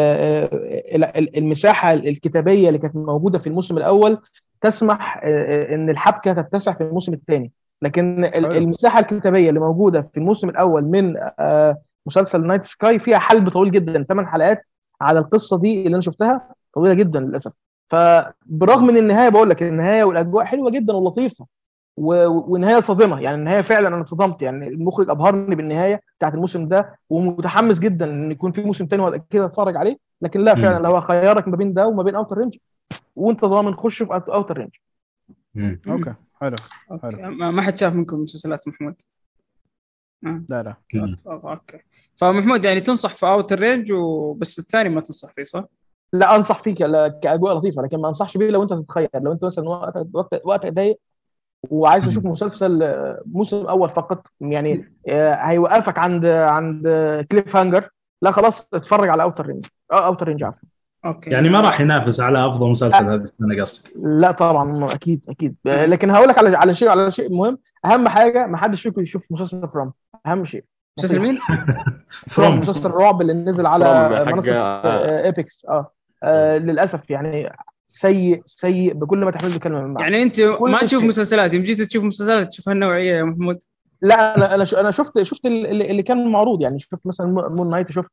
ال- ال- المساحة الكتابية اللي كانت موجودة في الموسم الأول تسمح إن الحبكة تتسع في الموسم الثاني. لكن. المساحة الكتابية اللي موجودة في الموسم الأول من آه، مسلسل Night Sky فيها حلب طويل جدا ثمان حلقات على القصة دي اللي أنا شفتها طويلة جدا للأسف فبرغم من النهاية بقول لك النهاية والأجواء حلوة جدا ولطيفة و- ونهاية صادمة يعني النهاية فعلا أنا اتصدمت يعني المخرج أبهرني بالنهاية بتاعت الموسم ده ومتحمس جدا إن يكون في موسم تاني وأبقى كده أتفرج عليه لكن لا. فعلا لو خيارك ما بين ده وما بين Outer Range وأنت ضامن خش في Outer Range. okay حلو حلو. ما ما حد شاف منكم مسلسلات محمود. لا لا. okay. فمحمود يعني تنصح في Outer Range وبس الثاني ما تنصح فيه صح؟ لا أنصح فيه كأجواء لطيفة لكن ما أنصحش بيه لو أنت تتخيل. لو أنت مثلا وقتك وقت وقتك ضيق وعايز تشوف مسلسل آه، موسم أول فقط يعني آه، هيوقفك عند عند cliffhanger لا خلاص اتفرج على Outer Range Outer Range عفوا. okay. يعني ما راح ينافس على أفضل مسلسل هذا أنا قصدي. لا طبعا أكيد أكيد. لكن هقول لك على على شيء على شيء مهم. أهم حاجة ما حدش فيكم يشوف مسلسل From أهم شيء. مسلسل مين؟ From From. مسلسل الرعب اللي نزل على منصة آه. Epix آه. آه، للأسف يعني سيء سيء بكل ما تحمله الكلمة. من معنى يعني أنت ما تشوف شيء. مسلسلات يوم جيت تشوف مسلسلات تشوف هالنوعية يا محمود. لا أنا أنا ش- أنا شفت شفت اللي, اللي كان معروض. يعني شفت مثلا Moon Knight شفت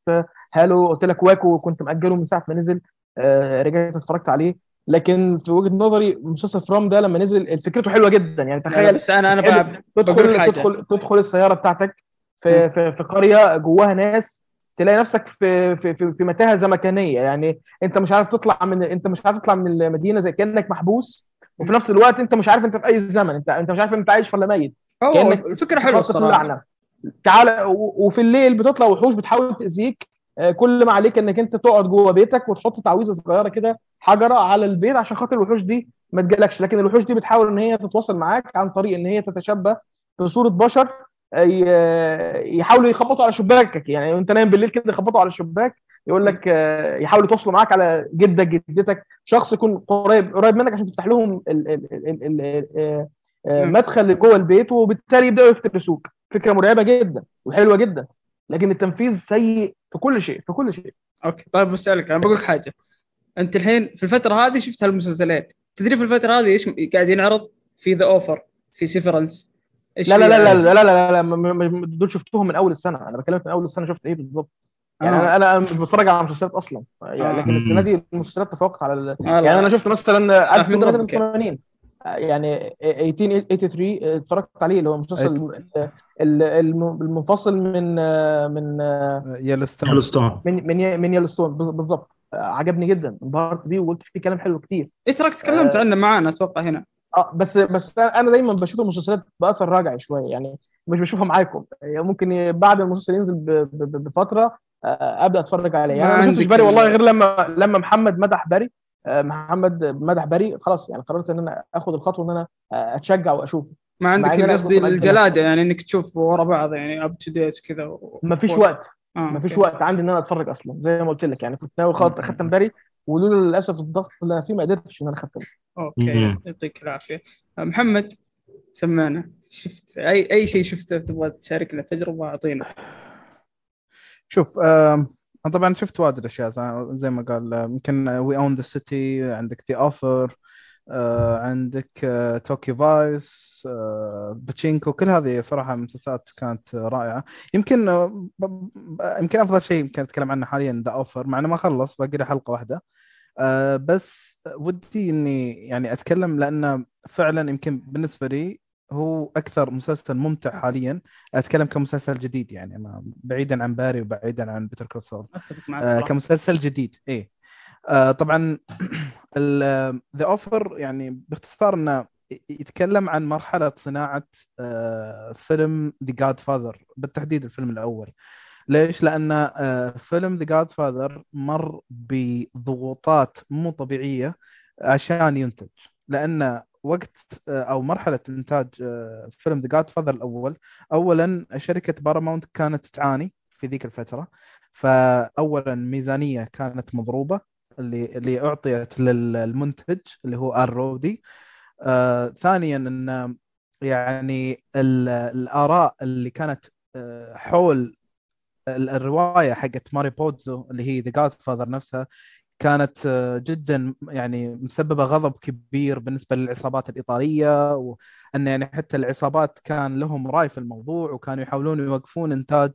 Halo قلت لك Waco كنت مأجله من ساعة ما نزل. آه، رجعت اتفرجت عليه. لكن في وجهة نظري مسلسل From ده لما نزل فكرته حلوة جدا. يعني تخيل بس أنا أنا بقى تدخل حاجة. تدخل تدخل السيارة بتاعتك في في, في قرية جواها ناس تلاقي نفسك في في في, في متاهة زمكانية. يعني أنت مش عارف تطلع من أنت مش عارف تطلع من المدينة زي كأنك محبوس وفي نفس الوقت أنت مش عارف أنت في أي زمن. انت أنت مش عارف أنت عايش ولا ميت. كأنك الفكرة حلوة الصراحة. تعالى و- وفي الليل بتطلع وحوش بتحاول تأذيك. آه، كل ما عليك إنك أنت تقعد جوه بيتك وتحط تعويذة صغيرة كده. حجره على البيت عشان خاطر الوحوش دي ما تجيلكش. لكن الوحوش دي بتحاول إن هي تتواصل معاك عن طريق إن هي تتشبه بصورة بشر ي- يحاولوا يخبطوا على شباكك. يعني وأنت نايم بالليل كده يخبطوا على الشباك يقول لك آه، يحاولوا يتواصلوا معاك على جدك جدتك. شخص يكون قريب قريب منك عشان تفتح لهم آه، آه،. مدخل جوه البيت وبالتالي يبدأوا يفترسوك. فكرة مرعبة جدا وحلوة جدا. لكن التنفيذ سيء في كل شيء في كل شيء. okay. طيب بسألك أنا بقول لك حاجة. انت الحين في الفترة هذه شفت هالمسلسلين تدري في الفترة هذه إيش قاعد ينعرض في The Offer في Severance لا لا لا لا لا لا لا, لا م- دول شفتهم من اول السنة أنا بكلمك من اول السنة شفت إيه بالظبط يعني آه. أنا أنا مش بتفرج على مسلسلات أصلا يعني آه. لكن السنة دي المسلسلات تفوقت على ال... آه، يعني لا. أنا شفت مثلا أحمد ربك 1880 يعني 1883 اتفرجت عليه اللي هو المسلسل ال- الم- المنفصل من من يلوستون من من من يلوستون بالضبط. عجبني جدا. انبهرت بيه وقلت فيه كلام حلو كتير. إيه تراك تكلمت عنه معانا أتوقع هنا. آه بس بس أنا دايما بشوف المسلسلات بأثر راجعي شوية يعني مش بشوفها معاكم. يعني ممكن بعد المسلسل ينزل ب- ب- ب- بفترة آه، أبدأ أتفرج عليه. يعني ما أنا ما شفتش باري والله ال- غير لما لما محمد مدح باري آه، محمد مدح باري خلاص يعني قررت إن أنا اخد الخطوة إن أنا آه، أتشجع واشوفه ما عندك قصدي الجلادة يعني إنك تشوف ورا بعض يعني اب تو ديت وكذا و- ما فيش وقت. آه، ما فيش. وقت عندي إن أنا أتفرج أصلا زي ما قلت لك يعني كنت ناوي خلاص أختم باري ولولا للأسف الضغط اللي أنا فيه ما قدرتش إن أنا أختم. أوكي. يعطيك العافية. محمد سمعنا شفت أي أي شيء شفته تبغى تشاركنا تجربة أعطينا. شوف آم، أنا طبعا شفت واجد أشياء زي- ما قال آه، يمكن We Own This City عندك The Offer عندك Tokyo Vice Pachinko كل هذه صراحة مسلسلات كانت آه، رائعة. يمكن آه، يمكن أفضل شيء يمكن أتكلم عنه حاليا The Offer مع إنه ما خلص باقي له حلقة واحدة. آه، بس ودي إني يعني أتكلم لأنه فعلا يمكن بالنسبة لي هو أكثر مسلسل ممتع حاليا. أتكلم كمسلسل جديد يعني ما بعيدا عن Barry وبعيدا عن Better Call Saul. أتفق معك آه. كمسلسل جديد إيه. آه طبعا The Offer يعني باختصار إنه يتكلم عن مرحلة صناعة آه فيلم The Godfather بالتحديد الفيلم الأول. ليش؟ لأن آه فيلم The Godfather مر بضغوطات مو طبيعية عشان ينتج. لأن وقت آه، أو مرحلة إنتاج آه، فيلم The Godfather الأول. اولا شركة باراماونت كانت تعاني في ذيك الفترة. فاولا ميزانية كانت مضروبة اللي اللي أعطيت للمنتج اللي هو ال رودي آه ثانيا إن يعني ال- الآراء اللي كانت آه حول ال- الرواية حقت ماريو بوزو اللي هي The Godfather نفسها كانت آه، جدا يعني مسببة غضب كبير بالنسبة للعصابات الإيطالية وأن يعني حتى العصابات كان لهم رأي في الموضوع وكانوا يحاولون يوقفون إنتاج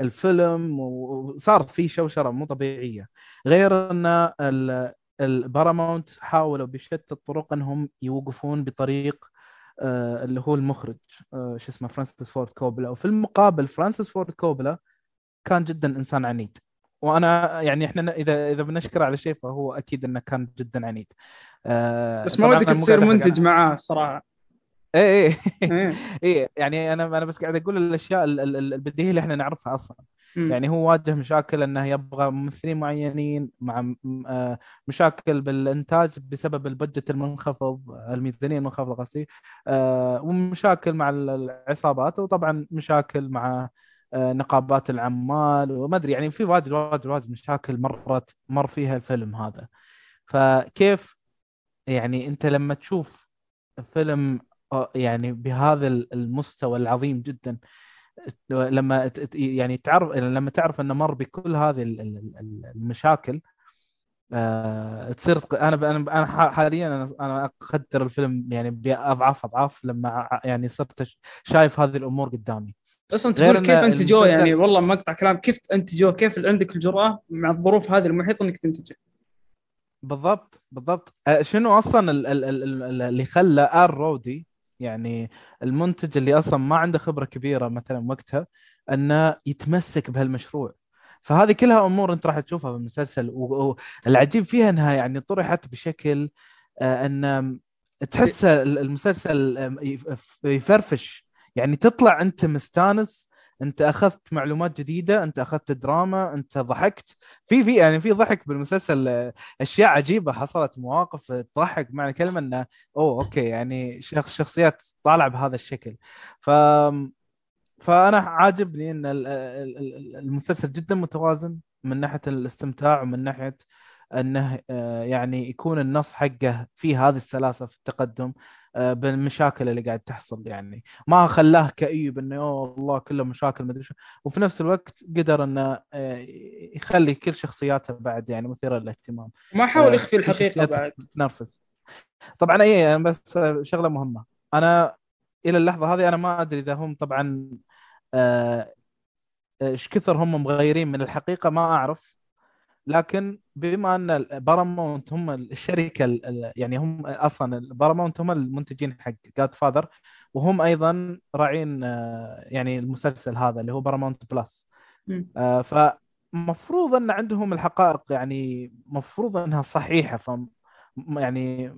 الفيلم وصار في شوشرة مو طبيعية. غير أن ال- الباراماونت حاولوا بشتى الطرق أنهم يوقفون بطريق آه، اللي هو المخرج آه، شو اسمه فرانسيس فورد كوبولا وفي المقابل فرانسيس فورد كوبولا كان جدا إنسان عنيد. وأنا يعني إحنا إذا إذا بنشكر على شيء فهو أكيد إنه كان جدا عنيد آه، بس ما ودك تصير منتج. معاه الصراحه إيه إيه إيه. إيه يعني أنا أنا بس قاعد أقول الأشياء ال- ال- ال- البديهية اللي إحنا نعرفها أصلا. يعني هو واجه مشاكل إنه يبغى ممثلين معينين مع آه، مشاكل بالإنتاج بسبب البجت المنخفض الميزانية المنخفضة قصدي آه، ومشاكل مع ال- العصابات وطبعا مشاكل مع نقابات العمال وما أدري يعني في واجد واجد واجد مشاكل مرت مر فيها الفيلم هذا. فكيف يعني أنت لما تشوف فيلم آه، يعني بهذا المستوى العظيم جدا لما يعني تعرف لما تعرف إنه مر بكل هذه ال- ال- ال- المشاكل آه، تصير أنا أنا حاليا أنا أقدر الفيلم يعني بأضعاف أضعاف لما يعني صرت شايف هذه الأمور قدامي. أصلا تقول كيف انتجوه يعني؟ والله مقطع كلام. كيف انتجوه كيف عندك الجرأة مع الظروف هذه المحيطة إنك تنتجه بالضبط بالضبط. آه، شنو أصلا ال- ال- ال- ال- اللي خلى ار رودي يعني المنتج اللي أصلا ما عنده خبرة كبيرة مثلا وقتها إنه يتمسك بهالمشروع. فهذه كلها أمور أنت راح تشوفها في المسلسل والعجيب فيها إنها يعني طرحت بشكل آه، ان تحس ال- المسلسل يفرفش يعني تطلع أنت مستانس أنت أخذت معلومات جديدة أنت أخذت دراما أنت ضحكت. في في يعني في ضحك بالمسلسل أشياء عجيبة حصلت مواقف تضحك معنى الكلمة إنه أوه أوكي يعني شخص شخصيات طالع بهذا الشكل. ف فأنا عاجبني إن ال- ال- ال- المسلسل جدا متوازن من ناحية الاستمتاع ومن ناحية أنه آه، يعني يكون النص حقه فيه هذه السلاسه في التقدم آه، بالمشاكل اللي قاعد تحصل يعني. ما خلاه كئيب إنه يا الله كله مشاكل ما أدري وفي نفس الوقت قدر إنه آه، يخلي كل شخصياته بعد يعني مثيرة للاهتمام. ما حاول يخفي في الحقيقة بعد. تتنرفز. طبعا اي بس شغلة مهمة. أنا إلى اللحظة هذه أنا ما أدري إذا هم طبعا إيش كثر هم مغيرين. من الحقيقة ما أعرف. لكن بما أن بارامونت هم الشركة ال- ال- يعني هم أصلا بارامونت هم المنتجين حق Godfather وهم أيضا راعين آه، يعني المسلسل هذا اللي هو Paramount Plus. آه، فمفروض أن عندهم الحقائق يعني مفروض أنها صحيحة ف يعني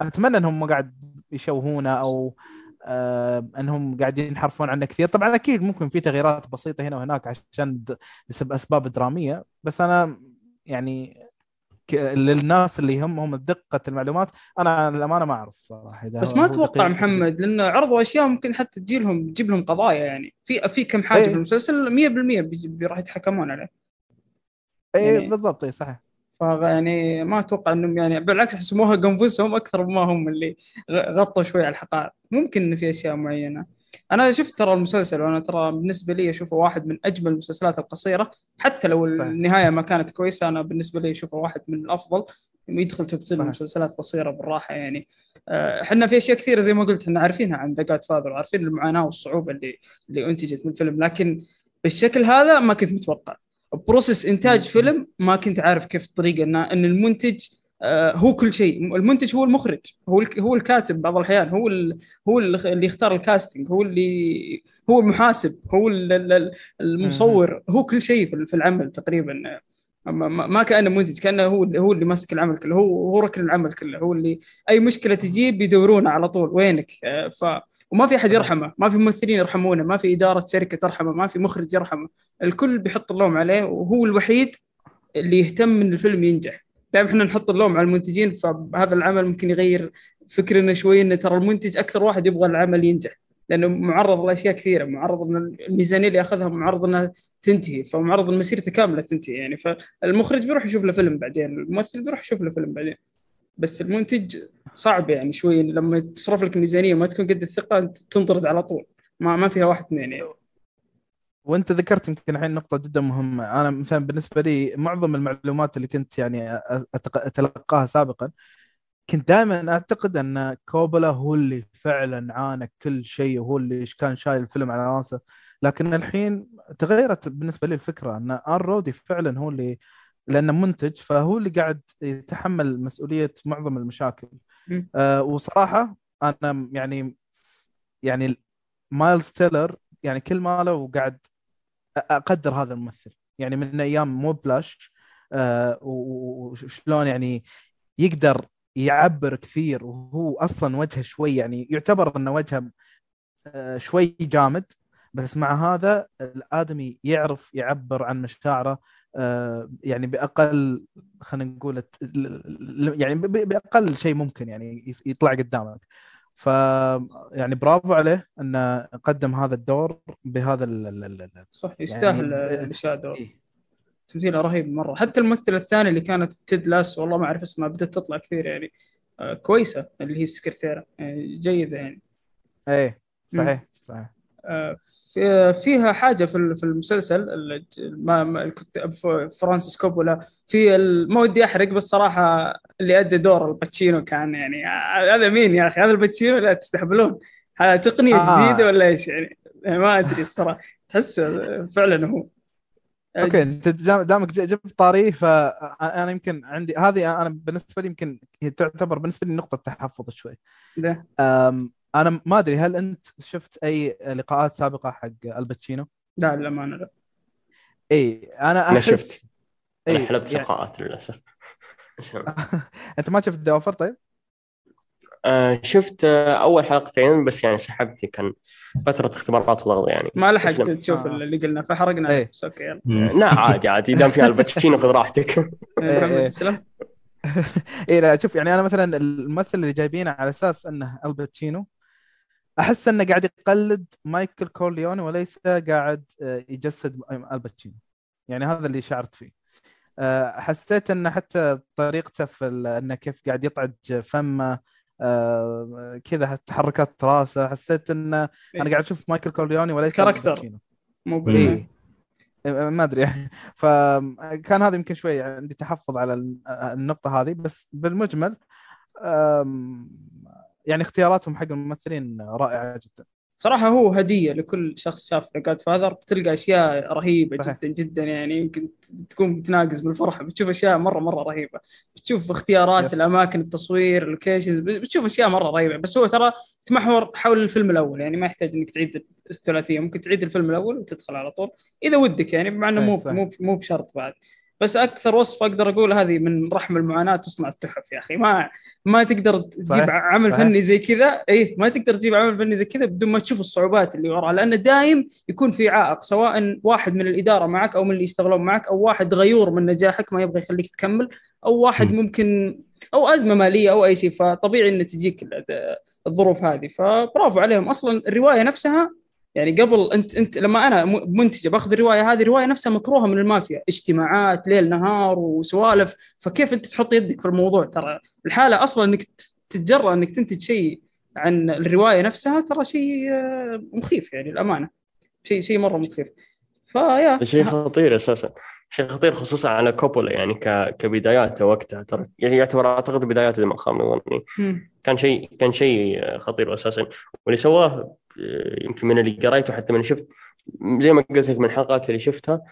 أتمنى أنهم ما قاعد يشوهونه أو آه انهم قاعدين ينحرفون عنه كثير. طبعا أكيد ممكن في تغييرات بسيطة هنا وهناك عشان بسبب أسباب درامية بس أنا يعني للناس اللي يهمهم دقة المعلومات أنا للأمانة ما أعرف صراحة إذا بس ما أتوقع. محمد لأن عرضوا أشياء ممكن حتى تجي لهم تجيب لهم قضايا يعني. في في كم حاجة إيه. في المسلسل 100% بيجي- بي- راح يتحكمون عليه. اي يعني- بالضبط اي صحيح. فيعني ما أتوقع إنهم يعني بالعكس احس موهق انفسهم أكثر مما هم اللي غطوا شوي على الحقائق. ممكن في أشياء معينة أنا شفت ترى المسلسل وأنا ترى بالنسبة لي أشوفه واحد من أجمل المسلسلات القصيرة حتى لو صحيح. النهاية ما كانت كويسة أنا بالنسبة لي أشوفه واحد من الأفضل يدخل top 10 صحيح. مسلسلات قصيرة بالراحة يعني آه، إحنا في أشياء كثيرة زي ما قلت إحنا عارفينها عن The Godfather وعارفين المعاناة والصعوبة اللي اللي أنتجت من الفيلم لكن بالشكل هذا ما كنت متوقع process إنتاج. فيلم ما كنت عارف كيف الطريقة إن إن المنتج هو كل شيء. المنتج هو المخرج هو هو الكاتب بعض الأحيان هو هو ال- اللي يختار الكاستنج هو اللي هو المحاسب هو ال- ال- المصور. هو كل شيء في العمل تقريبا. ما كأنه منتج كأنه هو هو اللي ماسك العمل كله هو هو ركن العمل كله هو اللي أي مشكلة تجي بيدورونه على طول وينك. آه، ف وما في أحد يرحمه ما في ممثلين يرحمونه ما في إدارة شركة ترحمه ما في مخرج يرحمه. الكل بيحط اللوم عليه وهو الوحيد اللي يهتم إن الفيلم ينجح. دائما إحنا نحط اللوم على المنتجين فهذا العمل ممكن يغير فكرنا شوي إن ترى المنتج أكثر واحد يبغى العمل ينجح لأنه معرض لأشياء كثيرة معرض إن الميزانية اللي يأخذها معرض إنها تنتهي فمعرض إن مسيرته كاملة تنتهي يعني. فالمخرج بيروح يشوف له فيلم بعدين الممثل بيروح يشوف له فيلم بعدين. بس المنتج صعب يعني شوي لما تصرف لك ميزانية ما تكون قد الثقة أنت تنطرد على طول ما ما فيها واحد اثنين يعني. وانت ذكرت يمكن الحين نقطة جدا مهمة. أنا مثلا بالنسبة لي معظم المعلومات اللي كنت يعني أتلقاها سابقا كنت دائما أعتقد أن كوبولا هو اللي فعلا عانى كل شيء وهو اللي كان شايل الفيلم على راسه. لكن الحين تغيرت بالنسبة لي الفكرة أن ار رودي فعلا هو اللي لأنه منتج فهو اللي قاعد يتحمل مسؤولية معظم المشاكل. آه وصراحة أنا يعني يعني مايلز تيلر يعني كل ماله وقاعد أقدر هذا الممثل. يعني من أيام مو بلاش آه وشلون يعني يقدر يعبر كثير وهو أصلا وجهه شوي يعني يعتبر إنه وجهه آه شوي جامد بس مع هذا الآدمي يعرف يعبر عن مشاعره آه يعني بأقل خلينا نقول يعني بأقل شيء ممكن يعني يطلع قدامك. ف يعني برافو عليه إنه قدم هذا الدور بهذا ال ال- ال- صح يستاهل يعني- الشادو إيه. تمثيله رهيب مرة. حتى الممثلة الثانية اللي كانت تيد لاس والله ما أعرف اسمها بدأت تطلع كثير يعني. آه، كويسة اللي هي السكرتيرة. يعني جيدة يعني. إيه صحيح صحيح. فيها حاجة في ال- في المسلسل فرانسيس كوبولا في ما ودي أحرق بس صراحة اللي ادى دور الباتشينو كان يعني آه، هذا مين يا أخي؟ هذا الباتشينو؟ لا تستهبلون. هذا تقنية آه. جديدة ولا إيش يعني؟ ما أدري الصراحة. تحس فعلا هو. okay أنت دام- دامك جبت طاري فانا يمكن عندي هذه أنا بالنسبة لي يمكن هي تعتبر بالنسبة لي نقطة تحفظ شوي. ده. أنا ما أدري هل أنت شفت أي لقاءات سابقة حق الباتشينو؟ لا للأمانة لا إي أنا أنا احس شفت. أنا إي، حلبت يعني- لقاءات للأسف أنت ما شفت The Offer طيب؟ آه شفت آه أول حلقتين بس يعني سحبت كان فترة اختبارات وضغط يعني ما لحقت. تشوف آه. اللي قلنا فحرقنا إيه. بس okay يلا مم. لا عادي عادي دام فيها الباتشينو خذ راحتك محمد. تسلم إي لا شوف يعني أنا مثلا الممثل اللي جايبينه على أساس إنه الباتشينو أحس إنه قاعد يقلد مايكل كورليوني وليس قاعد آه، يجسد الباتشينو يعني هذا اللي شعرت فيه آه، حسيت انه حتى طريقته في ال- إنه كيف قاعد يطعج فمه آه، كذا تحركات راسه حسيت انه أنا قاعد أشوف مايكل كورليوني وليس. الباتشينو. مو. بال- اي ما أدري فكان هذا يمكن شوي عندي تحفظ على ال- النقطة هذه بس بالمجمل يعني اختياراتهم حق الممثلين رائعة جدا. صراحة هو هدية لكل شخص شاف The Godfather بتلقى أشياء رهيبة صحيح. جدا جدا يعني. يمكن تكون بتناقز بالفرحة بتشوف أشياء مرة مرة رهيبة. بتشوف اختيارات yes. الأماكن التصوير ال locations بتشوف أشياء مرة رهيبة. بس هو ترى تمحور حول الفيلم الأول. يعني ما يحتاج إنك تعيد الثلاثية. ممكن تعيد الفيلم الأول وتدخل على طول. إذا ودك يعني مع إنه مو. مو مو بشرط بعد. بس أكثر وصف أقدر أقول هذه من رحم المعاناة تصنع التحف يا أخي ما ما تقدر تجيب صحيح. عمل صحيح. فني زي كذا اي ما تقدر تجيب عمل فني زي كذا بدون ما تشوف الصعوبات اللي وراها لأنه دايم يكون في عائق سواء واحد من الإدارة معك أو من اللي يشتغلون معك أو واحد غيور من نجاحك ما يبغى يخليك تكمل أو واحد م. ممكن أو أزمة مالية أو أي شيء فطبيعي إن تجيك ال- الظروف هذه فبرافو عليهم أصلا الرواية نفسها يعني قبل انت انت لما أنا منتجة باخذ الرواية هذه الرواية نفسها مكروهة من المافيا. اجتماعات ليل نهار وسوالف. فكيف انت تحط يدك في الموضوع؟ ترى الحالة أصلا إنك تتجرأ إنك تنتج شيء عن الرواية نفسها ترى شيء آه، مخيف يعني الامانه شيء شيء مرة مخيف. فيا. شيء خطير أساسا. شيء خطير خصوصا على كوبولا يعني ك... كبداياته وقتها. ترى يعني يعتبر أعتقد بداياته اذا ما خاب ظني. كان شيء كان شيء خطير أساسا. واللي سواه يمكن من اللي قريته حتى من شفت زي ما قلت لك من الحلقات اللي شفتها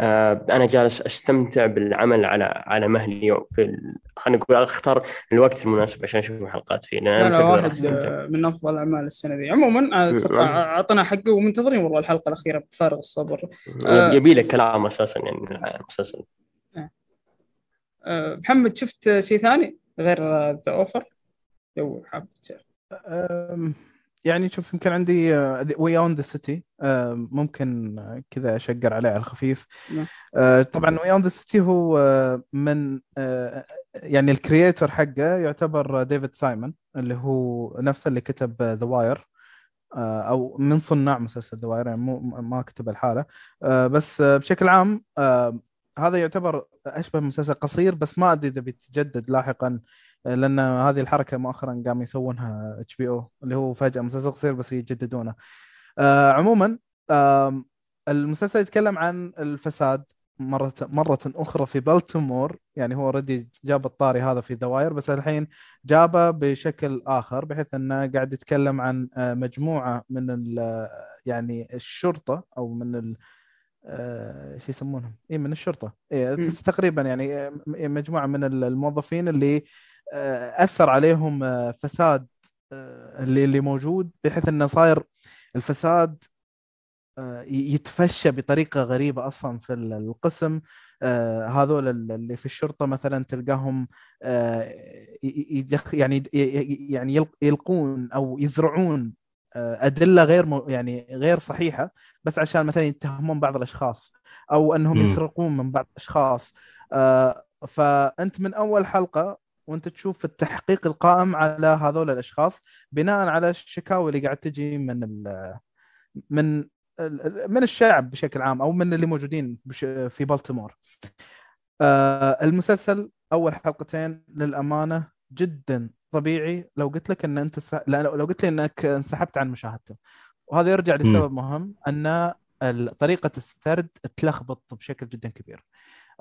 آه، أنا جالس أستمتع بالعمل على على مهلي في ال- خلينا نقول أختار الوقت المناسب عشان أشوف الحلقات فيه لأن لا راح واحد أستمتع. آه، من أفضل أعمال السنة ذي. عموما آه،. أتوقع اعطينا حقه ومنتظرين والله الحلقة الأخيرة بفارغ الصبر. آه. يبي لك كلام أساسا يعني المسلسل آه، محمد شفت شيء ثاني غير The Offer لو حاب يعني شوف يمكن عندي We Own This City ممكن كذا أشقر عليه على الخفيف. نعم. آه، طبعا We Own This City هو آه، من آه، يعني ال creator حقه يعتبر ديفيد سايمون اللي هو نفسه اللي كتب The Wire أو من صناع مسلسل The Wire يعني مو ما كتب لحاله. بس بشكل عام هذا يعتبر أشبه مسلسل قصير بس ما أدري إذا بيتجدد لاحقا لأن هذه الحركة مؤخرا قام يسوونها HBO اللي هو فجأة مسلسل قصير بس يجددونه آه، عموما آم، المسلسل يتكلم عن الفساد مرة مرة أخرى في بالتيمور يعني هو already جاب الطاري هذا في The Wire بس الحين جابه بشكل آخر بحيث أنه قاعد يتكلم عن آه، مجموعة من يعني الشرطة أو من ال آه، شو يسمونهم؟ اي من الشرطة إيه. تقريبا يعني آه، مجموعة من ال- الموظفين اللي آه، أثر عليهم آه، فساد آه، اللي اللي موجود بحيث إنه صاير الفساد آه، يتفشى بطريقة غريبة أصلا في ال- القسم آه، هذول ال- اللي في الشرطة مثلا تلقاهم آه، يعني يعني يلق- يلقون أو يزرعون آه، أدلة غير مو- يعني غير صحيحة بس عشان مثلا يتهمون بعض الأشخاص أو إنهم. يسرقون من بعض الأشخاص آه، فأنت من أول حلقة وانت تشوف التحقيق القائم على هذول الأشخاص بناء على الشكاوي اللي قاعد تجي من ال من ال- من الشعب بشكل عام أو من اللي موجودين في بالتيمور. آه، المسلسل أول حلقتين للأمانة جدا طبيعي. لو قلت لك إن أنت س... لو قلت لي إنك انسحبت عن مشاهدته. وهذا يرجع لسبب مهم أن طريقة السرد تلخبط بشكل جدا كبير.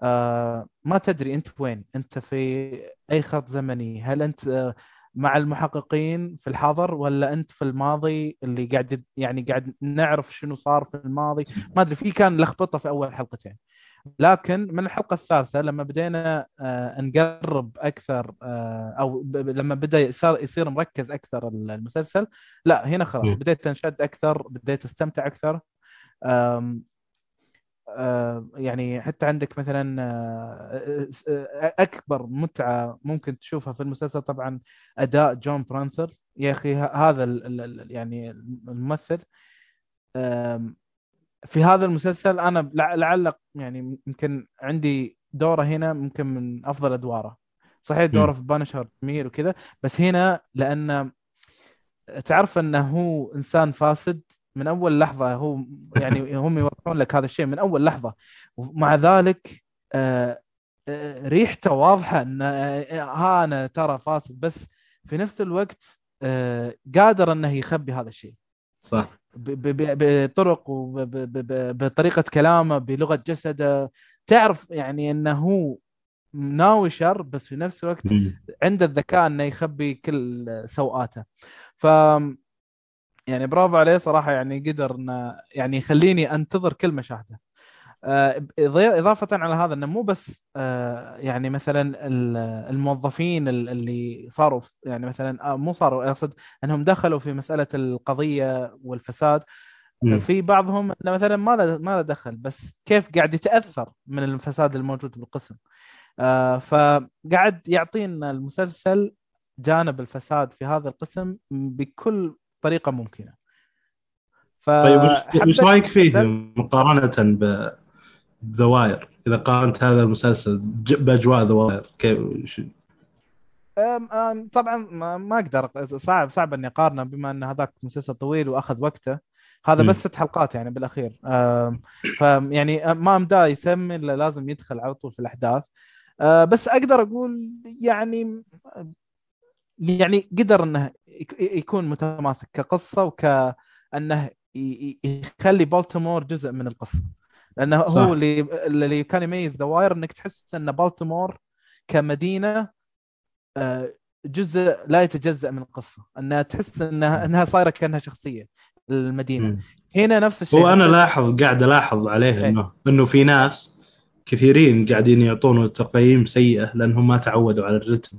آه ما تدري أنت وين أنت في أي خط زمني. هل أنت آه مع المحققين في الحاضر ولا أنت في الماضي اللي قاعد يعني قاعد نعرف شنو صار في الماضي؟ ما أدري في كان لخبطة في أول حلقتين. لكن من الحلقة الثالثة لما بدينا آه نقرب أكثر آه أو لما بدأ يصير يصير مركز أكثر المسلسل لا هنا خلاص. بديت انشد أكثر بديت أستمتع أكثر. يعني حتى عندك مثلا آه، آه، أكبر متعة ممكن تشوفها في المسلسل طبعا أداء جون برنثال. يا أخي هذا ال- ال- ال- يعني الممثل في هذا المسلسل أنا لع- لعل يعني يمكن عندي دوره هنا ممكن من أفضل أدواره. صحيح دوره في Punisher جميل وكذا بس هنا لأن تعرف إنه هو إنسان فاسد من أول لحظة هو يعني هم يوضحون لك هذا الشيء من أول لحظة. ومع ذلك آه، آه، ريحته واضحة إن آه، ها أنا ترى فاسد. بس في نفس الوقت آه، قادر إنه يخبي هذا الشيء. صح. بطرق وبطريقه كلامه بلغة جسده. تعرف يعني إنه هو ناوي شر بس في نفس الوقت. عنده الذكاء إنه يخبي كل سوءاته. ف يعني برافو عليه صراحة يعني قدر إنه يعني يخليني أنتظر كل مشاهده. آه، إضافة على هذا إنه مو بس آه، يعني مثلا ال- الموظفين ال- اللي صاروا يعني مثلا آه، مو صاروا أقصد إنهم دخلوا في مسألة القضية والفساد. مم. في بعضهم إنه مثلا ما له ما له دخل بس كيف قاعد يتأثر من الفساد الموجود بالقسم؟ فقاعد يعطينا المسلسل جانب الفساد في هذا القسم بكل طريقة ممكنة ف طيب وش- رأيك فيه. مقارنة ب The Wire إذا قارنت هذا المسلسل بأجواء The Wire كيف أم أم طبعا ما, ما أقدر صعب صعب أني أقارنه بما أن هذاك مسلسل طويل وأخذ وقته هذا. بس ست حلقات يعني بالأخير فيعني ما مداه يسمي الا لازم يدخل على طول في الأحداث أه، بس أقدر أقول يعني يعني قدر إنه يكون متماسك كقصة وكأنه يخلي بالتيمور جزء من القصة لأنه صح. هو اللي اللي كان يميز The Wire إنك تحس إن بالتيمور كمدينة آه، جزء لا يتجزأ من القصة إنها تحس إنها إنها صايرة كأنها شخصية المدينة مم. هنا نفس الشيء هو أنا لاحظ قاعد ألاحظ عليه إيه. انه إنه في ناس كثيرين قاعدين يعطونه تقييم سيئة لأنهم ما تعودوا على الرتم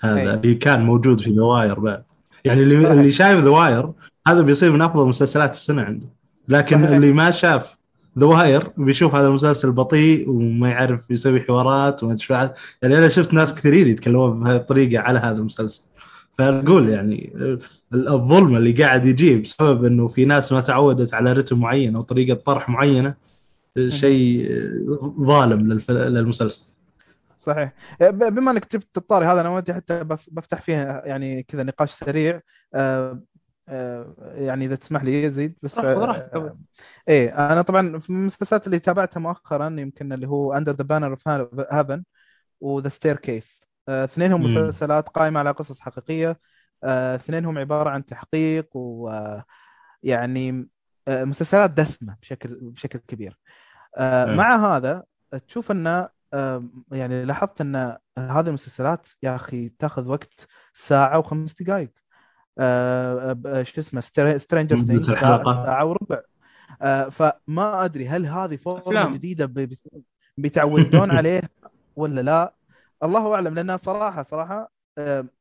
هذا إيه. اللي كان موجود في The Wire بعد يعني اللي. اللي شايف The Wire هذا بيصير من أفضل مسلسلات السنة عنده. لكن صحيح. اللي ما شاف The Wire بيشوف هذا المسلسل بطيء وما يعرف يسوي حوارات وما أدري يعني أنا شفت ناس كثيرين يتكلمون بهذه الطريقة على هذا المسلسل. فنقول يعني الظلم اللي قاعد يجي بسبب إنه في ناس ما تعودت على رتم معين أو طريقة طرح معينة شيء ظالم للمسلسل. صحيح ب- بما انك جبت الطاري هذا أنا ودي حتى بف- بفتح فيه يعني كذا نقاش سريع آه، آه، يعني إذا تسمح لي يزيد بس. آه، إيه أنا طبعا في المسلسلات اللي تابعتها مؤخرا يمكن اللي هو Under the Banner of Heaven و The Staircase اثنينهم. مسلسلات قائمة على قصص حقيقية آه، اثنينهم عبارة عن تحقيق ويعني مسلسلات دسمة بشكل بشكل كبير آه، مم. مع هذا تشوف انه آه، يعني لاحظت أن هذه المسلسلات يا أخي تأخذ وقت ساعة وخمس دقائق آه، شو اسمه Stranger Things. ساعة وربع آه، فما أدري هل هذه فورمة. جديدة بيتعودون عليه ولا لا الله أعلم لانها صراحة صراحة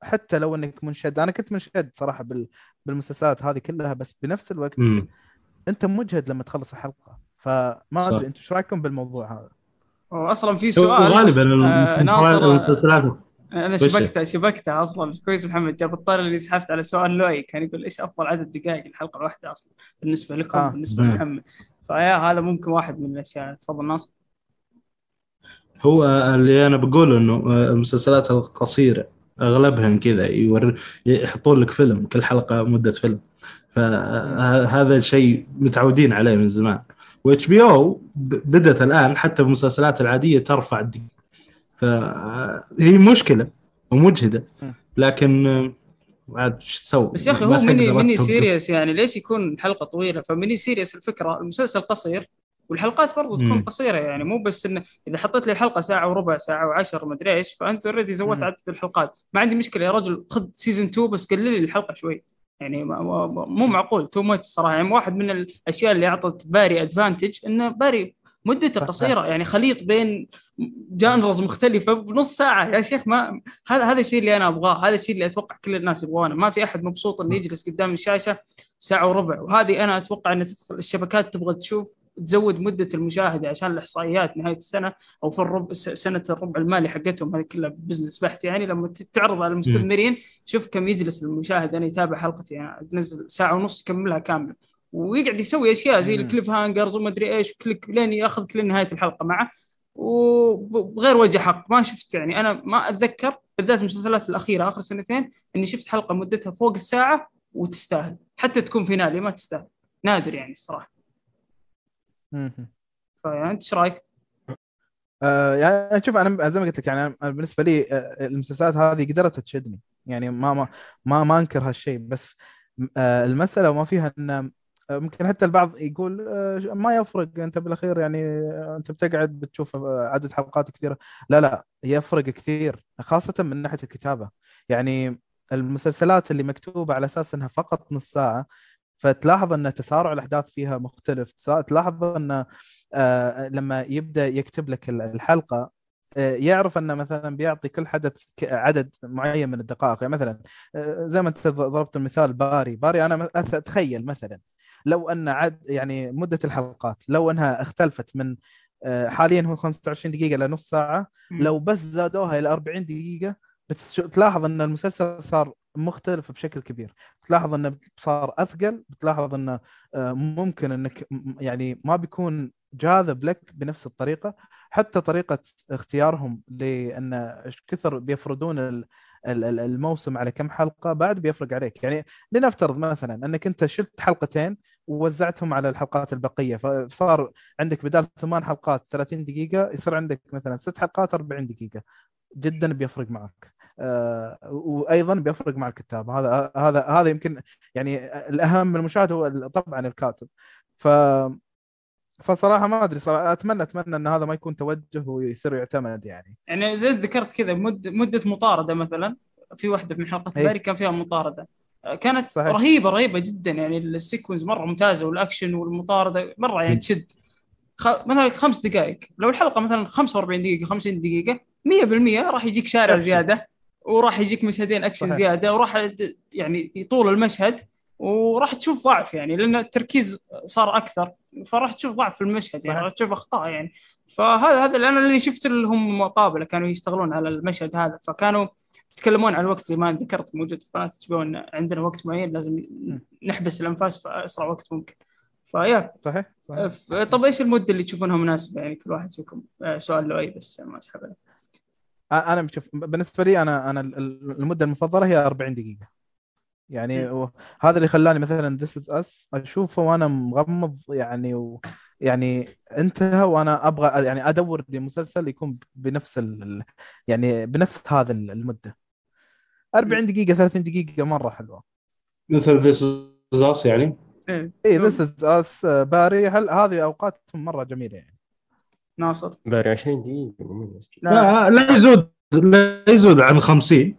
حتى لو أنك منشد أنا كنت منشد صراحة بال- بالمسلسلات هذه كلها بس بنفس الوقت. أنت مجهد لما تخلص الحلقة فما. أدري أنتم إيش رأيكم بالموضوع هذا؟ واصلا في هو سؤال غالبا آه، المسلسلات ناصر- المسلسلات أنا؟ شبكتها شبكتها أصلا كويس محمد جاب الطاري اللي سحبت على سؤال لؤي كان يقول إيش أفضل عدد دقائق الحلقة الواحدة أصلا بالنسبة لكم آه. آه. بالنسبة مم. لمحمد فيا هذا ممكن واحد من الأشياء تفضل ناصر هو اللي أنا بقول إنه المسلسلات القصيرة اغلبها كذا يور... يحطون لك فيلم كل حلقة مدة فيلم فهذا الشيء متعودين عليه من زمان و HBO بدأت الآن حتى بالمسلسلات العادية ترفع الدق فهي مشكلة ومجهدة لكن آه، عاد إيش تسوي؟ بس يا أخي ما هو mini mini. series يعني ليش يكون حلقه طويلة ف mini series الفكرة المسلسل قصير والحلقات برضو تكون مم. قصيرة يعني مو بس انه إذا حطيت لي الحلقة ساعة وربع ساعة وعشر مدري إيش فأنت already زودت. عدد الحلقات ما عندي مشكلة يا رجل خذ season 2 بس قلل لي الحلقة شوي يعني مو معقول too much صراحة. يعني واحد من الأشياء اللي أعطت باري advantage إنه باري مدته. قصيره يعني خليط بين genres مختلفة بنص ساعة. يا شيخ ما هذا هذا الشيء اللي أنا أبغاه هذا الشيء اللي أتوقع كل الناس يبغونه. ما في أحد مبسوط إنه يجلس قدام الشاشة ساعة وربع. وهذه أنا أتوقع إن تدخل الشبكات تبغى تشوف تزود مدة المشاهدة عشان الإحصائيات نهاية السنة أو في الربع سنة الربع المالي حقتهم. هذه كلها business بحت يعني. لما تعرض على المستثمرين شوف كم يجلس المشاهد. أنا يتابع حلقتي يعني تنزل ساعة ونص يكملها كاملة. ويقعد يسوي أشياء زي. ال cliffhangers وما أدري إيش كليك لين يأخذ كل نهاية الحلقة معه وبغير وجه حق ما شفت يعني أنا ما أتذكر بالذات المسلسلات الأخيرة آخر سنتين إني شفت حلقة مدتها فوق الساعة وتستاهل حتى تكون finale ما تستاهل نادر يعني الصراحة. فيعني أنت إيش رأيك؟ آه يعني شوف أنا زي ما قلت لك يعني بالنسبة لي آه، المسلسلات هذه قدرت تشدني يعني ما ما ما, ما أنكر هالشيء بس آه المسألة وما فيها إن ممكن حتى البعض يقول آه ما يفرق أنت بالأخير يعني آه، أنت بتقعد بتشوف آه، عدد حلقات كثيرة. لا لا يفرق كثير خاصة من ناحية الكتابة. يعني المسلسلات اللي مكتوبة على أساس إنها فقط نص ساعة فتلاحظ إن تسارع الأحداث فيها مختلف. تلاحظ إن لما يبدأ يكتب لك ال- الحلقة يعرف إنه مثلا بيعطي كل حدث عدد معين من الدقائق. يعني مثلا زي ما أنت ضربت المثال باري. باري أنا أتخيل مثلا لو أن عد يعني مدة الحلقات لو أنها اختلفت من آه، حاليا هو 25 دقيقة لنص ساعة لو بس زادوها إلى 40 دقيقة بتلاحظ أن المسلسل صار مختلف بشكل كبير. بتلاحظ انه صار أثقل بتلاحظ انه آه، ممكن أنك يعني ما بيكون جاذب لك بنفس الطريقة. حتى طريقة اختيارهم لأن إيش كثر بيفرضون الموسم على كم حلقة بعد بيفرق عليك. يعني لنفترض مثلا أنك أنت شلت حلقتين ووزعتهم على الحلقات البقية فصار عندك بدال ثمان حلقات 30 دقيقة يصير عندك مثلا ست حلقات 40 دقيقة. جدا بيفرق معك. آه، وأيضا بيفرق مع الكتاب. هذا هذا هذا يمكن يعني الأهم من المشاهد هو طبعا الكاتب. ف فصراحة ما أدري صراحة أتمنى أتمنى إن هذا ما يكون توجه ويصير يعتمد يعني يعني زي ذكرت كذا مد مدة مطاردة مثلا في واحدة من حلقات إيه. باري كان فيها مطاردة كانت صحيح. رهيبة رهيبة جدا يعني ال sequence مرة ممتازة والأكشن والمطاردة مرة يعني. تشد خ... مثلا خمس دقائق لو الحلقة مثلا 45 دقيقة 50 دقيقة 100% راح يجيك شارع أكشن. زيادة وراح يجيك مشهدين أكشن صحيح. زيادة وراح يعني يطول المشهد وراح تشوف ضعف يعني لأن التركيز صار أكثر فراح تشوف ضعف في المشهد يعني. راح تشوف أخطاء يعني. فهذا هذا أنا اللي شفت اللي هم مقابلة كانوا يشتغلون على المشهد هذا. فكانوا يتكلمون عن الوقت زي ما ذكرت موجود في قناة ان عندنا وقت معين لازم نحبس الأنفاس في أسرع وقت ممكن. فيا. صحيح, صحيح. طب إيش المدة اللي تشوفونها مناسبة؟ يعني كل واحد فيكم آه، سؤال لؤي بس ما أسحب عليه. أنا بشوف بالنسبة لي أنا أنا ال- ال- المدة المفضلة هي 40 دقيقة. يعني هذا اللي خلاني مثلا This Is Us أشوفه وأنا مغمض يعني و يعني انتهى وأنا أبغى يعني أدور لمسلسل يكون بنفس ال يعني بنفس هذا ال- المدة. 40 دقيقة 30 دقيقة مرة حلوة. مثل This Is Us يعني؟ إيه. اي This Is Us باري هل هذه اوقاتهم مرة جميلة يعني؟ ناصر. باري 20 دقيقة مميز. لا. لا يزود لا يزود عن 50 آه،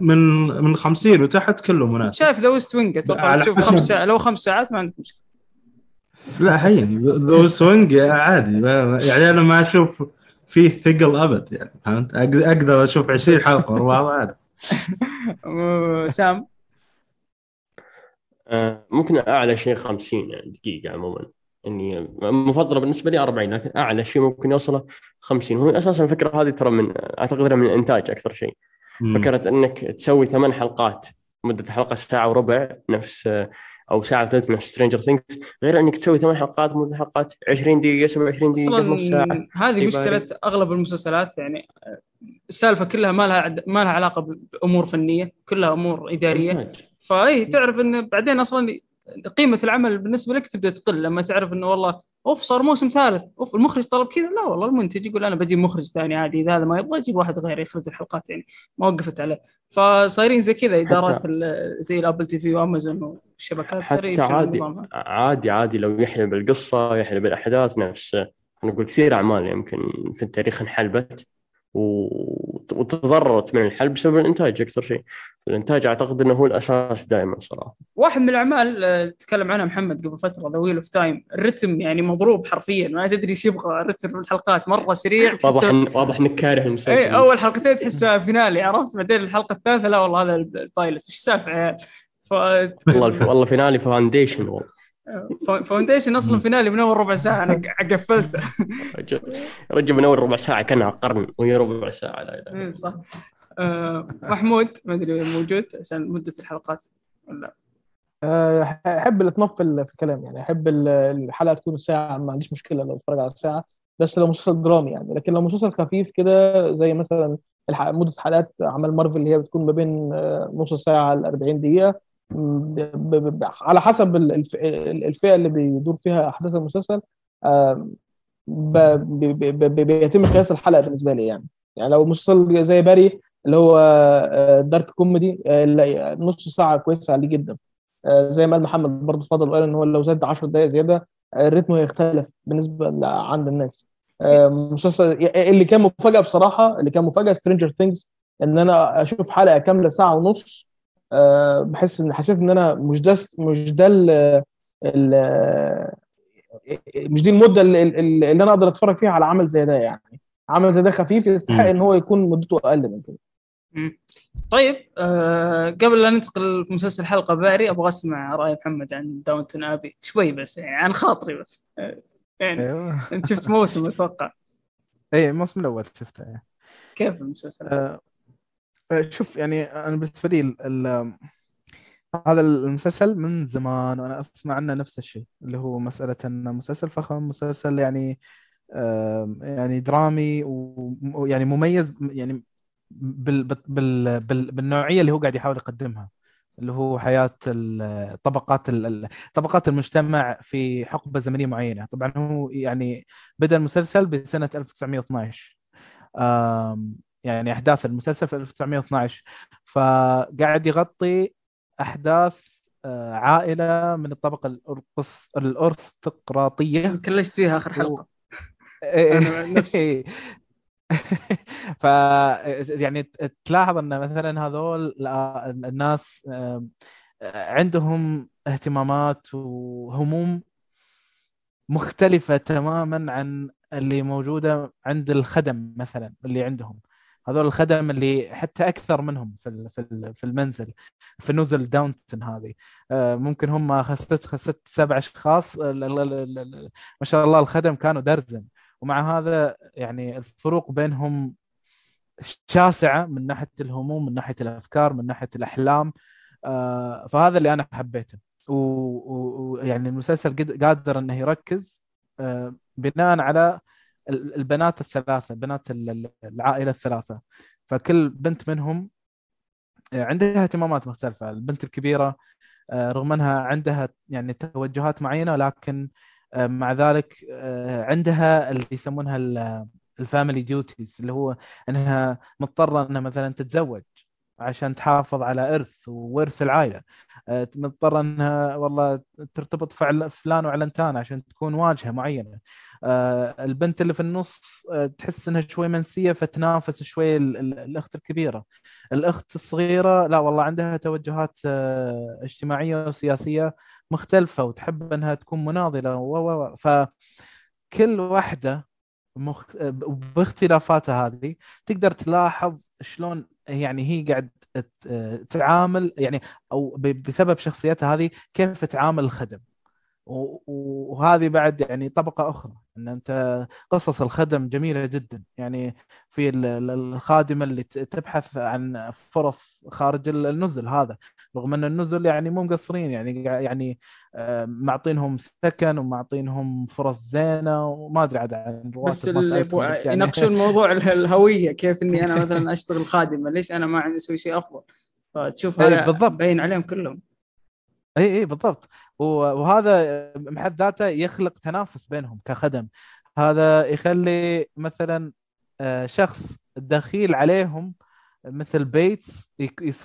من من 50 وتحت كله مناسب شايف The West Wing أتوقع تشوف خمس ساعات لو خمس ساعات ما عندك مشكلة. لا هين The West Wing عادي. ما- يعني أنا ما أشوف فيه ثقل أبد يعني فهمت؟ أق- أقدر أشوف 20 حلقة ورا بعض عادي سام؟ آه، ممكن أعلى شيء 50 يعني دقيقة عموما. إني المفضلة بالنسبة لي 40 لكن أعلى شيء ممكن يوصله 50 هو أساسا الفكرة هذه ترى من أعتقد من الانتاج أكثر شيء. مم. فكرة إنك تسوي ثمان حلقات مدة الحلقة ساعة وربع نفس أو ساعة وثلث نفس Stranger Things غير إنك تسوي ثمان حلقات مدة الحلقات 20 دقيقة 27 دقيقة نص ساعة أصلا هذه مشكلة أغلب المسلسلات يعني السالفة كلها ما لها عد- ما لها علاقة بأمور فنية كلها أمور إدارية. فاي تعرف إن بعدين أصلا قيمة العمل بالنسبة لك تبدأ تقل لما تعرف إنه والله أوف صار موسم ثالث أوف المخرج طلب كذا؟ لا والله المنتج يقول أنا بجيب مخرج ثاني عادي إذا هذا ما يبغى أجيب واحد غير يخرج الحلقات يعني ما وقفت عليه. فصايرين زي كذا إدارات زي الابل تي في وأمازون والشبكات حتى عادي. عادي عادي لو يحلى بالقصة يحلى بالأحداث نفس أنا أقول كثير أعمال يمكن في التاريخ انحلبت. وتضررت من الحلب بسبب الإنتاج أكثر شيء. الإنتاج أعتقد أنه هو الأساس دائما صراحة. واحد من الأعمال آه، تكلم عنها محمد قبل فترة The Wheel of Time الرتم يعني مضروب حرفيا ما تدري إيش يبغى رتم الحلقات مرة سريع واضح إن واضح إنك كاره المسلسل. اي أول حلقتين تحسها finale عرفت؟ بعدين الحلقة الثالثة لا والله هذا ال pilot إيش السالفه يا عيال؟ ف والله الف... والله finale Foundation والله. Foundation أصلا finale من أول ربع ساعة أنا قفلته رجل من أول ربع ساعة كانها قرن وهي ربع ساعة لا إلا إيه، صح. آه، محمود ما أدري موجود عشان مدة الحلقات ولا؟ أه، أحب الاطناب في ال- في الكلام يعني أحب ال- الحلقة تكون ساعة ما عنديش مشكلة لو أتفرج على ساعة بس لو مسلسل درامي يعني. لكن لو مسلسل خفيف كده زي مثلا مدة حلقات اعمال مارفل اللي هي بتكون ما بين آه، نص ساعة ل 40 دقيقة على حسب ال- الف- ال- الفئة اللي بيدور فيها أحداث المسلسل بيتم قياس الحلقة بالنسبة لي يعني. يعني لو مسلسل زي باري اللي هو آه، dark comedy آه، نص ساعة كويسة عليه جدا. آه، زي ما قال محمد برضه اتفضل وقال إن هو لو زاد 10 دقائق زيادة آه، الريتم هيختلف بالنسبة عند الناس. آه، مسلسل اللي كان مفاجأة بصراحة اللي كان مفاجأة Stranger Things إن أنا أشوف حلقة كاملة ساعة ونص آه، بحس ان حسيت إن أنا مش ده مش ده مش دي المدة اللي, اللي اللي أنا أقدر أتفرج فيها على عمل زي ده يعني عمل زي ده خفيف يستحق. إن هو يكون مدته أقل من كده. طيب آه قبل لا ننتقل في مسلسل الحلقة باري أبغى أسمع رأي محمد عن داونتون ابي شوي بس يعني عن خاطري بس آه، يعني أيوه أنت شفت موسم أتوقع أي الموسم الأول شفته. كيف المسلسل؟ آه، آه، شوف يعني أنا بالنسبة لي هذا المسلسل من زمان وأنا أسمع عنه نفس الشيء اللي هو مسألة إنه مسلسل فخم مسلسل يعني يعني درامي ويعني مميز يعني بال بال بال بالنوعية اللي هو قاعد يحاول يقدمها اللي هو حياة ال- طبقات ال- ال- طبقات المجتمع في حقبة زمنية معينة. طبعا هو يعني بدأ المسلسل بسنة 1912 آم، يعني أحداث المسلسل في 1912 فقاعد يغطي أحداث آه، عائلة من الطبقة الأرقص الأرستقراطية. كلشت فيها آخر حلقة. إيه، نفسي. ف يعني تلاحظ إن مثلا هذول الناس عندهم اهتمامات وهموم مختلفة تماما عن اللي موجودة عند الخدم مثلا اللي عندهم. هذول الخدم اللي حتى أكثر منهم في في في المنزل في نزل داونتون هذه. آه، ممكن هم خست خست سبع أشخاص. ما شاء الله الخدم كانوا درزن. ومع هذا يعني الفروق بينهم شاسعة من ناحية الهموم من ناحية الأفكار من ناحية الأحلام. آه، فهذا اللي أنا حبيته. ويعني المسلسل قادر أنه يركز آه، بناء على البنات الثلاثة بنات ال- ال- العائلة الثلاثة. فكل بنت منهم آه، عندها اهتمامات مختلفة. البنت الكبيرة آه، رغم أنها عندها يعني توجهات معينة ولكن آه، مع ذلك عندها اللي يسمونها ال family duties اللي هو إنها مضطرة إنها مثلا تتزوج. عشان تحافظ على إرث وورث العائلة. آه، مضطره إنها والله ترتبط فلان وعلنتان عشان تكون واجهة معينة. آه، البنت اللي في النص آه، تحس إنها شوي منسية فتنافس شوي ال- ال- الأخت الكبيرة. الأخت الصغيرة لا والله عندها توجهات اجتماعية وسياسية مختلفة وتحب إنها تكون مناضلة و فكل واحدة مخ... باختلافاتها هذه تقدر تلاحظ شلون يعني هي قاعد تعامل يعني أو بسبب شخصيتها هذه كيف تعامل الخدم. وهذه بعد يعني طبقة أخرى. أن أنت قصص الخدم جميلة جدا. يعني في ال- ال- الخادمة اللي تبحث عن فرص خارج ال- النزل هذا. رغم أن النزل يعني مو مقصرين يعني يعني معطينهم سكن ومعطينهم فرص زينة وما أدري عاد عن بس اللي بس يعني يناقشون موضوع ال- الهوية كيف إني أنا مثلا أشتغل خادمة ليش أنا ما عندي أسوي شيء أفضل؟ فتشوف إيه، هذا بالضبط. باين عليهم كلهم. إي إي بالضبط. وهذا بحد ذاته يخلق تنافس بينهم كخدم. هذا يخلي مثلا آه، شخص دخيل عليهم مثل بيتس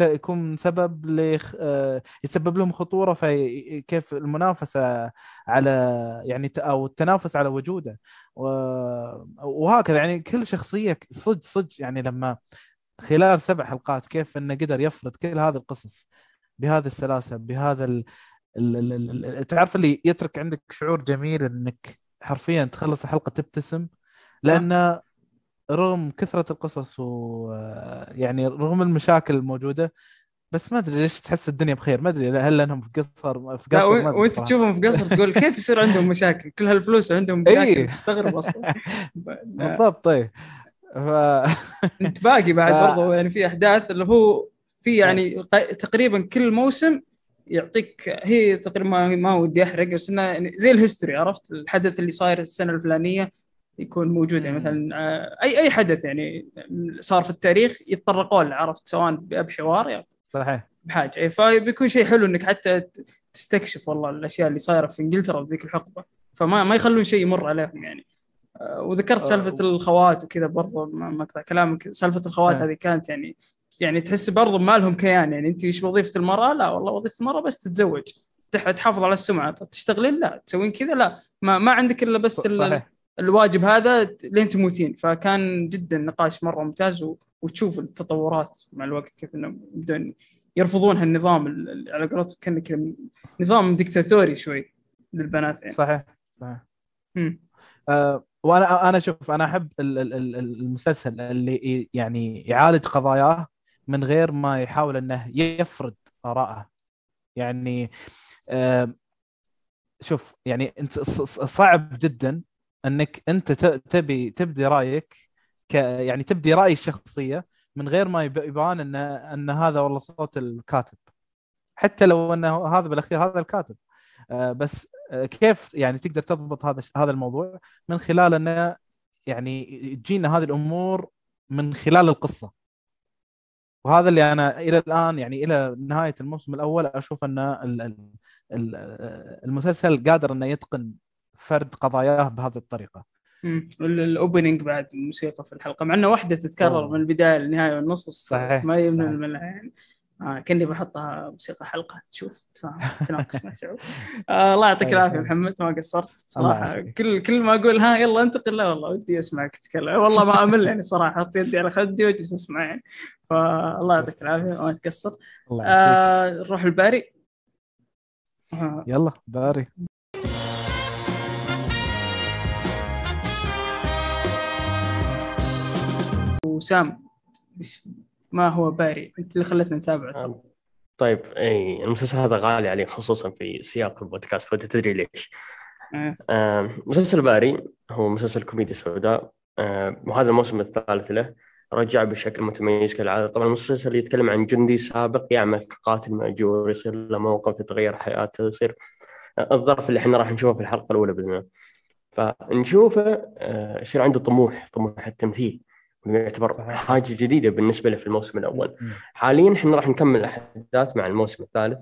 يكون سبب لخ... آه، يسبب لهم خطورة في كيف المنافسة على يعني أو التنافس على وجوده. وهكذا يعني كل شخصية صدق صدق يعني لما خلال سبع حلقات كيف إنه قدر يفرض كل هذه القصص. بهذه السلاسة بهذا ال... ال... ال... تعرف اللي يترك عندك شعور جميل إنك حرفيا تخلص الحلقة تبتسم؟ لأن رغم كثرة القصص و يعني رغم المشاكل الموجودة بس ما أدري ليش تحس الدنيا بخير. ما أدري هل لأنهم في قصر في لا قصر وإنت. تشوفهم في قصر تقول كيف يصير عندهم مشاكل؟ كل هالفلوس وعندهم مشاكل إيه. تستغرب أصلا. بالضبط طيب ف... انت باقي بعد ف- برضه يعني في أحداث اللي هو في يعني تقريبا كل موسم يعطيك هي تقريبا ما ما ودي أحرق بس إنه يعني زي الهيستوري عرفت؟ الحدث اللي صاير السنة الفلانية يكون موجود يعني. مثلا آه، أي أي حدث يعني صار في التاريخ يتطرقون له عرفت؟ سواء بحوار يعني. صحيح. بحاجة. إيه، فبيكون شيء حلو إنك حتى تستكشف والله الأشياء اللي صايرة في إنجلترا في ذيك الحقبة. فما ما يخلون شيء يمر عليهم يعني. آه، وذكرت آه، سالفة الخوات وكذا ما أقطع كلامك. سالفة الخوات آه. هذه كانت يعني يعني تحس برضو ما لهم كيان. يعني انت إيش وظيفة المرأة؟ لا والله وظيفة المرأة بس تتزوج. تح- تحافظ على السمعة. تشتغلين؟ لا. تسوين كذا؟ لا. ما, ما عندك إلا بس ال- صحيح. الواجب هذا لين تموتين. فكان جدا نقاش مرة ممتاز و... وتشوف التطورات مع الوقت كيف إنهم يبدون يرفضون هالنظام ال- ال- على قولتهم كان كذا نظام ديكتاتوري شوي للبنات يعني. صحيح. صحيح. مم. آه، وأنا أنا شوف أنا أحب ال- ال- ال- المسلسل اللي يعني يعالج قضاياه من غير ما يحاول إنه يفرض آراءه. يعني آه، شوف يعني أنت صعب جدا إنك أنت تبي تبدي رأيك ك يعني تبدي رأي الشخصيه من غير ما يب- يبان ان إن هذا والله صوت الكاتب. حتى لو إنه هذا بالأخير هذا الكاتب. آه، بس آه، كيف يعني تقدر تضبط هذا هذا الموضوع من خلال إنه يعني تجينا هذه الأمور من خلال القصة؟ وهذا اللي أنا إلى الآن يعني إلى نهاية الموسم الأول أشوف أن ال- ال- ال- المسلسل قادر أنه يتقن فرد قضاياه بهذه الطريقة. الاوبننج بعد الموسيقى في الحلقة مع أنه واحدة تتكرر. من البداية للنهايه والنص صحيح، ما يمنع. منها يعني آه كأني بحطها موسيقى حلقة شوف تفاهم تناقش مع آه الله يعطيك طيب، العافية طيب. محمد ما قصرت صراحة. كل كل ما أقول ها يلا انتقل لا والله ودي أسمعك تتكلم والله ما أمل يعني صراحة أحط يدي على خدي واجلس أسمع يعني فالله يعطيك العافية ما تقصر آه نروح الباري. آه يلا باري. وسام ما هو باري؟ أنت اللي خلتنا نتابع ترى. طيب إي المسلسل هذا غالي علي خصوصا في سياق البودكاست وانت تدري ليش. آه. آه، مسلسل باري هو مسلسل كوميدي سوداء. آه، وهذا الموسم الثالث له. رجع بشكل متميز كالعادة. طبعا المسلسل يتكلم عن جندي سابق يعمل كقاتل مأجور يصير له موقف يتغير حياته يصير الظرف اللي إحنا راح نشوفه في الحلقة الأولى بإذن الله فنشوفه آه، يصير عنده طموح طموح التمثيل يعتبر. حاجة جديدة بالنسبة له في الموسم الأول. حاليا إحنا راح نكمل الأحداث مع الموسم الثالث.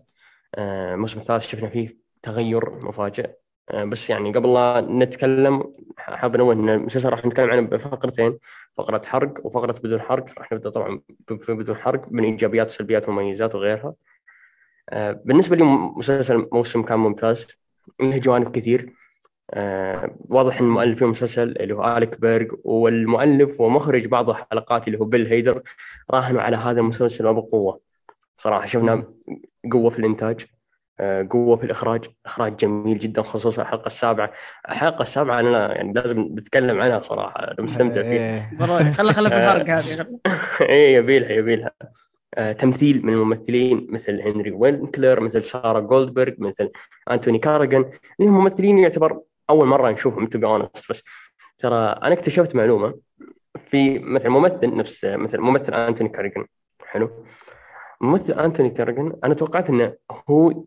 آه، الموسم الثالث شفنا فيه تغير مفاجئ. بس يعني قبل لا نتكلم حاب انوه إن المسلسل راح نتكلم عنه بفقرتين فقرة حرق وفقرة بدون حرق. راح نبدأ طبعا في بدون حرق من إيجابيات وسلبيات ومميزات وغيرها. آه، بالنسبة لي مسلسل موسم كان ممتاز له جوانب كثير. آه، واضح إن المؤلف في المسلسل اللي هو آليك بيرج والمؤلف ومخرج بعض الحلقات اللي هو بيل هيدر راهنوا على هذا المسلسل وبقوه صراحة شفنا قوة في الإنتاج. آه، قوة في الإخراج. إخراج جميل جدا خصوصا الحلقة السابعة. الحلقة السابعة أنا يعني لازم نتكلم عنها صراحة أنا مستمتع فيها. إيه. ضروري خله خله في الحرق هذه. إيه يبيلها يبيلها. آه، تمثيل من الممثلين مثل هنري وينكلر مثل سارة جولدبرغ مثل أنتوني كاراجن اللي هم ممثلين يعتبر أول مرة نشوفهم to be بس ترى أنا اكتشفت معلومة في مثل ممثل نفس مثل ممثل أنتوني كاراجن حلو. ممثل أنتوني كاراجن أنا توقعت إنه هو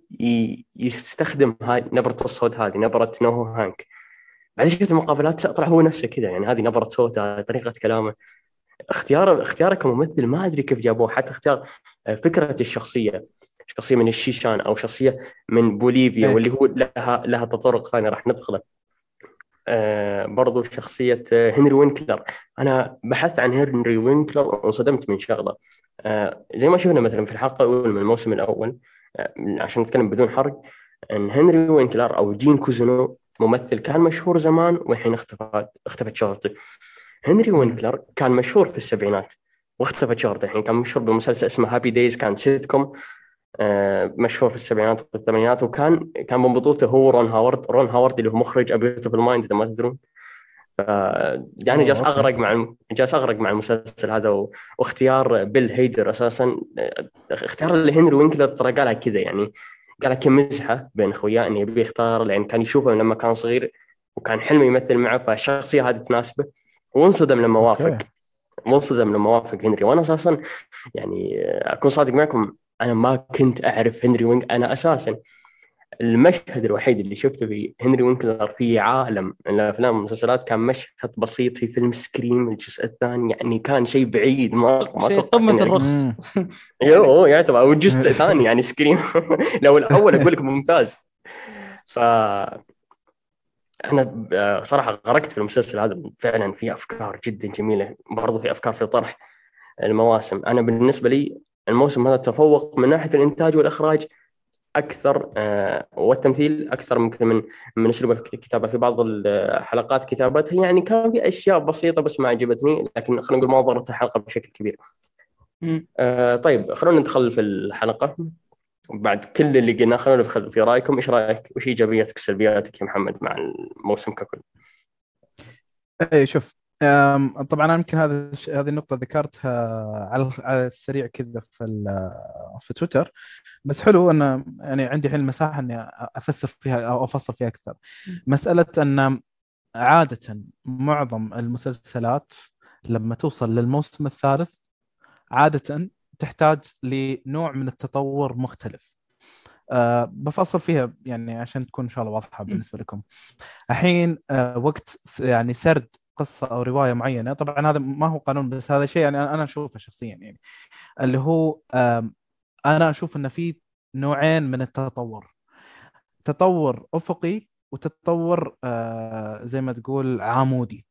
يستخدم هاي نبرة الصوت هذه نبرة نوهو هانك. بعدين شفت المقابلات لا طلع هو نفسه كذا يعني هذه نبرة صوته طريقة كلامه. اختيار اختياره كممثل ما أدري كيف جابوه حتى اختيار آه، فكرة الشخصية شخصية من الشيشان أو شخصية من بوليفيا إيه. واللي هو لها لها تطرق ثاني راح ندخله. برضو شخصية آه، هنري وينكلر. أنا بحثت عن هنري وينكلر وانصدمت من شغلة. آه زي ما شفنا مثلا في الحلقة الأولى من الموسم الأول آه عشان نتكلم بدون حرق أن هنري وينكلر أو جين كوزونو ممثل كان مشهور زمان والحين اختفت اختفت شهرته هنري وينكلر كان مشهور في السبعينات واختفت شهرته الحين كان مشهور بمسلسل اسمه Happy Days كان سيت كوم آه، مشهور في السبعينات والثمانينات وكان كان من بطولته هو رون هاورد رون هاورد اللي هو مخرج A Beautiful Mind إذا ما تدرون يعني جالس. أغرق مع جالس أغرق مع المسلسل هذا. واختيار بيل هيدر أساسا آه، اختيار لهنري وينكلر ترى قالها كذا يعني قالها كمزحة بين اخوياه إنه يبي يختار لأن كان يشوفه لما كان صغير وكان حلمه يمثل معه فالشخصية هذه تناسبه وانصدم لما وافق. منصدم لما وافق هنري وأنا أساسا يعني أكون صادق معكم أنا ما كنت أعرف هنري وينك أنا أساسا المشهد الوحيد اللي شفته في هنري وينكلر في عالم الأفلام والمسلسلات كان مشهد بسيط في فيلم Scream الجزء الثاني يعني كان شيء بعيد. ما ما شيء قمه الرخص. أيوه يعتبر أو جزء ثاني يعني Scream لو الأول أقول لك ممتاز. ف أنا صراحة غرقت في المسلسل هذا. فعلا في أفكار جدا جميلة برضو في أفكار في طرح المواسم. أنا بالنسبة لي الموسم هذا تفوق من ناحية الإنتاج والإخراج أكثر آه، والتمثيل أكثر ممكن من من اسلوب الكتابه في بعض الحلقات كتابتها يعني كان في أشياء بسيطة بس ما عجبتني لكن خلينا نقول ما ضرت الحلقة بشكل كبير. آه طيب خلونا ندخل في الحلقة. بعد كل اللي قلناه خلونا ندخل في رأيكم. إيش رأيك؟ وش إيجابياتك سلبياتك يا محمد مع الموسم ككل؟ اي شوف طبعا أنا يمكن هذا هذه النقطة ذكرتها على على السريع كذا في في تويتر بس حلو أن يعني عندي الحين المساحة أني أفسر فيها أو أفصل فيها أكثر. مسألة أن عادة معظم المسلسلات لما توصل للموسم الثالث عادة تحتاج لنوع من التطور مختلف. أه بفصل فيها يعني عشان تكون إن شاء الله واضحة بالنسبة لكم. الحين أه وقت يعني سرد قصة أو رواية معينة. طبعا هذا ما هو قانون بس هذا شيء يعني أنا أشوفه شخصيا يعني. اللي هو أنا أشوف إن في نوعين من التطور. تطور أفقي وتطور آه، زي ما تقول عمودي.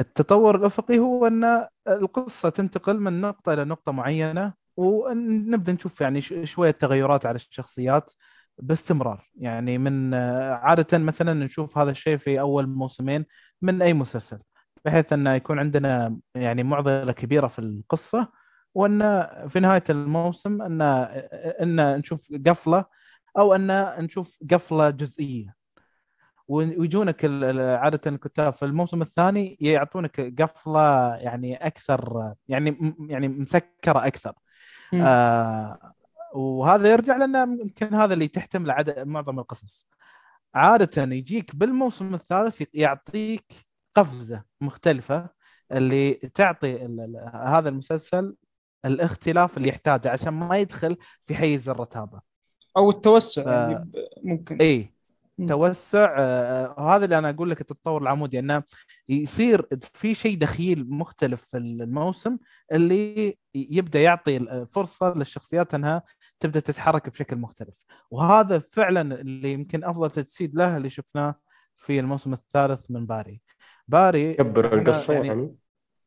التطور الأفقي هو إن القصة تنتقل من نقطة إلى نقطة معينة ونبدا نشوف يعني شوية تغيرات على الشخصيات. باستمرار. يعني من آه، عادة مثلا نشوف هذا الشيء في أول موسمين من أي مسلسل بحيث انه يكون عندنا يعني معضلة كبيرة في القصة وأن في نهاية الموسم أن أن نشوف قفلة أو أن نشوف قفلة جزئية. ويجونك عادة الكتاب في الموسم الثاني يعطونك قفلة يعني أكثر يعني يعني مسكرة أكثر. آه وهذا يرجع لأن يمكن هذا اللي تحتمل عدد معظم القصص. عادة يجيك بالموسم الثالث يعطيك قفزة مختلفة اللي تعطي ال- هذا المسلسل الاختلاف اللي يحتاجه عشان ما يدخل في حيز الرتابة. أو التوسع ف- يعني ممكن. اي. توسع آه، هذا اللي أنا أقول لك التطور العمودي انه يصير في شيء دخيل مختلف في الموسم اللي يبدأ يعطي الفرصه للشخصيات أنها تبدأ تتحرك بشكل مختلف. وهذا فعلا اللي يمكن أفضل تجسيد له اللي شفناه في الموسم الثالث من باري. باري كبر القصة يعني؟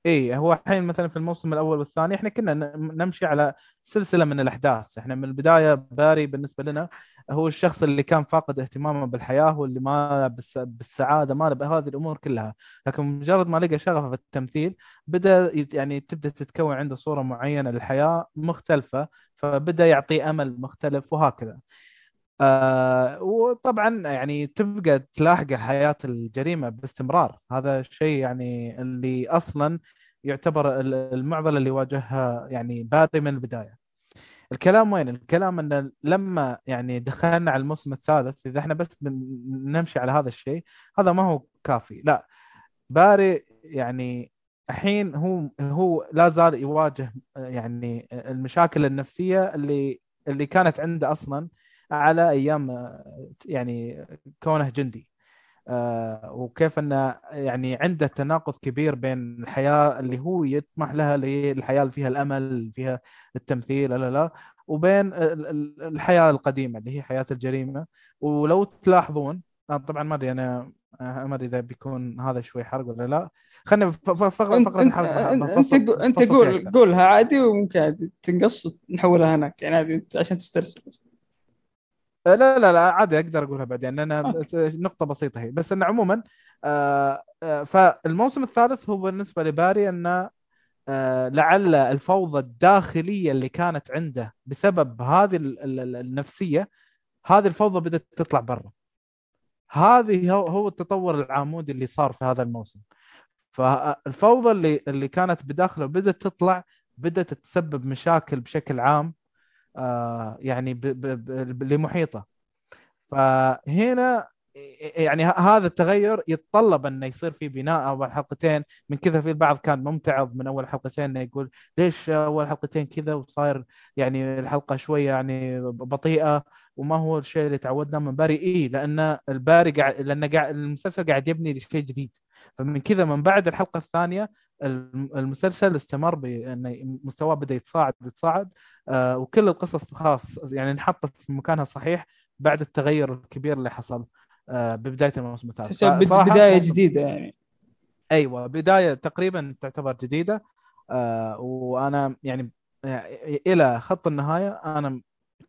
اي هو الحين مثلا في الموسم الأول والثاني إحنا كنا نمشي على سلسلة من الأحداث. إحنا من البداية باري بالنسبة لنا هو الشخص اللي كان فاقد اهتمامه بالحياة واللي ما بالس- بالسعادة ما بهذه الأمور كلها. لكن مجرد ما لقى شغفه في التمثيل بدأ يعني تبدأ تتكون عنده صورة معينة للحياة مختلفة فبدأ يعطي أمل مختلف وهكذا. آه وطبعا يعني تبقى تلاحقه حياة الجريمة باستمرار. هذا الشيء يعني اللي أصلا يعتبر ال- المعضلة اللي واجهها يعني باري من البداية. الكلام وين؟ الكلام إن لما يعني دخلنا على الموسم الثالث إذا إحنا بس نمشي على هذا الشيء هذا ما هو كافي. لا باري يعني الحين هو هو لا زال يواجه يعني المشاكل النفسية اللي اللي كانت عنده أصلا. على أيام يعني كونه جندي. آه، وكيف إنه يعني عنده تناقض كبير بين الحياة اللي هو يطمح لها الحياة اللي فيها الأمل فيها التمثيل لا لا وبين ال- ال- الحياة القديمة اللي هي حياة الجريمة. ولو تلاحظون أنا طبعا ما أدري أنا آه، ما أدري إذا بيكون هذا شوي حرق ولا لا. خلينا فقره انت فقره انت أنت, أنت, قول. قولها عادي وممكن عادي تنقص نحولها هناك. يعني عادي عشان تسترسل. بس لا لا لا عادي أقدر أقولها بعدين لأن أوكي. نقطة بسيطة هي. بس انه عموما آه، آه، فالموسم الثالث هو بالنسبة لباري انه آه، لعل الفوضى الداخلية اللي كانت عنده بسبب هذه ال- ال- ال- النفسية هذه الفوضى بدأت تطلع برا. هذه هو التطور العمودي اللي صار في هذا الموسم. فالفوضى اللي اللي كانت بداخله بدأت تطلع بدأت تسبب مشاكل بشكل عام. آه، يعني ب- ب- ب- اللي محيطه فهنا يعني هذا التغير يتطلب انه يصير في بناء أول حلقتين. من كذا في البعض كان ممتعض من أول حلقتين انه يقول ليش أول حلقتين كذا؟ وصاير يعني الحلقة شوية يعني بطيئة وما هو الشيء اللي تعودنا من باري. اي لأن الباري قاعد لأن قاعد المسلسل قاعد يبني لشيء جديد. فمن كذا من بعد الحلقة الثانية الم- المسلسل استمر بانه مستواه بدأ يتصاعد يتصاعد. آه وكل القصص خلاص يعني انحطت في مكانها الصحيح بعد التغير الكبير اللي حصل. ببداية الموسم الثالث. بداية جديدة يعني. أيوه بداية تقريبا تعتبر جديدة. آه وأنا يعني إلى خط النهاية أنا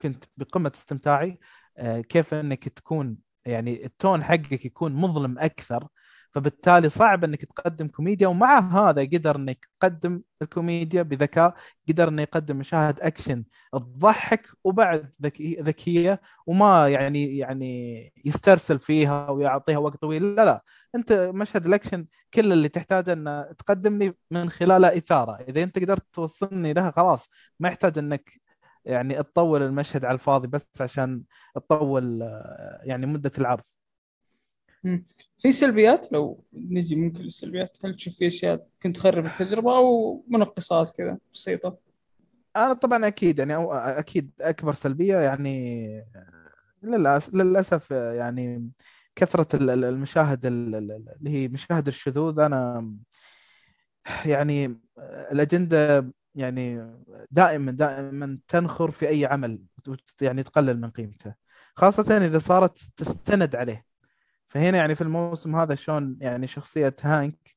كنت بقمة استمتاعي. آه كيف إنك تكون يعني التون حقك يكون مظلم أكثر. فبالتالي صعب إنك تقدم كوميديا ومع هذا قدر انك تقدم الكوميديا بذكاء قدر إنه يقدم مشاهد أكشن تضحك وبعد ذكي ذكية وما يعني يعني يسترسل فيها ويعطيها وقت طويل. لا لا أنت مشهد الأكشن كل اللي تحتاجه إن تقدم لي من خلاله إثارة. إذا أنت قدرت توصلني لها خلاص ما يحتاج إنك يعني تطول المشهد على الفاضي بس عشان تطول آه، يعني مدة العرض. في سلبيات؟ لو نجي ممكن للسلبيات. هل تشوف في أشياء كنت تخرب التجربة أو منقصات كذا بسيطة؟ أنا طبعا أكيد يعني أكيد أكبر سلبية يعني للأسف يعني كثرة ال- ال- المشاهد ال- ال- اللي هي مشاهد الشذوذ أنا يعني الأجندة يعني دائما دائما تنخر في أي عمل يعني تقلل من قيمته خاصة إذا صارت تستند عليه. فهنا يعني في الموسم هذا شلون يعني شخصية هانك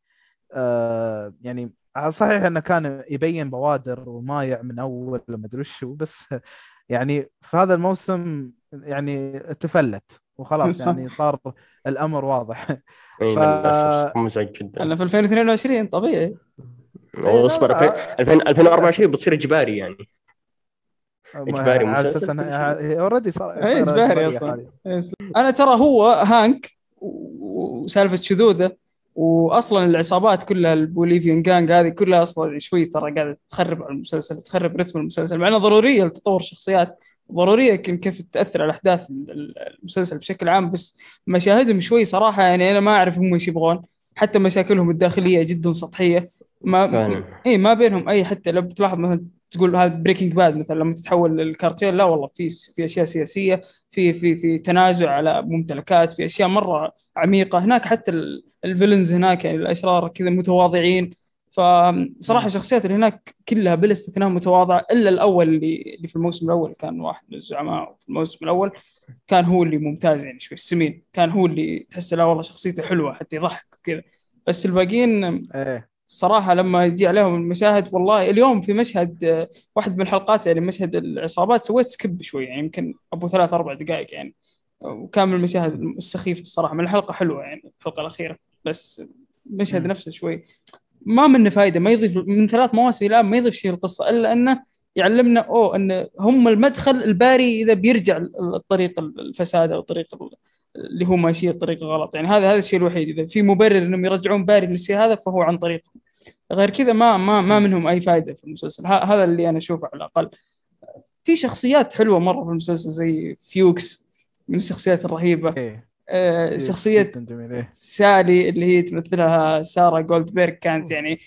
آه يعني صحيح إنه كان يبين بوادر ومايع من أول ما أدري وشو بس يعني في هذا الموسم يعني تفلت وخلاص صح. يعني صار الأمر واضح إي ف- مزعج جدا أنا في 2022 طبيعي. 2000 2024 بتصير إجباري يعني إجباري على مسلسل أساس كل انه already صار إيه، صار إجبارية أصلاً. حالياً. أنا ترى نوهو هانك وسالفة شذوذة. واصلا العصابات كلها ال Bolivian gang هذه كلها أصلا شوي ترى قاعدة تخرب على المسلسل تخرب رتم المسلسل. مع انها ضرورية لتطور الشخصيات ضرورية كيف كيف تأثر على أحداث ال- ال- المسلسل بشكل عام. بس مشاهدهم شوي صراحة يعني أنا ما أعرف هم إيش يبغون. حتى مشاكلهم الداخلية جدا سطحية. ما اي ما بينهم أي حتى لو بتلاحظ مثلا تقول هذا Breaking Bad مثلا لما تتحول للكارتيل لا والله في في أشياء سياسية في في في تنازع على ممتلكات في أشياء مرة عميقة. هناك حتى ال- الفيلنز هناك يعني الأشرار كذا متواضعين. فصراحه الشخصيات اللي هناك كلها بلا استثناء متواضعة إلا الأول اللي اللي في الموسم الأول كان واحد من الزعماء في الموسم الأول كان هو اللي ممتاز يعني شوي السمين. كان هو اللي تحس لا والله شخصيته حلوة حتى يضحك وكذا. بس الباقيين إيه. صراحة لما يجي عليهم المشاهد والله اليوم في مشهد واحد من الحلقات يعني مشهد العصابات سويت skip شوي يعني يمكن أبو ثلاث أربع دقائق يعني وكامل المشاهد السخيفة الصراحة من الحلقة حلوة يعني الحلقة الأخيرة بس المشهد. نفسه شوي ما منه فائدة ما يضيف من ثلاث مواسم الآن ما يضيف شيء للقصة إلا أنه يعلمنا أوه أن هم المدخل الباري إذا بيرجع الطريق الفساد أو الطريق اللي هو ماشي الطريق غلط. يعني هذا هذا الشيء الوحيد. إذا في مبرر أنهم يرجعون باري للشيء هذا فهو عن طريقهم غير كذا ما ما ما منهم أي فائده في المسلسل. هذا اللي أنا أشوفه على الأقل. في شخصيات حلوة مرة في المسلسل زي فيوكس من الشخصيات الرهيبة. إيه. آه، شخصية جدا جميل إيه. سالي اللي هي تمثلها سارة جولدبيرغ كانت يعني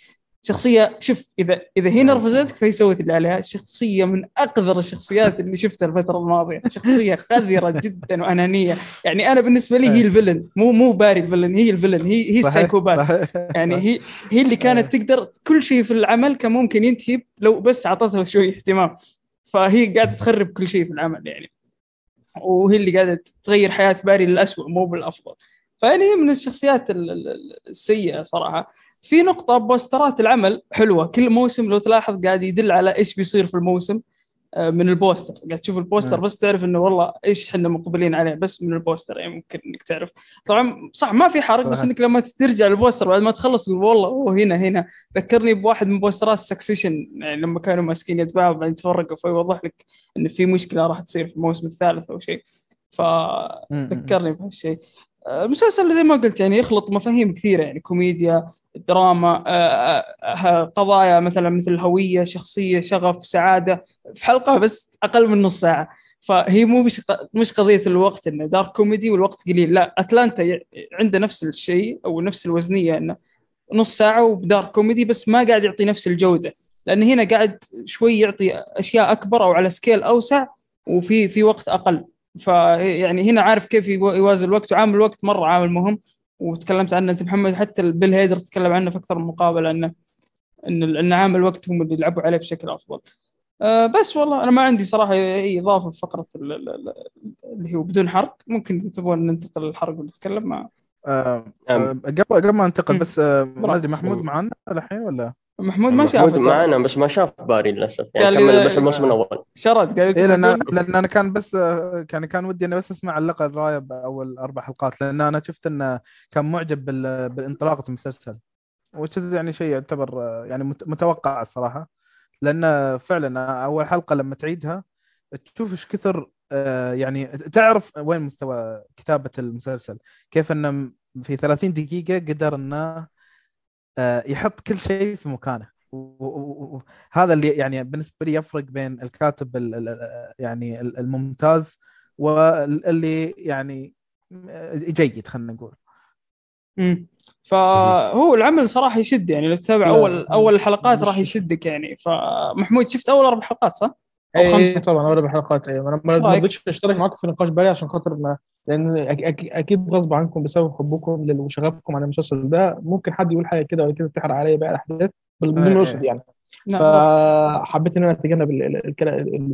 شخصية شوف إذا إذا هي نعم. نرفزتك فهي سوت اللي عليها. شخصية من أقذر الشخصيات اللي شفتها الفترة الماضية. شخصية قذرة جدا وأنانية. يعني أنا بالنسبة لي هي ال villain. مو مو باري ال villain هي الفيلن. هي هي صحيح، يعني. هي هي اللي كانت تقدر كل شيء في العمل كان ممكن ينتهي لو بس أعطتها شوي اهتمام. فهي قاعدة تخرب كل شيء في العمل يعني. وهي اللي قاعدة تغير حياة باري للأسوأ مو بالأفضل. فيعني هي من الشخصيات ال- ال- السيئة صراحة. في نقطة بوسترات العمل حلوة. كل موسم لو تلاحظ قاعد يدل على إيش بيصير في الموسم آه، من البوستر. قاعد تشوف البوستر مم. بس تعرف إنه والله إيش إحنا مقبلين عليه بس من البوستر يعني ممكن إنك تعرف. طبعا صح ما في حرق بس. إنك لما ترجع للبوستر بعد ما تخلص تقول والله أوه هنا هنا. ذكرني بواحد من بوسترات Succession يعني لما كانوا ماسكين يد بعض بعدين تفرقوا فيوضح لك إن في مشكلة راح تصير في الموسم الثالث أو شيء. فذكرني بهالشيء. آه، المسلسل زي ما قلت يعني يخلط مفاهيم كثيرة يعني كوميديا دراما آه، آه، قضايا مثلا مثل الهوية شخصية شغف سعادة في حلقة بس أقل من نص ساعة. فهي مو مش مش قضية الوقت إنه dark comedy والوقت قليل. لا Atlanta عنده نفس الشيء أو نفس الوزنية إنه نص ساعة وب dark comedy بس ما قاعد يعطي نفس الجودة. لأن هنا قاعد شوي يعطي أشياء أكبر أو على scale أوسع وفي في وقت أقل. فيعني هنا عارف كيف يو- يوازن الوقت وعامل الوقت مرة عامل مهم. وتكلمت عنه أنت محمد حتى بيل هيدر تكلم عنه في أكثر من مقابلة إنه إن إن عامل الوقت هم اللي يلعبوا عليه بشكل أفضل. أه بس والله أنا ما عندي صراحة أي إضافة في فقرة ال- ال- ال- اللي هو بدون حرق ممكن تبغون ننتقل للحرق ونتكلم مع آه، نعم. آه، قبل قبل ما ننتقل مم. بس آه، ما. أدري محمود معنا الحين ولا محمود ما شافه محمود. معنا بس ما شاف باري للأسف يعني كمل بس الموسم الأول شرد قال لأن يتفقون. لأن أنا كان بس كان كان ودي إني بس أسمع اللقاء الرايه بأول أربع حلقات لأن أنا شفت إنه كان معجب بال- بانطلاقه المسلسل وش يعني شيء يعتبر يعني مت- متوقع الصراحة لأن فعلا أول حلقة لما تعيدها تشوف إيش كثر آه، يعني تعرف وين مستوى كتابة المسلسل كيف إنه في 30 دقيقة قدر إنه يحط كل شيء في مكانه وهذا اللي يعني بالنسبة لي يفرق بين الكاتب ال- ال- يعني ال- الممتاز واللي يعني جيد خلينا نقول مم. فهو العمل صراحة يشد يعني لو تتابع أول أول الحلقات راح يشدك يعني فمحمود شفت أول أربع حلقات صح؟ أو اي خمسة طبعا اول بحلقات أيوه أنا ما ما؟ رضيتش أشترك معاكم في نقاش بالي عشان خاطر ما لأن أكيد غصب عنكم بسبب حبكم وشغفكم على المسلسل ده ممكن حد يقول حاجة كده ولا كده تحرق عليا بقى الأحداث بدون إيه. يقصد يعني. فحبيت إن أنا أتجنب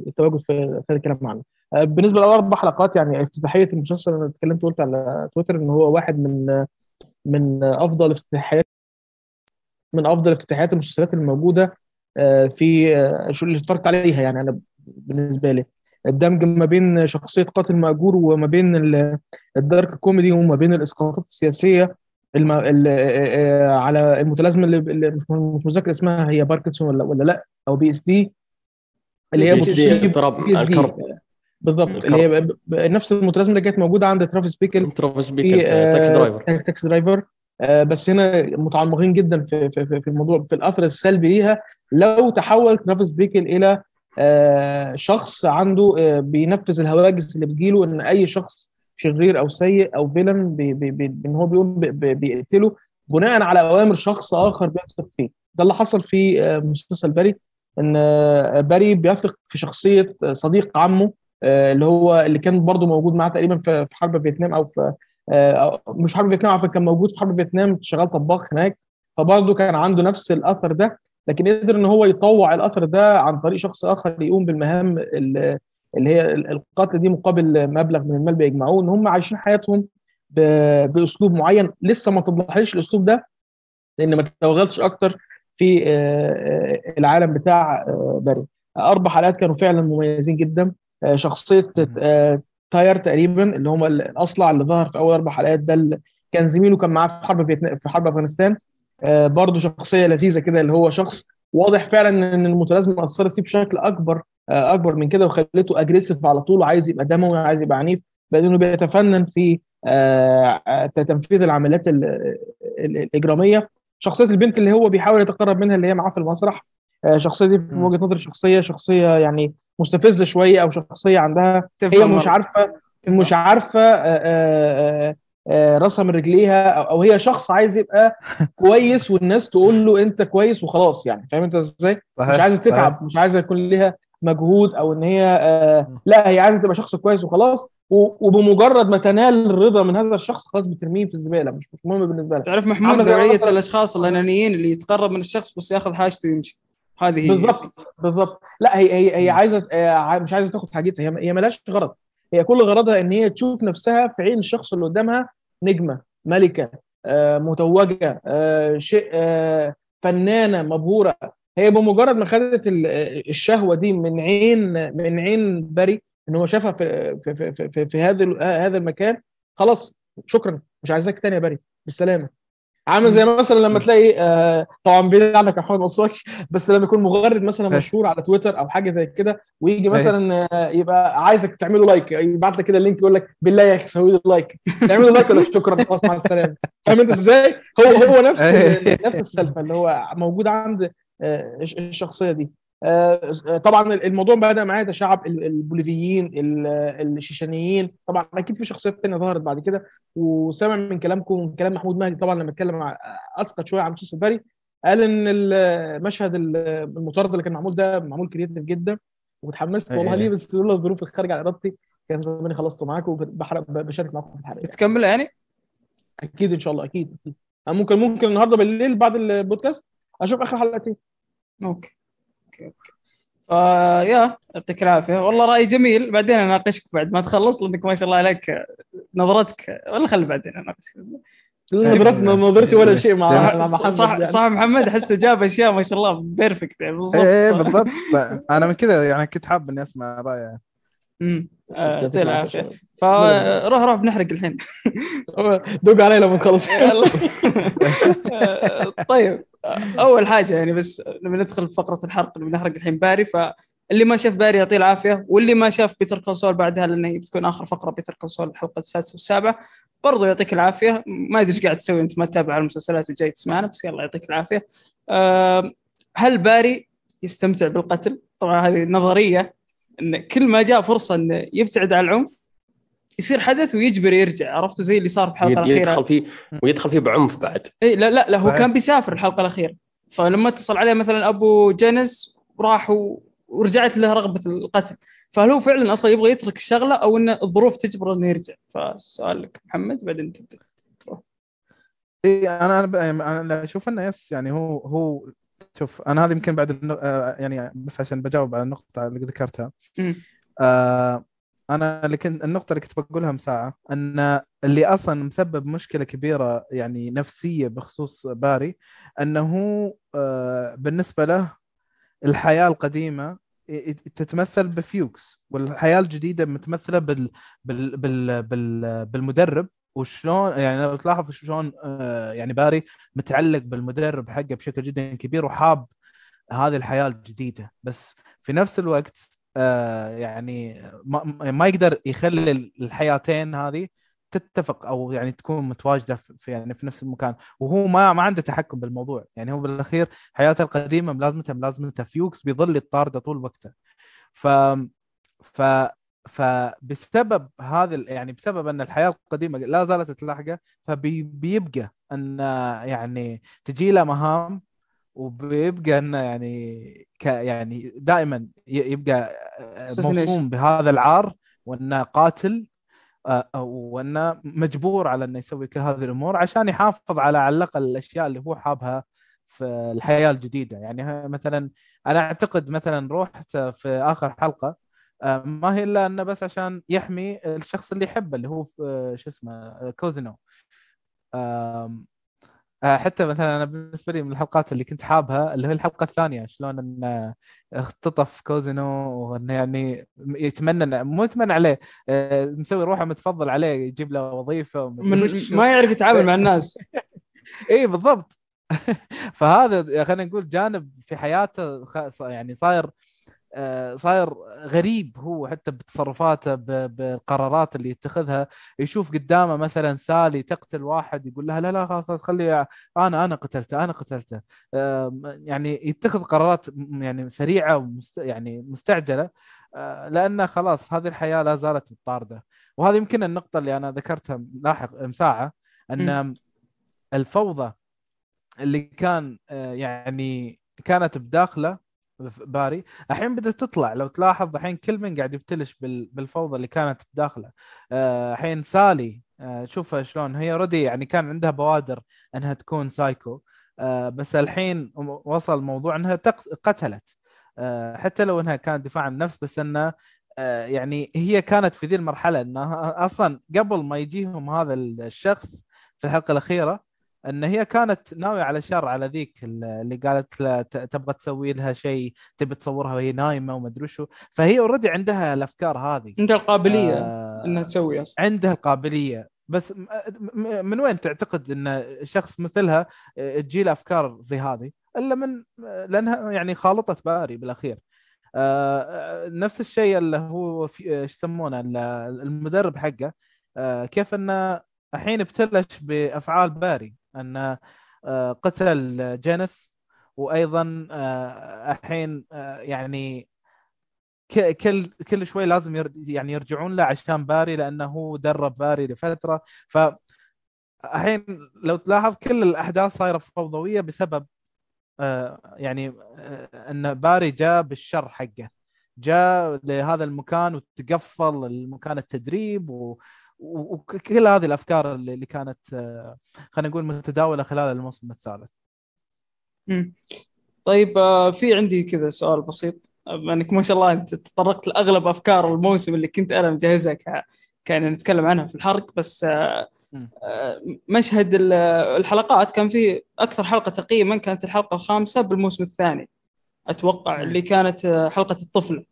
التواجد في في الكلام معنا آه، بالنسبة لاول أربع حلقات يعني افتتاحية المسلسل أنا اتكلمت قلت على تويتر إن هو واحد من من أفضل افتتاحيات من أفضل افتتاحيات المسلسلات الموجودة آه، في آه، show اللي اتفرجت عليها يعني. أنا بالنسبة لي. الدمج ما بين شخصية قاتل مأجور وما بين ال- ال dark comedy وما بين الإسقاطات السياسية. الم... ال... آه، على المتلازمة اللي, مش مش متذكر اسمها هي باركنسون ولا ولا لأ؟ أو PTSD اللي هي اضطراب PTSD الكرب. بالضبط. اللي هي نفس المتلازمة اللي كانت موجودة عند ترافيس بيكل. ترافيس في بيكل Tax- آه، Driver. Tax- Taxi Driver. آه، بس هنا متعمقين جدا في في في الموضوع في الأثر السلبي ليها. لو تحول ترافيس بيكل إلى شخص عنده آه، بينفذ الهواجس اللي بتجيله إن أي شخص شرير أو سيء أو villain بي بي بي إن هو بيقول بي- بي- بيقتله بناء على أوامر شخص آخر بيثق فيه. ده اللي حصل في آه، مسلسل باري إن آه، باري بيثق في شخصية آه، صديق عمه آه، اللي هو اللي كان برضه موجود معاه تقريبا في حرب فيتنام أو في آه، مش حرب فيتنام عارف كان موجود في حرب فيتنام شغال طباخ هناك فبرضه كان عنده نفس الأثر ده. لكن قدر إن هو يطوع الاثر ده عن طريق شخص آخر يقوم بالمهام ال- اللي هي ال- القتل دي مقابل مبلغ من المال بيجمعوه إن هم عايشين حياتهم بأسلوب معين لسه ما توضحليش الأسلوب ده لأن ما توغلتش أكتر في آه، آه، العالم بتاع آه، باري. أربع حلقات كانوا فعلا مميزين جدا. شخصية تايلر تقريبا اللي هم الأصلع اللي ظهر في أول أربع حلقات ده كان زميله كان معاه في حرب في حرب أفغانستان. برضه شخصية لذيذة كده اللي هو شخص واضح فعلا إن المتلازمة أثرت فيه بشكل أكبر آه، أكبر من كده وخلته aggressive على طول وعايز يبقى دموي وعايز يبقى عنيف لأنه بيتفنن في آه، آه، تنفيذ العمليات ال- ال- الإجرامية شخصية البنت اللي هو بيحاول يتقرب منها اللي هي معاه في المسرح آه، الشخصيه دي مم. وجهة نظري شخصية شخصية يعني مستفزة شوية أو شخصية عندها هي مش. عارفة مش عارفة آه، آه، آه، آه، راسها من رجليها أو أو هي شخص عايز يبقى كويس والناس تقول له أنت كويس وخلاص يعني فاهم أنت إزاي؟ مش عايزة. تتعب مش عايزة يكون ليها مجهود أو إن هي آه لا هي عايزة تبقى شخص كويس وخلاص وبمجرد ما تنال الرضا من هذا الشخص خلاص بترميه في الزبالة مش مش مهم بالنسبة لها. تعرف محمود نوعيه الأشخاص الأنانيين اللي يتقرب من الشخص بس ياخذ حاجته ويمشي. هذه هي. بالضبط بالظبط لا هي هي هي عايزة آه، مش عايزة تاخد حاجتها هي هي مالهاش غرض. هي كل غرضها إن هي تشوف نفسها في عين الشخص اللي قدامها نجمة ملكة آه، متوجة آه، شيء آه، فنانة مبهورة. هي بمجرد ما خدت ال- الشهوة دي من عين من عين باري إن هو شافها في في في, في, في, هذا هذا المكان خلاص شكرا مش عايزاك تاني يا باري بالسلامة. عامل زي مثلا لما تلاقي آه طبعا بعيد عنك يا محمد ما بس لما يكون مغرد مثلا. مشهور على تويتر أو حاجة زي كده ويجي إيه. مثلا آه، يبقى عايزك تعمل له like يبعت لك كده ال link يقول لك بالله يا أخي سوي لي like تعمل له like ولا شكرا خلاص مع السلامة فاهم أنت إزاي؟ هو هو نفس إيه. نفس السالفه اللي هو موجود عند آه، الش- الشخصية دي طبعا الموضوع بدأ معايا تشعب ال- البوليفيين ال- الشيشانيين. طبعا أكيد في شخصيات تانية ظهرت بعد كده. وسامع من كلامكم ومن كلام محمود مهدي طبعا لما اتكلم أسقط شوية عن مسلسل باري قال إن المشهد ال- المطارده اللي كان معمول ده معمول creative جدا. واتحمست إيه. والله. ليه بس لولا الظروف الخارجة عن إرادتي. كان زماني خلصته معاكم وبحرق بشارك معاكم في الحلقة. بتكمل يعني؟ أكيد إن شاء الله أكيد أكيد. أنا ممكن ممكن النهارده بالليل بعد البودكاست أشوف آخر حلقتين okay. okay okay. فيا يعطيك العافية. والله رأي جميل. بعدين أناقشك بعد ما تخلص لأنك ما شاء الله عليك نظرتك. ولا خلي بعدين أناقشك. نظرت نظرتي ولا شيء مع محمد صح, يعني. صح محمد احسه جاب أشياء ما شاء الله perfect يعني. بالضبط إيه صح. بالضبط. أنا من كذا يعني كنت حاب إني أسمع رأيه. أمم. آه، يعطيه. العافية. فروح روح بنحرق الحين. دق علي لما يلا. طيب. أول حاجة يعني بس لما ندخل في فقرة الحرق اللي بنحرق الحين باري. فاللي ما شاف باري يعطيه العافية واللي ما شاف Better Call Saul بعدها لأنه بتكون آخر فقرة Better Call Saul الحلقة السادسة والسابعة. برضو يعطيك العافية. ما أدري إيش قاعد تسوي أنت ما تتابع المسلسلات وجاي تسمعنا بس يلا يعطيك العافية. أم، هل باري يستمتع بالقتل؟ طبعا هذه نظرية إن كل ما جاء فرصة إنه يبتعد عن العنف يصير حدث ويجبر يرجع عرفتوا زي اللي صار في الحلقة الاخيره يدخل فيه ويدخل فيه بعنف بعد. إي لا لا لا هو. كان بيسافر الحلقة الأخيرة. فلما اتصل عليه مثلا أبو جنس وراح و... ورجعت له رغبة القتل. فهل هو فعلا أصلا يبغى يترك الشغلة أو إن الظروف تجبره إنه يرجع؟ فسؤال لك محمد بعدين تبدأ تروح. إي أنا أنا ب- أنا أشوف إنه يس يعني هو هو شوف أنا هذه يمكن بعد النق... آه، يعني بس عشان بجاوب على النقطة اللي ذكرتها. آه أنا اللي كنت النقطة اللي كنت بقولها مساعة أن اللي أصلا مسبب مشكلة كبيرة يعني نفسية بخصوص باري أنه آه بالنسبة له الحياة القديمة تتمثل بفيوكس والحياة الجديدة متمثلة بال بال بال بال بالمدرب وشلون يعني لو تلاحظ شلون آه، يعني باري متعلق بالمدرب حقه بشكل جدا كبير وحاب هذه الحياة الجديدة. بس في نفس الوقت آه، يعني ما, ما يقدر يخلي الحياتين هذه تتفق أو يعني تكون متواجدة في يعني في نفس المكان. وهو ما ما عنده تحكم بالموضوع. يعني هو بالأخير حياته القديمة ملازمته ملازمته فيوكس بيظل يطارده طول وقته. ف ف فبسبب هذا يعني بسبب أن الحياة القديمة لا زالت تلاحقه فبيبقى أن يعني تجي له مهام وبيبقى إنه يعني ك يعني دائما يبقى. موصوم بهذا العار وإنه قاتل آه، وإنه مجبور على إنه يسوي كل هذه الأمور عشان يحافظ على على الأقل الأشياء اللي هو حابها في الحياة الجديدة يعني مثلا أنا أعتقد مثلا روحت في آخر حلقة آه، ما هي إلا إنه بس عشان يحمي الشخص اللي يحبه اللي هو آه، شو اسمه كوزينو حتى مثلا أنا بالنسبة لي من الحلقات اللي كنت حابها اللي هي الحلقة الثانية شلون انه اختطف كوزينو وانه يعني يتمنى مو يتمنى عليه آه، مسوي روحه متفضل عليه يجيب له وظيفة من. ما يعرف يتعامل مع الناس اي بالضبط فهذا خلينا نقول جانب في حياته يعني صاير آه، صاير غريب هو حتى بتصرفاته بالقرارات اللي يتخذها. يشوف قدامه مثلا سالي تقتل واحد يقول لها لا لا خلاص خلي أنا أنا قتلته أنا قتلته. يعني يتخذ قرارات يعني سريعة ومست يعني مستعجلة. آه، لأن خلاص هذه الحياة لا زالت تطارده وهذه يمكن النقطة اللي أنا ذكرتها لاحق مساعة أن الفوضى اللي كان آه، يعني كانت بداخله باري. الحين بدأت تطلع. لو تلاحظ الحين كل من قاعد يبتلش بال- بالفوضى اللي كانت بداخله. آه، الحين سالي آه، شوفها شلون. هي already يعني كان عندها بوادر إنها تكون سايكو. آه، بس الحين وصل الموضوع إنها قتلت. حتى لو إنها كانت دفاع عن النفس بس إنه يعني هي كانت في ذي المرحلة إنها أصلا قبل ما يجيهم هذا الشخص في الحلقة الأخيرة إن هي كانت ناوية على شر على ذيك اللي قالت ت- تبغى تسوي لها شيء تبي تصورها وهي نايمة وما أدري شو فهي اوريدي عندها الأفكار هذه. عندها القابلية آه، إنها تسوي أصلا. عندها القابلية. بس من وين تعتقد إن شخص مثلها تجي له أفكار زي هذه؟ إلا من لأنها يعني خالطة باري بالأخير. آه، نفس الشيء اللي هو إيش يسمونه ال- المدرب حقه. آه، كيف إنه الحين ابتلش بأفعال باري. انه آه، قتل جانيس وأيضا آه، الحين آه، يعني كل كل شوي لازم يعني يرجعون له عشان باري لأنه هو درب باري لفترة. ف الحين لو تلاحظ كل الأحداث صايرة فوضوية بسبب يعني أن باري جاء بالشر حقه. جاء لهذا المكان وتقفل المكان التدريب و... وكل هذه الأفكار اللي كانت آه، خلينا نقول متداولة خلال الموسم الثالث. مم. طيب آه، في عندي كذا سؤال بسيط. بما انك ما شاء الله أنت تطرقت لأغلب أفكار الموسم اللي كنت أنا مجهزها ك... كان نتكلم عنها في الحرق بس آه، مشهد ال- الحلقات كان في أكثر حلقة تقييما كانت الحلقة الخامسة بالموسم الثاني. أتوقع مم. اللي كانت حلقة الطفل.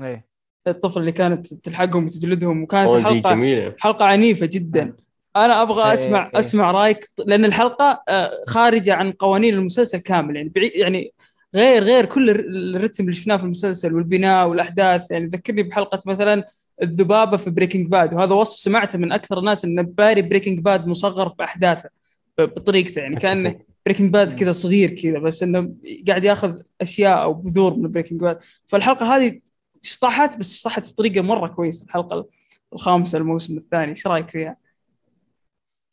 إيه. الطفل اللي كانت تلحقهم وتجلدهم وكانت الحلقة جميلة. حلقة عنيفة جدا. أنا أبغى إيه، أسمع إيه. أسمع رأيك لأن الحلقة آه، خارجة عن قوانين المسلسل كامل يعني بعيد يعني غير غير كل الر- الرتم اللي شفناه في المسلسل والبناء والأحداث. يعني ذكرني بحلقة مثلا الذبابة في Breaking Bad وهذا وصف سمعته من أكثر الناس إن باري Breaking Bad مصغر بأحداثه بطريقته. يعني كان. Breaking Bad كذا صغير كذا بس إنه قاعد ياخذ أشياء أو بذور من Breaking Bad فالحلقة هذه شطحت بس شطحت بطريقة مرة كويسة الحلقة الخامسة الموسم الثاني. إيش رأيك فيها؟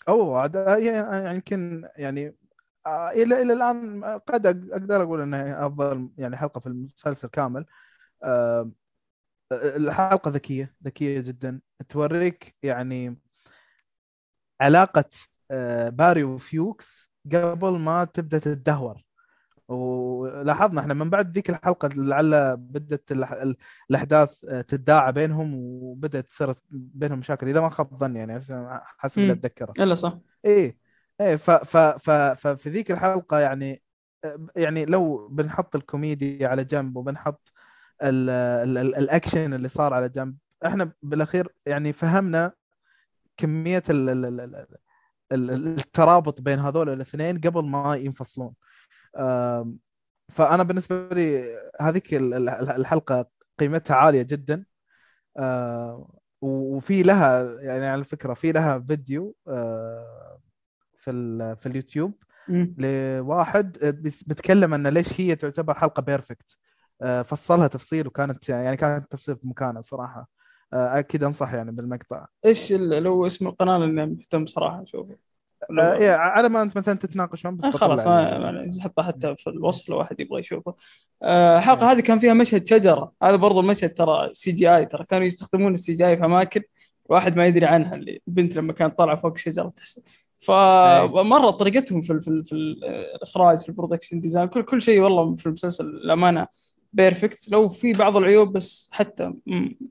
اوه يعني يمكن يعني آه، إلى إلى الآن قد أقدر أقول إنها أفضل يعني حلقة في المسلسل كامل. آه، الحلقة ذكية ذكية جدا. توريك يعني علاقة آه، باري وفيوكس قبل ما تبدأ تتدهور. ولاحظنا إحنا من بعد ذيك الحلقة لعل بدأت الأحداث آه، تتداعى بينهم وبدأت تصير بينهم مشاكل إذا ما خاب ظني يعني حسب اللي. أتذكره. إلا صح. إيه إيه ف ف ف ففي ذيك الحلقة يعني يعني لو بنحط الكوميديا على جنب وبنحط ال ال ال الأكشن اللي صار على جنب إحنا بالأخير يعني فهمنا كمية ال ال ال ال ال الترابط بين هذول الاثنين قبل ما ينفصلون. فأنا بالنسبة لي هذيك ال- ال- الحلقة قيمتها عالية جدا. آه، وفي لها يعني على فكرة في لها فيديو آه، في في اليوتيوب. لواحد بس- بيتكلم إن ليش هي تعتبر حلقة perfect فصلها تفصيل وكانت يعني كانت تفصيل في مكانها صراحة. آه، أكيد أنصح يعني بالمقطع. إيش لو اسم القناة لاني مهتم صراحة أشوفه. آه، إيه، على ما أنت مثلا تتناقشون بس آه، خلاص بطلع ما- يعني. نحطها حتى في الوصف لو واحد يبغى يشوفه. آه، الحلقة هذه كان فيها مشهد شجرة. هذا برضو المشهد ترى CGI ترى كانوا يستخدمون ال CGI في أماكن واحد ما يدري عنها اللي البنت لما كانت طالعة فوق شجره تحسن فمره طريقتهم في ال في, ال في الإخراج في ال production design كل كل شيء والله في المسلسل الامانه perfect. لو في بعض العيوب بس حتى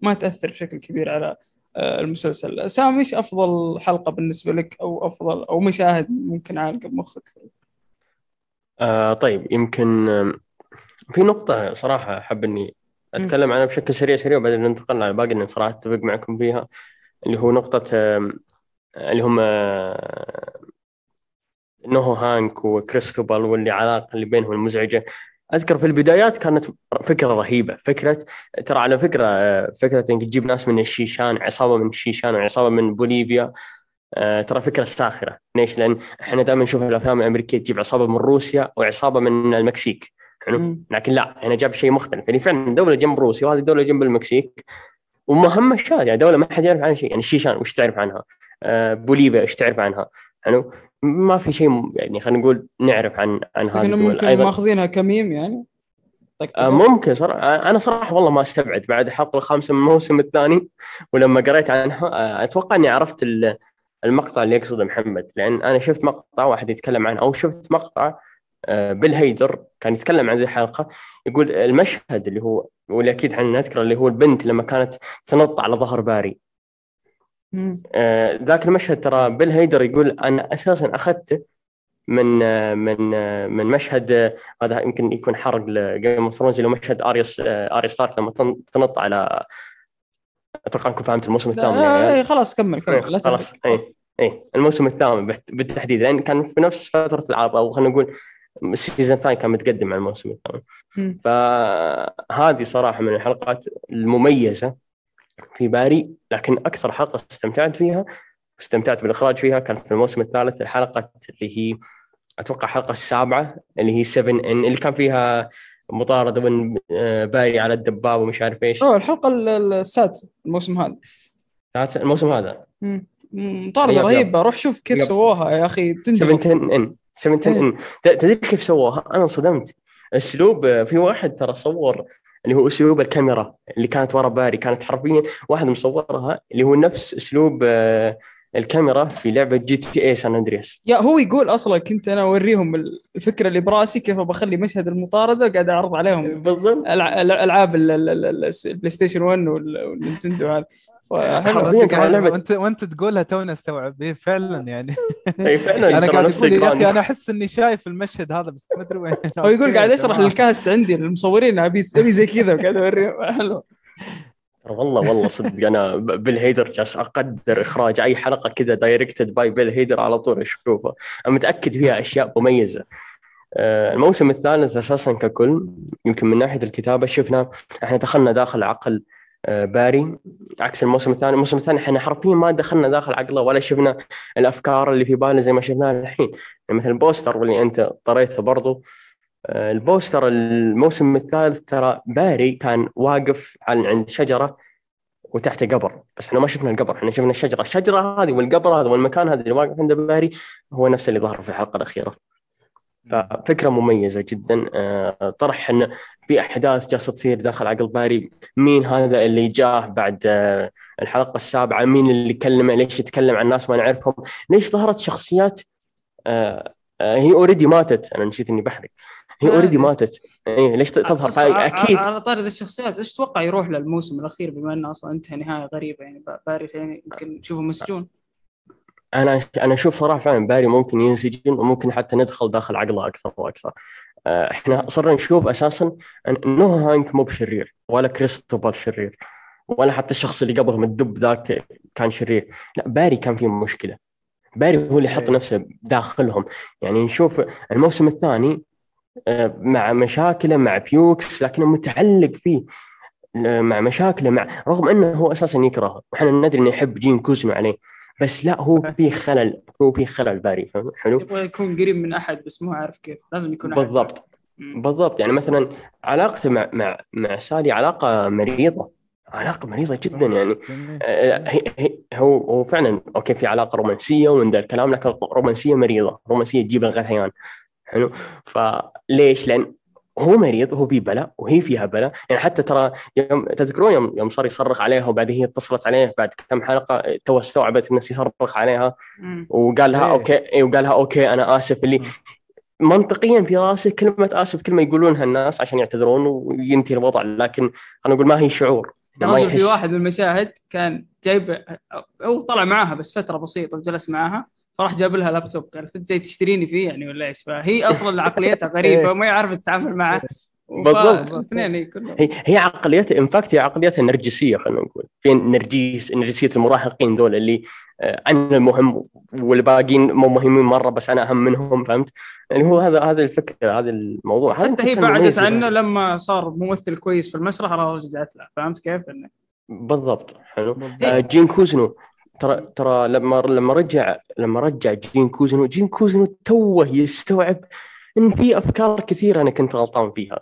ما تأثر بشكل كبير على آه، المسلسل. سامي إيش أفضل حلقة بالنسبة لك أو أفضل أو مشاهد ممكن عالقه بمخك آه طيب يمكن في نقطة صراحة أحب إني أتكلم عنها بشكل سريع سريع وبعدين ننتقل على باقي إني صراحة أتفق معكم فيها اللي هو نقطة آم، اللي هم آه، نوهو هانك وكريستوبال واللي علاقة اللي بينهم المزعجة. أذكر في البدايات كانت فكرة رهيبة فكرة ترى على فكرة آه، فكرة إنك تجيب ناس من الشيشان عصابة من الشيشان وعصابة من بوليفيا آه، ترى فكرة ساخرة ليش؟ لأن إحنا دائما نشوف الأفلام الأمريكية تجيب عصابة من روسيا وعصابة من المكسيك حلو. لكن لا هنا جاب شيء مختلف يعني فعلا دولة جنب روسيا وهذه دوله جنب المكسيك ومهمشات يعني دولة ما حد يعرف عنها شيء يعني الشيشان وش تعرف عنها؟ آه بوليفيا إيش تعرف عنها؟ حلو ما في شيء يعني خلينا نقول نعرف عن عن هذه الدول. ممكن أيضا ماخذينها كميم يعني؟ آه ممكن صراحة. آه، أنا صراحة والله ما أستبعد بعد الحلقة الخامسه من الموسم الثاني ولما قريت عنها آه، أتوقع إني عرفت ال- المقطع اللي يقصده محمد لأن أنا شفت مقطع واحد يتكلم عنه أو شفت مقطع آه، بيل هيدر كان يتكلم عن ذي الحلقة يقول المشهد اللي هو واللي أكيد إحنا نذكره اللي هو البنت لما كانت تنط على ظهر باري. ذاك المشهد ترى بيل هيدر يقول أنا أساسا أخذته من آه، من آه، من مشهد آه، هذا يمكن يكون حرق ل Game of Thrones اللي هو مشهد آريا آريا ستارك لما تن- تنط على أتوقع أنكم فهمت الموسم الثامن. لا إيه، خلاص كمل كمل لا خلاص. اي اي الموسم الثامن بالت- بالتحديد لأن كان في نفس فترة العرض أو خلينا نقول ال season الثاني كان متقدم عن الموسم الثامن. فهذه صراحة من الحلقات المميزة في باري لكن أكثر حلقة استمتعت فيها استمتعت بالإخراج فيها كانت في الموسم الثالث الحلقة اللي هي أتوقع الحلقة السابعة اللي هي 7 N اللي كان فيها مطاردة من آه، باري على الدباب ومش عارف إيش. اوه الحلقة ال- ال- السادسة الموسم هذا. ذات- الموسم هذا. مطاردة yep. رهيبة. روح شوف كيف yep. سووها يا أخي 7 ten 10 N 7 10 N تدري كيف سووها؟ أنا انصدمت. أسلوب آه، في واحد ترى صور اللي هو اسلوب الكاميرا اللي كانت ورا باري كانت حرفيا واحد مصورها اللي هو نفس اسلوب آه، الكاميرا في لعبه GTA San Andreas يا هو يقول أصلا كنت أنا اوريهم الفكرة اللي براسي كيف بخلي مشهد المطارده قاعد اعرض عليهم بالضبط الع- الالعاب ال- ال- ال- ال- ال PlayStation 1 وال- وال Nintendo هذا وانت وانت تقولها توني استوعب. إيه فعلا يعني. اي فعلا أنا قاعد أقول يا أخي. أنا أحس إني شايف المشهد هذا بس ما أدري وين. هو يقول قاعد اشرح. لل cast عندي المصورين ابي أبي زي كذا وقاعد اوريهم حلو. والله والله صدق. أنا بيل هيدر جالس أقدر إخراج أي حلقة كذا directed by بيل هيدر على طول اشوفها أنا متأكد فيها أشياء مميزة. آه، الموسم الثالث أساسا ككل يمكن من ناحية الكتابة شفنا إحنا دخلنا داخل عقل باري. عكس الموسم الثاني، الموسم الثاني إحنا حرفيا ما دخلنا داخل عقله ولا شفنا الأفكار اللي في باله زي ما شفناها الحين، يعني مثل ال poster واللي أنت طريته برضو. آه، ال poster الموسم الثالث ترى باري كان واقف عن عند شجرة وتحته قبر. بس إحنا ما شفنا القبر إحنا شفنا الشجرة. الشجرة هذه والقبر هذا والمكان هذا اللي واقف عند باري هو نفس اللي ظهر في الحلقة الأخيرة. ففكره مميزة جدا. آه، طرح إن في أحداث جالسة تصير داخل عقل باري. مين هذا اللي جاه بعد آه، الحلقة السابعة؟ مين اللي كلمه ليش يتكلم عن ناس ما نعرفهم؟ ليش ظهرت شخصيات آه، آه، هي already ماتت. أنا نسيت إني بحرق. هي. already ماتت. إيه ليش تظهر أكيد. على طاري الشخصيات إيش تتوقع يروح للموسم الأخير بما إنه أصلا انتهى نهاية غريبة يعني با- باري يعني يمكن نشوفه مسجون. أنا أنا أشوف صراحة فعلا باري ممكن ينسجن وممكن حتى ندخل داخل عقله أكثر وأكثر. آه، إحنا صرنا نشوف أساسا أن نوهو هانك مو بشرير ولا كريستوبال شرير ولا حتى الشخص اللي قبلهم الدب ذاك كان شرير، لا باري كان فيه مشكلة. باري هو اللي حط إيه. نفسه داخلهم، يعني نشوف الموسم الثاني آه، مع مشاكله مع فيوكس لكنه متعلق فيه مع مشاكله مع رغم إنه هو أساسا يكرهه وإحنا ندري إنه يحب جين كوزنو عليه بس لا هو في خلل هو في خلل باري فاهم؟ حلو؟ يبغى يكون قريب من أحد بس مو عارف كيف. لازم يكون أحد. بالضبط. مم. بالضبط. يعني مثلا علاقته مع مع مع سالي علاقة مريضة. علاقة مريضة جدا يعني. آه، هي هي هو هو فعلا okay في علاقة رومانسية ومن ذا الكلام لكن رومانسية مريضة رومانسية تجيب الغثيان. حلو؟ فليش؟ لأن هو مريض هو في بلاء وهي فيها بلاء. يعني حتى ترى يوم تذكرون يوم يوم صار يصرخ عليها وبعدين هي اتصلت عليه بعد كم حلقة تو استوعبت إنه يصرخ عليها. وقال لها إيه. okay إيه وقال لها okay أنا آسف. اللي منطقيا في رأسه كلمة آسف كلمه يقولونها الناس عشان يعتذرون وينتهي الوضع. لكن خلينا نقول ما هي شعور. يا ما في واحد من المشاهد كان جايب هو طلع معاها بس فترة بسيطة وجلس معاها. فراح جاب لها لابتوب قالت انت جاي تشتريني فيه يعني ولا إيش فهي أصلا عقليتها غريبة وما يعرف تتعامل معه بالضبط. اثنين إيه، كلهم هي هي عقليتها انفاكت هي عقليتها نرجسية خلينا نقول في نرجيس نرجسية المراهقين دول اللي آه، أنا المهم والباقيين مو مهمين مرة بس أنا أهم منهم فهمت؟ اللي هو هذا هذا الفكرة هذا الموضوع حتى هي بعدت عنه. لما صار ممثل كويس في المسرح رجعت له فهمت كيف؟ انه بالضبط حلو. آه، جين كوزنو ترى ترى لما لما رجع لما رجع جين كوزنو جين كوزنو توه يستوعب إن في أفكار كثيرة أنا كنت غلطان فيها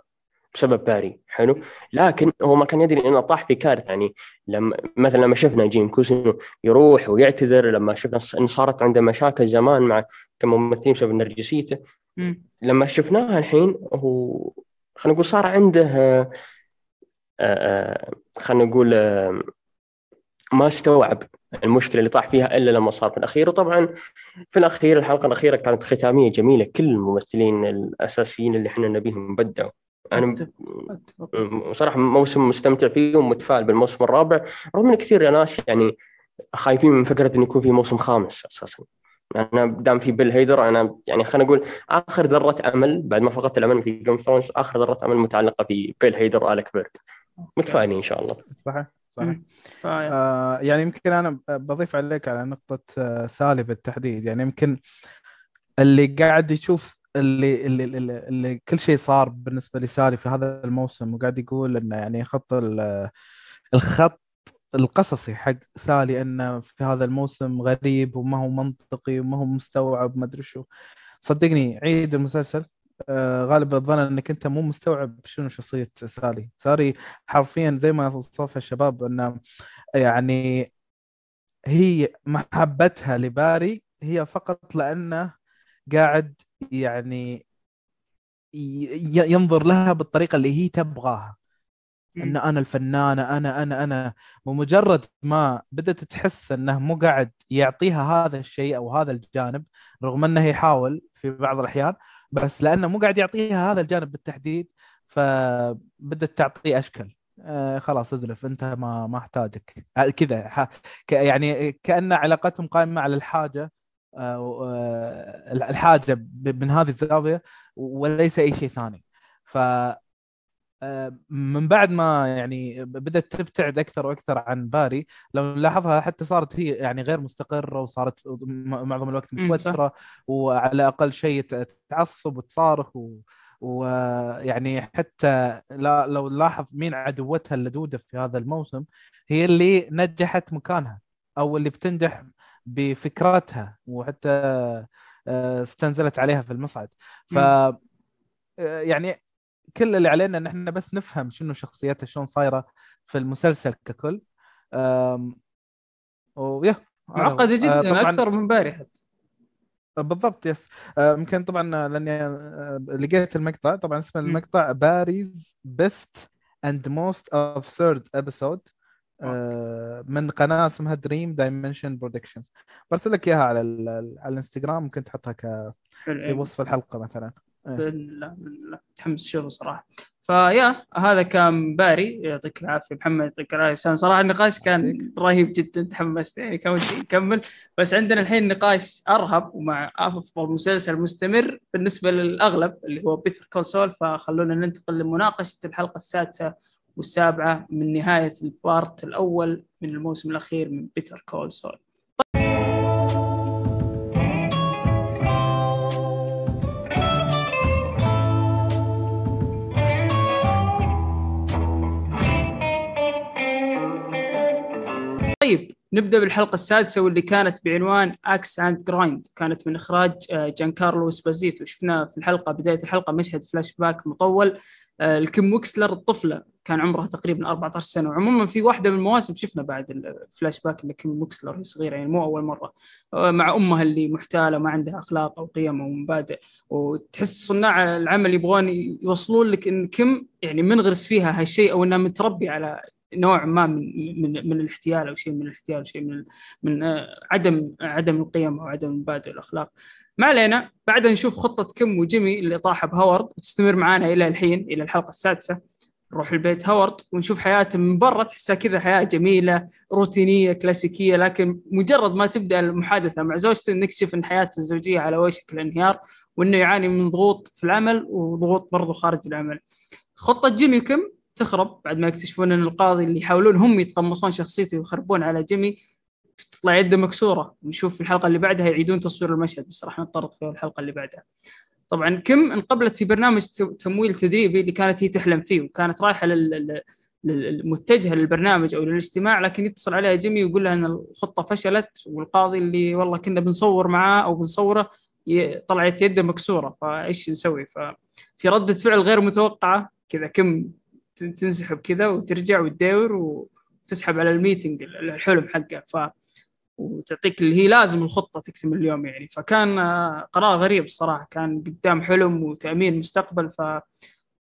بسبب باري حلو لكن هو ما كان يدري إنه طاح في كارثة يعني لما مثلا لما شفنا جين كوزنو يروح ويعتذر لما شفنا إن صارت عنده مشاكل زمان مع كممثلين بسبب نرجسيته. لما شفناها الحين هو خلينا نقول صار عنده آه، آه، خلينا نقول آه، ما استوعب المشكلة اللي طاح فيها إلا لما صار في الاخير وطبعا في الأخير الحلقة الأخيرة كانت ختامية جميلة. كل الممثلين الأساسيين اللي إحنا نبيهم بدعوا أنا. صراحة موسم مستمتع فيه ومتفائل بالموسم الرابع. رغم إن كثير ناس يعني خايفين من فكرة انه يكون في موسم خامس أساسا. أنا دام في بيل هيدر أنا يعني خلينا نقول آخر ذرة أمل بعد ما فقدت الأمل في جيم ثرونز آخر ذرة أمل متعلقة في بيل هيدر والك بيرك متفائلين إن شاء الله. صحيح. آه يعني يمكن أنا بضيف عليك على نقطة آه سالي بالتحديد يعني يمكن اللي قاعد يشوف اللي اللي, اللي, اللي كل شيء صار بالنسبة لسالي في هذا الموسم وقاعد يقول إنه يعني خط ال- الخط القصصي حق سالي إنه في هذا الموسم غريب وما هو منطقي وما هو مستوعب ما أدري شو. صدقني عيد المسلسل. غالبا الظن إنك أنت مو مستوعب شنو شخصية ساري. ساري حرفيا زي ما وصفها الشباب انه يعني هي محبتها لباري هي فقط لأنه قاعد يعني ينظر لها بالطريقة اللي هي تبغاها. إن أنا الفنانة أنا أنا أنا. ومجرد ما بدأت تحس إنه مو قاعد يعطيها هذا الشيء أو هذا الجانب رغم إنه يحاول في بعض الأحيان بس لأنه مو قاعد يعطيها هذا الجانب بالتحديد فبدت تعطيه اشكال آه خلاص ادلف أنت ما ما احتاجك. آه، كذا يعني كأن علاقتهم قائمة على الحاجة آه، آه، الحاجة من هذه الزاوية وليس أي شيء ثاني. ف من بعد ما يعني بدأت تبتعد أكثر وأكثر عن باري لو نلاحظها حتى صارت هي يعني غير مستقرة وصارت معظم الوقت. متوترة وعلى أقل شيء تعصب وتصارخ و... ويعني حتى لا لو نلاحظ مين عدوتها اللدودة في هذا الموسم هي اللي نجحت مكانها أو اللي بتنجح بفكرتها وحتى آه، استنزلت عليها في المصعد ف آه، يعني كل اللي علينا إن إحنا بس نفهم شنو شخصيتها شلون صايرة في المسلسل ككل. ويا. معقدة آه، جدا أكثر من باري حتى بالضبط yes آه، يمكن طبعا لأني آه، لقيت المقطع. طبعا اسم. المقطع Barry's best and most absurd episode من قناة اسمها Dream Dimension Productions. برسل لك إياها على على الانستغرام ممكن تحطها ك- في يعني. وصف الحلقة مثلا. إيه. متحمس اشوفه صراحة. فيا هذا كان باري. يعطيك العافية محمد يعطيك العافية. صراحة النقاش كان رهيب جدا تحمست يعني ودي نكمل بس عندنا الحين نقاش أرهب ومع افضل مسلسل مستمر بالنسبة للأغلب اللي هو Better Call Saul فخلونا ننتقل لمناقشة الحلقة السادسة والسابعة من نهاية ال part الأول من الموسم الأخير من Better Call طيب نبدأ بالحلقة السادسة واللي كانت بعنوان Axe and Grind كانت من إخراج آه، جان كارلو إسبازيتو. شفنا في الحلقة بداية الحلقة مشهد فلاش باك مطول. آه، لكيم ويكسلر الطفلة كان عمرها تقريبا 14 سنة. وعموما في واحدة من المواسم شفنا بعد الفلاش باك اللي كيم ويكسلر وهي صغيرة يعني مو أول مرة. آه، مع أمها اللي محتالة ما عندها أخلاق أو قيم أو مبادئ. وتحس صناع العمل يبغون يوصلون لك إن كيم يعني منغرس فيها هالشيء أو إنها متربيه على نوع ما من من من الاحتيال أو شيء من الاحتيال أو شيء من من آه، عدم عدم القيم أو عدم المبادئ والأخلاق. ما علينا بعدها نشوف خطة كيم وجيمي اللي طاحه بهاورد وتستمر معانا إلى الحين إلى الحلقة السادسة. نروح البيت هاورد ونشوف حياته من برا تحسها كذا حياة جميلة روتينية كلاسيكية لكن مجرد ما تبدأ المحادثة مع زوجته نكتشف إن حياته الزوجية على وشك الانهيار وإنه يعاني من ضغوط في العمل وضغوط برضو خارج العمل. خطة جيمي وكيم تخرب بعد ما يكتشفون إن القاضي اللي يحاولون هم يتقمصون شخصيته ويخربون على جيمي تطلع يده مكسورة. نشوف في الحلقة اللي بعدها يعيدون تصوير المشهد. بس راح نتطرق فيه الحلقة اللي بعدها. طبعا كم انقبلت في برنامج تمويل تدريبي اللي كانت هي تحلم فيه وكانت رايحة لل... متجهه للبرنامج أو للاجتماع لكن يتصل عليها جيمي ويقول لها إن الخطة فشلت والقاضي اللي والله كنا بنصور معاه أو بنصوره. طلعت يده مكسورة. فإيش نسوي؟ ففي ردة فعل غير متوقعة. كذا كيم تنسحب كذا وترجع وتداور وتسحب على ال meeting الحلم حقه. ف وتعطيك اللي هي لازم الخطة تكتمل اليوم يعني. فكان قرار غريب الصراحة. كان قدام حلم وتأمين مستقبل ف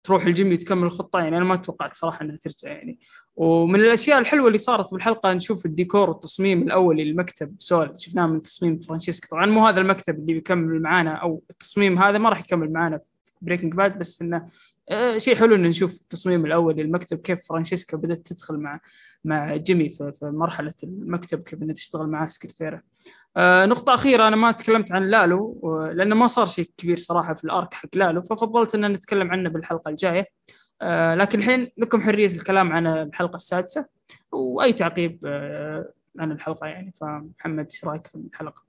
تروح كيم تكمل الخطة يعني. أنا ما توقعت صراحة إنها ترجع يعني. ومن الأشياء الحلوة اللي صارت بالحلقة نشوف الديكور والتصميم الاولي للمكتب. سول شفناه من تصميم فرانشيسكا. طبعا مو هذا المكتب اللي بيكمل معانا أو التصميم هذا ما راح يكمل معانا Breaking Bad بس إنه آه شيء حلو ان نشوف التصميم الأول للمكتب كيف فرانشيسكا بدأت تدخل مع مع جيمي في, مرحلة المكتب كيف انها تشتغل معاه سكرتيرة. آه نقطة أخيرة أنا ما تكلمت عن لالو لأنه ما صار شيء كبير صراحة في ال arc حق لالو ففضلت إن نتكلم عنه بالحلقة الجاية. آه لكن الحين لكم حرية الكلام عن الحلقة السادسة وأي تعقيب عن الحلقة يعني فمحمد إيش رأيك في الحلقة؟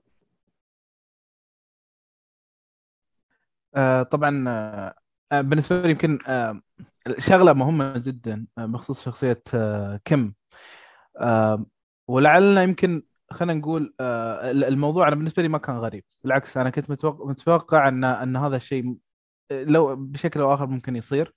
آه طبعا آه بالنسبة لي يمكن آه شغلة مهمة جدا بخصوص شخصية كيم. ولعلنا يمكن خلينا نقول آه، الموضوع أنا بالنسبة لي ما كان غريب. بالعكس أنا كنت متوقع, أن أن هذا الشيء لو بشكل أو آخر ممكن يصير.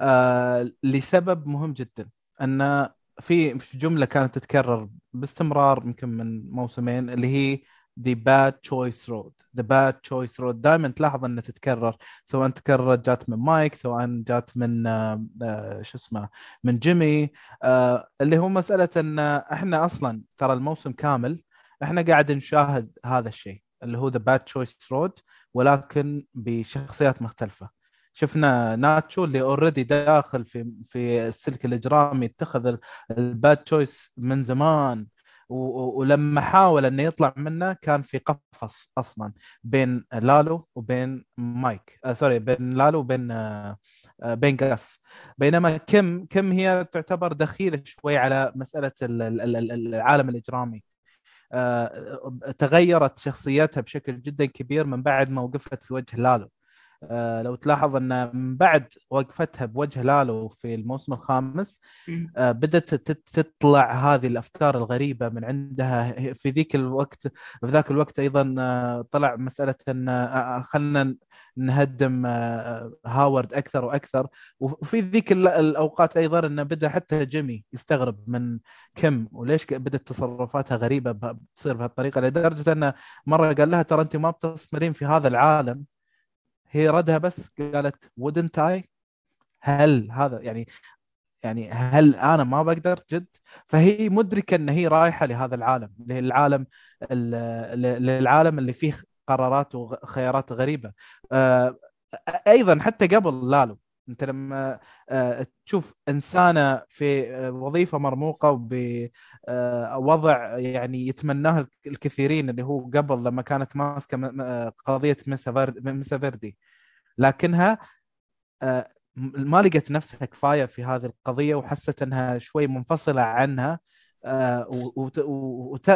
آه، لسبب مهم جدا أن في جملة كانت تتكرر باستمرار يمكن من موسمين اللي هي the bad choice road. The bad choice road. دائما تلاحظ انها تتكرر سواء تكررت جات من مايك سواء جات من آه، آه، شو اسمه من جيمي آه، اللي هو مسألة إن إحنا أصلا ترى الموسم كامل إحنا قاعد نشاهد هذا الشيء اللي هو the bad choice road ولكن بشخصيات مختلفة. شفنا ناتشو اللي already داخل في في السلك الإجرامي اتخذ ال bad choice من زمان. ولما حاول إنه يطلع منه كان في قفص أصلا بين لالو وبين مايك آه sorry بين لالو وبين آه, بين جاس. بينما كيم كيم هي تعتبر دخيلة شوي على مسألة العالم الإجرامي. آه تغيرت شخصيتها بشكل جدا كبير من بعد ما وقفت في وجه لالو. آه لو تلاحظ إن من بعد وقفتها بوجه لالو في الموسم الخامس آه بدأت تطلع هذه الأفكار الغريبة من عندها. في ذيك الوقت في ذاك الوقت أيضا آه طلع مسألة إن خلينا نهدم هاورد أكثر وأكثر. وفي ذيك الأوقات أيضا انه بدأ حتى جيمي يستغرب من كم وليش بدأت تصرفاتها غريبة تصير بهالطريقة لدرجة انه مرة قال لها ترى أنت ما بتستثمرين في هذا العالم. هي ردها بس قالت wouldn't I? هل هذا يعني يعني هل أنا ما بقدر جد؟ فهي مدركة إن هي رايحة لهذا العالم للعالم للعالم اللي فيه قرارات وخيارات غريبة. آه، أيضا حتى قبل لالو انت لما آه، تشوف انسانة في آه، وظيفة مرموقة وبوضع يعني يتمناه الكثيرين اللي هو قبل لما كانت ماسكة قضية Mesa Verde لكنها ما لقت نفسها كفاية في هذه القضية وحست أنها شوي منفصلة عنها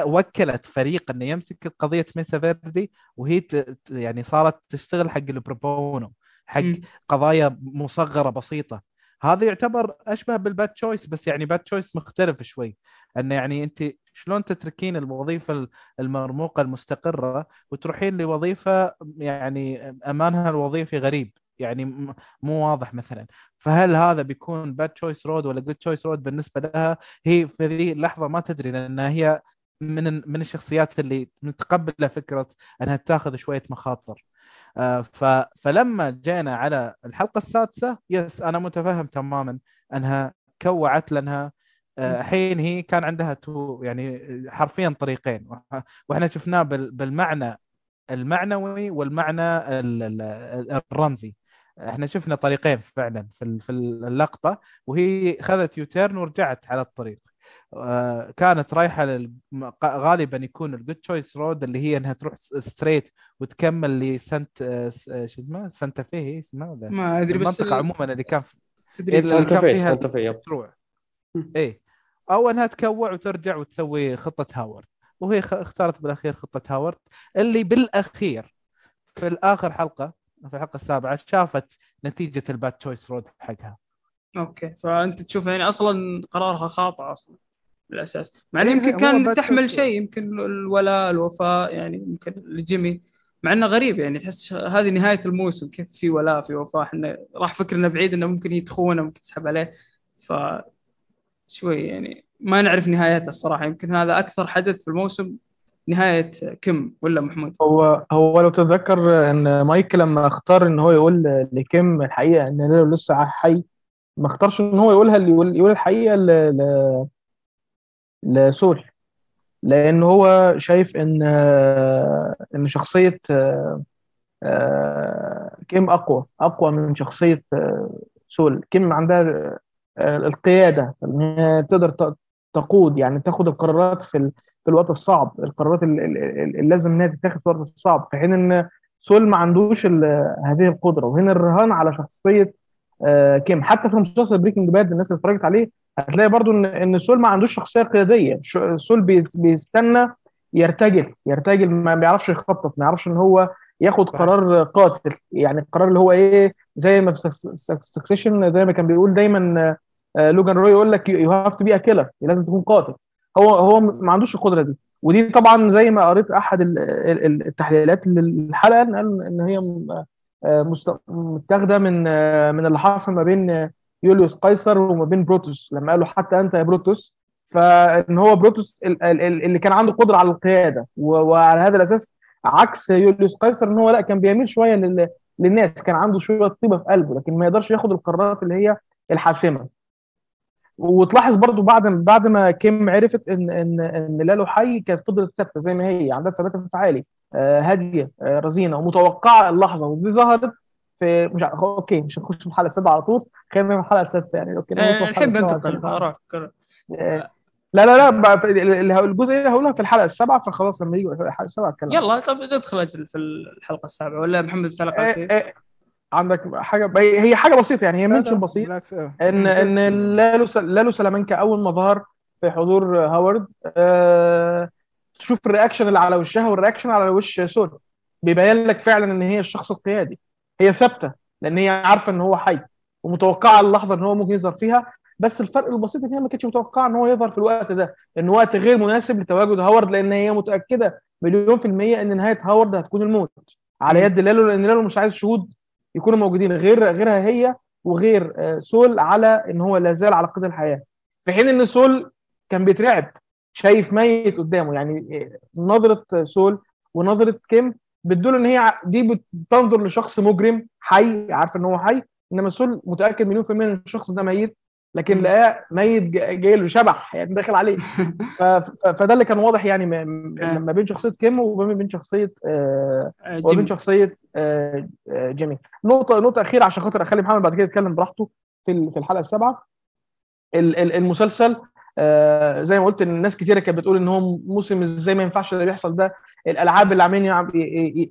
ووكلت فريق إنه يمسك قضية Mesa Verde وهي يعني صارت تشتغل حق ال pro bono. حق م. قضايا مصغرة بسيطة. هذا يعتبر أشبه بال bad choice بس يعني bad choice مختلف شوي. انه يعني أنت شلون تتركين الوظيفة المرموقة المستقرة وتروحين لوظيفة يعني أمانها الوظيفي غريب يعني مو واضح مثلا. فهل هذا بيكون bad choice road ولا good choice road بالنسبة لها هي في ذي اللحظة ما تدري لانها هي من من الشخصيات اللي متقبلة فكرة إنها تاخذ شوية مخاطر. فلما جينا على الحلقة السادسة yes أنا متفهم تماما أنها كوعت لأنها آه، الحين هي كان عندها تو يعني حرفيا طريقين. وإحنا شفناه بالمعنى المعنوي والمعنى الرمزي. إحنا شفنا طريقين فعلا في اللقطة وهي خذت U-turn ورجعت على الطريق. آه، كانت رايحة لل... غالبا يكون ال good choice road اللي هي إنها تروح straight وتكمل لسنت شو اسمه؟ Santa Fe هي اسمها ما أدري بس المنطقة عموما اللي كان في... تدري اللي كان فيها في تروح. اي أو إنها تكوع وترجع وتسوي خطة هاورد وهي اختارت بالأخير خطة هاورد اللي بالأخير في الآخر حلقة في الحلقة السابعة شافت نتيجة ال bad choice road حقها. okay. فأنت تشوف يعني أصلا قرارها خاطئ أصلا بالأساس. مع إنه إيه يمكن كان تحمل شيء يمكن الولاء الوفاء يعني يمكن لجيمي. مع إنه غريب يعني تحس هذه نهاية الموسم كيف في ولاء في وفاء. إحنا راح فكرنا بعيد إنه ممكن يتخونه ممكن تسحب عليه. ف شوي يعني ما نعرف نهايته الصراحة. يمكن هذا أكثر حدث في الموسم نهاية كيم ولا محمود؟ هو هو لو تتذكر إن مايك لما اختار إن هو يقول لكيم الحقيقة إن ليلو لسه حي ما اختارش إن هو يقولها اللي يقول, يقول الحقيقة ل... ل... لسول. لأن هو شايف إن إن شخصية كيم أقوى أقوى من شخصية سول. كيم عندها القيادة إن هي تقدر تقود يعني تاخد القرارات في في الوقت الصعب القرارات اللي لازم انها تتاخد في الوقت الصعب في حين إن سول ما عندوش هذه القدرة. وهنا الرهان على شخصية آه، كيم. حتى في مسلسل Breaking Bad الناس اللي اتفرجت عليه هتلاقي برضو ان إن سول ما عندوش شخصية قيادية. سول بيستنى يرتجل يرتجل ما بيعرفش يخطط ما يعرفش إن هو ياخد قرار قاتل. يعني القرار اللي هو إيه زي ما Succession زي ما كان بيقول دايما آه، لوجان روي يقول لك you have to be a killer لازم تكون قاتل. هو هو ما عندوش القدرة دي. ودي طبعا زي ما قريت أحد ال- ال- ال- التحليلات للحلقة قال إن هي آه، متاخدة من آه، من اللي حصل ما بين آه، يوليوس قيصر وما بين بروتوس. لما قالوا حتى أنت يا بروتوس فإن هو بروتوس ال- ال- ال- اللي كان عنده قدرة على القيادة. وعلى هذا الأساس عكس يوليوس قيصر إن هو لا كان بيميل شوية لل- للناس. كان عنده شوية طيبة في قلبه لكن ما يقدرش ياخد القرارات اللي هي الحاسمة. وتلاحظ برضو بعد بعد ما كيم عرفت إن إن إن لالو حي كانت فضلت ثابتة زي ما هي عندها ثبات انفعالي. آه، هادية آه، رزينة ومتوقعة اللحظة. ودي ظهرت في مش ع- okay مش هنخش في الحلقة السابعه على طول خلينا في الحلقة السادسة يعني. okay آه، كذا. آه، لا لا لا الجزء اللي هقولها في الحلقة السابعة فخلاص لما يجوا الحلقة السابعة أتكلم. يلا طب ندخل في الحلقة السابعة ولا محمد بتعلق على شيء؟ آه، آه، عندك حاجة؟ هي حاجة بسيطة يعني هي mention بسيط. ان إن لالو لالو سلامانكا أول ما ظهر في حضور هاورد آه تشوف ال reaction اللي على وشها وال reaction على وش سول بيبين لك فعلا إن هي الشخص القيادي. هي ثابتة لأن هي عارفة إن هو حي ومتوقعة اللحظة إن هو ممكن يظهر فيها بس الفرق البسيط إن هي ما كانتش متوقعة إن هو يظهر في الوقت ده. إن وقت غير مناسب لتواجد هاورد لأن هي متأكدة مليون في المية إن نهاية هاورد هتكون الموت. على يد لالو لأن لالو مش عايز شهود يكونوا موجودين غير غيرها هي وغير آه، سول على إن هو لا زال على قيد الحياة. في حين إن سول كان بيترعب شايف ميت قدامه. يعني آه، نظرة سول ونظرة كيم بتدل إن هي دي بتنظر لشخص مجرم حي عارف إن هو حي إنما سول متأكد مليون في المية إن الشخص ده ميت لكن لقاه ميت جا- جاي له شبح يعني داخل عليه. فده اللي كان واضح يعني ما- ما بين شخصية كيم وما بين شخصية آه، آه، وبين جيمي. شخصية آه، آه، جيمي. نقطة نقطة أخيرة عشان خاطر أخلي محمد بعد كده يتكلم براحته في ال- في الحلقة السابعة. ال- ال- المسلسل آه، زي ما قلت إن الناس كتيرة كانت بتقول إن هو موسم إزاي ما ينفعش اللي بيحصل ده. الألعاب اللي عاملين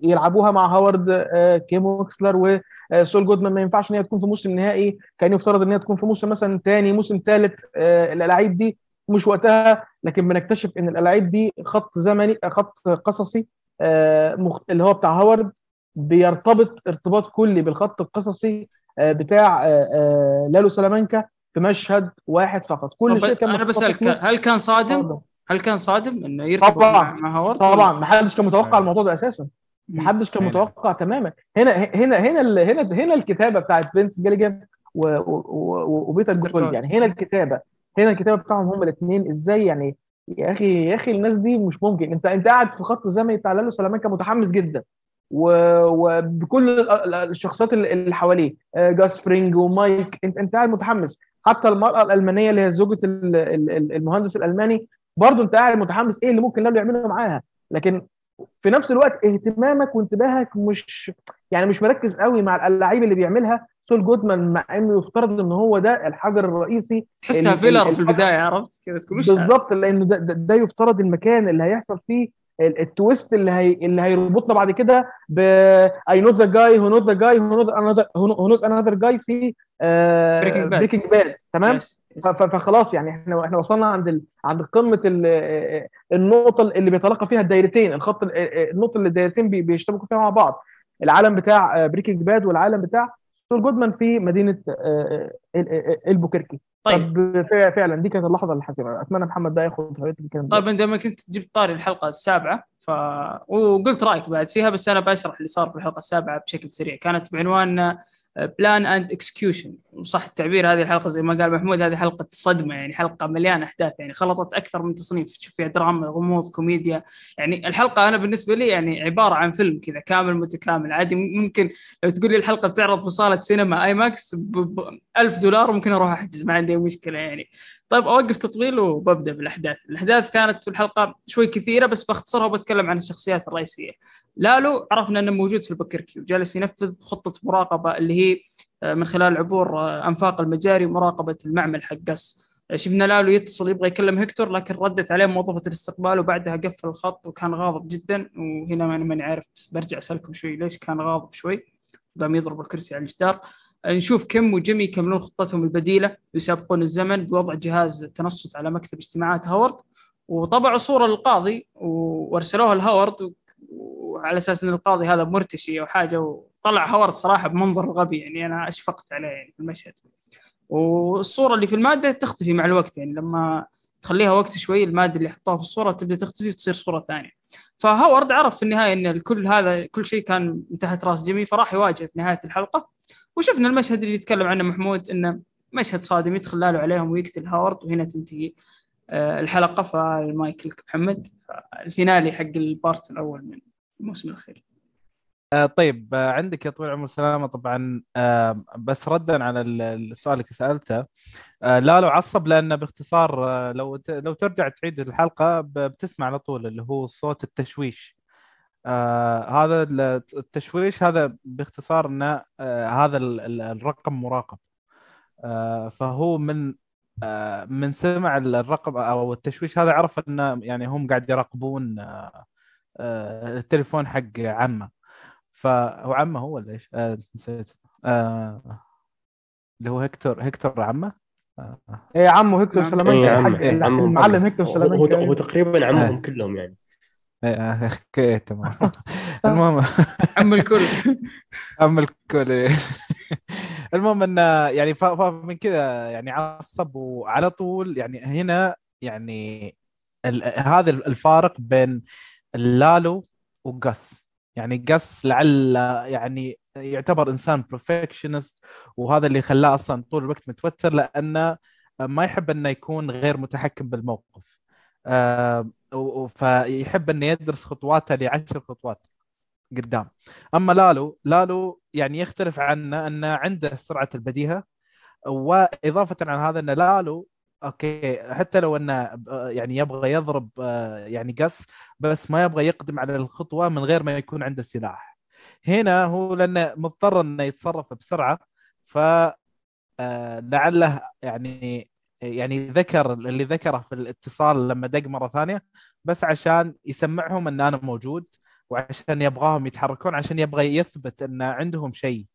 يلعبوها مع هاورد آه، كيم وسول جودمان ما ينفعش إن هي تكون في موسم نهائي. كان يفترض إن هي تكون في موسم مثلا تاني موسم ثالث الألعاب دي مش وقتها. لكن بنكتشف إن الألعاب دي خط زمني خط قصصي آه، اللي هو بتاع هاورد بيرتبط ارتباط كلي بالخط القصصي آه، بتاع آه، آه، لالو سلامانكا. في مشهد واحد فقط. كل شيء كان أنا بسألك. هل كان صادم؟ هل كان صادم إنه يرتبط طبعاً. مع, هاورد؟ طبعا. ما حدش كان متوقع الموضوع ده أساسا. ما. حدش كان. متوقع تماما. هنا هنا هنا ال- هنا هنا الكتابة بتاعت فينس و- وبيتر جولد يعني هنا الكتابة هنا الكتابة بتاعهم هم الاثنين إزاي يعني؟ يا أخي يا أخي الناس دي مش ممكن. أنت أنت قاعد في خط زمني بتاع لالو سلامانكا متحمس جدا. و- وبكل ال- ال- الشخصيات اللي اللي حواليه. آه، جاس فرينج ومايك. أنت أنت قاعد متحمس. حتى المرأة الألمانية اللي هي زوجة ال- ال- ال- المهندس الألماني برضه أنت قاعد متحمس إيه اللي ممكن لالو يعمله معاها. لكن في نفس الوقت اهتمامك وانتباهك مش يعني مش مركز قوي مع اللعيب اللي بيعملها. سول جودمان مع إنه يفترض إن هو ده الحجر الرئيسي تحسها filler في البداية عرفت؟ تقول وش بالظبط لأن ده, ده, ده يفترض المكان اللي هيحصل فيه التويست اللي هي اللي هيربطنا بعد كده ب اي نو ذا جاي هو نو ذا جاي هو نو انذر جاي في. بريكنج باد تمام Yes, فخلاص يعني إحنا إحنا وصلنا عند ال... عند قمه ال... النقطه اللي بيتلاقى فيها الدايرتين الخط ال- النقطه اللي الدايرتين بي- بيشتبكوا فيها مع بعض العالم بتاع بريكنج باد والعالم بتاع سول جودمان في مدينه آه، ال- ال- البوكركي طيب. طب فعلا دي كانت اللحظة الحاسمه أتمنى محمد بقى ياخد حريته في الكلام. طيب عندما كنت جبت طاري الحلقة السابعة ف وقلت رأيك بعد فيها بس أنا بشرح اللي صار في الحلقة السابعة بشكل سريع. كانت بعنوان Plan and Execution. وصح التعبير هذه الحلقة زي ما قال محمود هذه حلقة صدمة يعني حلقة مليانة أحداث يعني خلطت أكثر من تصنيف. تشوف فيها دراما غموض كوميديا. يعني الحلقة أنا بالنسبة لي يعني عبارة عن فيلم كذا كامل متكامل. عادي ممكن لو تقول لي الحلقة بتعرض في صالة سينما IMAX ب 1000 دولار ممكن أروح أحجز ما عندي مشكلة يعني. طيب أوقف تطويل وببدأ بالأحداث. الأحداث كانت في الحلقة شوي كثيرة بس باختصرها وبتكلم عن الشخصيات الرئيسية. لالو عرفنا إنه موجود في البكركي وجالس ينفذ خطة مراقبة اللي هي آه، من خلال عبور آه، أنفاق المجاري ومراقبة المعمل حق قص. آه، شفنا لالو يتصل يبغى يكلم هكتور لكن ردت عليه موظفة الاستقبال وبعدها قفل الخط وكان غاضب جدا. وهنا ما ماني عارف بس برجع أسألكم شوي ليش كان غاضب شوي؟ قام يضرب الكرسي على الجدار. نشوف كيم وجيمي يكملون خطتهم البديلة يسابقون الزمن بوضع جهاز تنصت على مكتب اجتماعات هاورد. وطبعوا صورة للقاضي وارسلوها لهاورد وعلى أساس إن القاضي هذا مرتشي أو حاجة وطلع هاورد صراحة بمنظر غبي يعني أنا أشفقت عليه يعني في المشهد. والصورة اللي في المادة تختفي مع الوقت يعني لما تخليها وقت شوي المادة اللي حطوها في الصورة تبدأ تختفي وتصير صورة ثانية. فهاورد عرف في النهاية إن كل هذا كل شيء كان من تحت راس جيمي فراح يواجه في نهاية الحلقة وشفنا المشهد اللي يتكلم عنه محمود إنه مشهد صادم يدخل لالو عليهم ويقتل هاورد وهنا تنتهي آه، الحلقة. فالمايك لك محمد ال finale حق ال part الأول من الموسم الأخير. آه طيب آه عندك يا طويل العمر والسلامه طبعا. بس ردا على ال- السؤال اللي سألته. لالو عصب لأنه باختصار لو لو ترجع تعيد الحلقة بتسمع على طول اللي هو صوت التشويش. آه هذا ال- التشويش هذا باختصار إنه آه هذا ال- ال- الرقم مراقب آه فهو من آه من سمع الرقم أو التشويش هذا عرف إنه يعني هم قاعد يراقبون آه آه التليفون حق عمه فهو عمه هو ولا إيش؟ آه نسيت آه اللي هو هكتور هكتور عمه آه. إيه عمه هيكتور نعم. سلامانكا إيه، إيه، عمه المعلم هيكتور هو, هو, سلامانكا هو تقريبا عمهم آه. كلهم يعني تمام المهم. عم الكل. اما الكل. المهم انه يعني فمن كذا يعني عصب وعلى طول يعني هنا يعني هذا الفارق بين اللالو وقس يعني قس لعل يعني يعتبر إنسان بروفكشنست وهذا اللي خلاه أصلا طول الوقت متوتر لأنه ما يحب إنه يكون غير متحكم بالموقف. آه، فيحب إنه يدرس خطواته لعشر خطوات قدام. أما لالو لالو يعني يختلف عنه إنه عنده سرعة البديهة وإضافة على هذا إن لالو أوكي حتى لو إنه يعني يبغى يضرب يعني قص بس ما يبغى يقدم على الخطوة من غير ما يكون عنده سلاح. هنا هو لأنه مضطر إنه يتصرف بسرعة ف آه، لعله يعني يعني ذكر اللي ذكره في الاتصال لما دق مرة ثانية بس عشان يسمعهم إن أنا موجود وعشان يبغاهم يتحركون عشان يبغى يثبت إن عندهم شيء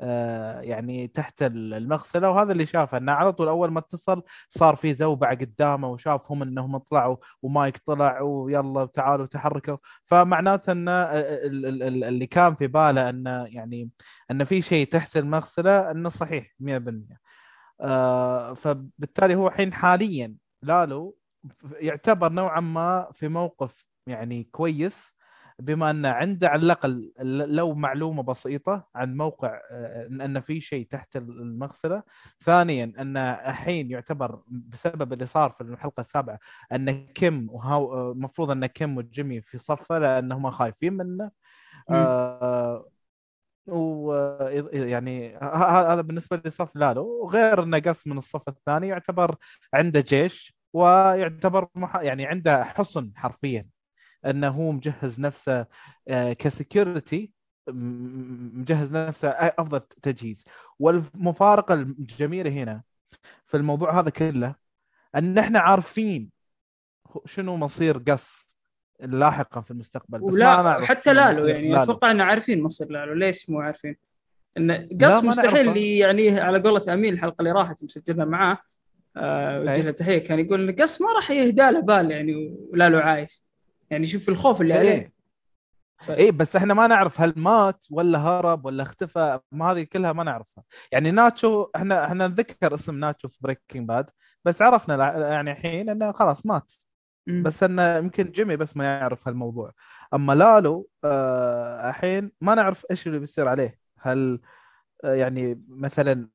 آه، يعني تحت المغسلة. وهذا اللي شافه إنه على طول أول ما اتصل صار في زوبعة قدامه وشافهم إنهم طلعوا ومايك طلع ويلا تعالوا تحركوا. فمعناته إن ال- اللي كان في باله انه يعني إن في شيء تحت المغسلة إنه صحيح 100% آه، فبالتالي هو الحين حاليا لالو يعتبر نوعا ما في موقف يعني كويس بما انه عنده على الأقل لو معلومة بسيطة عن موقع آه، أن في شيء تحت المغسلة. ثانيا أن الحين يعتبر بسبب اللي صار في الحلقة السابعة أن كيم وهاو المفروض أن كيم وجيمي في صفه لأنهم خايفين منه. آه ويعني هذا بالنسبة لصف لالو. وغير إنه قص من الصف الثاني يعتبر عنده جيش ويعتبر مح... يعني عنده حصن حرفيا. إنه هو مجهز نفسه آه، كسكيورتي مجهز نفسه أفضل تجهيز. والمفارقة الجميلة هنا في الموضوع هذا كله إن إحنا عارفين شنو مصير قص لاحقا في المستقبل بس ما ولا نعرف حتى لالو يعني أتوقع إنه عارفين مصير لالو ليش مو عارفين؟ إنه قص ما مستحيل يعني على قولة امين الحلقة اللي راحت مسجلها معاه آه وجه أي. له تحية كان يقول ان قص ما راح يهدى له بال يعني ولالو عايش. يعني شوف الخوف اللي عليه. إيه إيه بس إحنا ما نعرف هل مات ولا هرب ولا اختفى ما هذه كلها ما نعرفها. يعني ناتشو إحنا إحنا نذكر اسم ناتشو في Breaking Bad بس عرفنا يعني الحين إنه خلاص مات. مم. بس إنه يمكن جيمي بس ما يعرف هالموضوع. أما لالو آه، الحين ما نعرف إيش اللي بيصير عليه. هل آه، يعني مثلا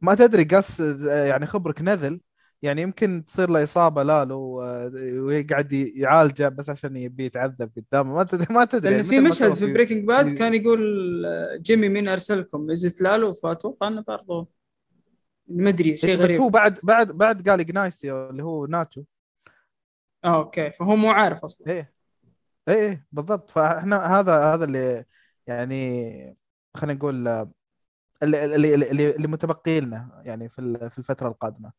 ما تدري قص آه، يعني خبرك نذل يعني يمكن تصير له إصابة لالو آه، ويقعد يعالجه بس عشان يبي يتعذب قدامه. ما تدري ما تدري لأن يعني في مشهد في Breaking Bad كان يقول آه، جيمي مين أرسلكم؟ is it لالو فاتوقع انه برضه ما أدري شيء إيه، بس غريب. هو بعد بعد بعد قال اجناسيو اللي هو ناتشو آه أوكي. فهو مو عارف أصلا. إيه. إيه إيه بالضبط. فإحنا هذا هذا اللي يعني خلينا نقول اللي اللي اللي, اللي متبقي لنا يعني في في الفترة القادمة.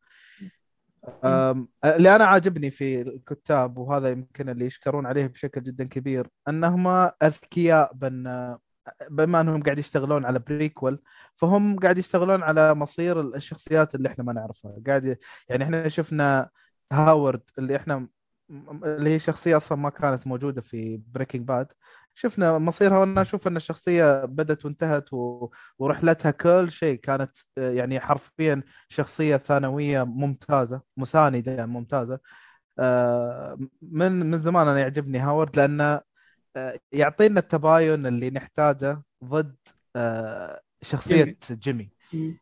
اللي أنا عاجبني في الكتاب وهذا يمكن اللي يشكرون عليه بشكل جدا كبير انهم أذكياء بان بما أنهم قاعد يشتغلون على prequel فهم قاعد يشتغلون على مصير الشخصيات اللي إحنا ما نعرفها. قاعد يعني إحنا شفنا هاورد اللي إحنا اللي هي شخصية أصلا ما كانت موجودة في Breaking Bad شفنا مصيرها وأنا أشوف إن الشخصية بدت وانتهت و... ورحلتها كل شيء كانت يعني حرفيا شخصية ثانوية ممتازة مساندة ممتازة. آه، من من زمان أنا يعجبني هاورد لأنه آه، يعطينا التباين اللي نحتاجه ضد آه، شخصية جيمي. مم.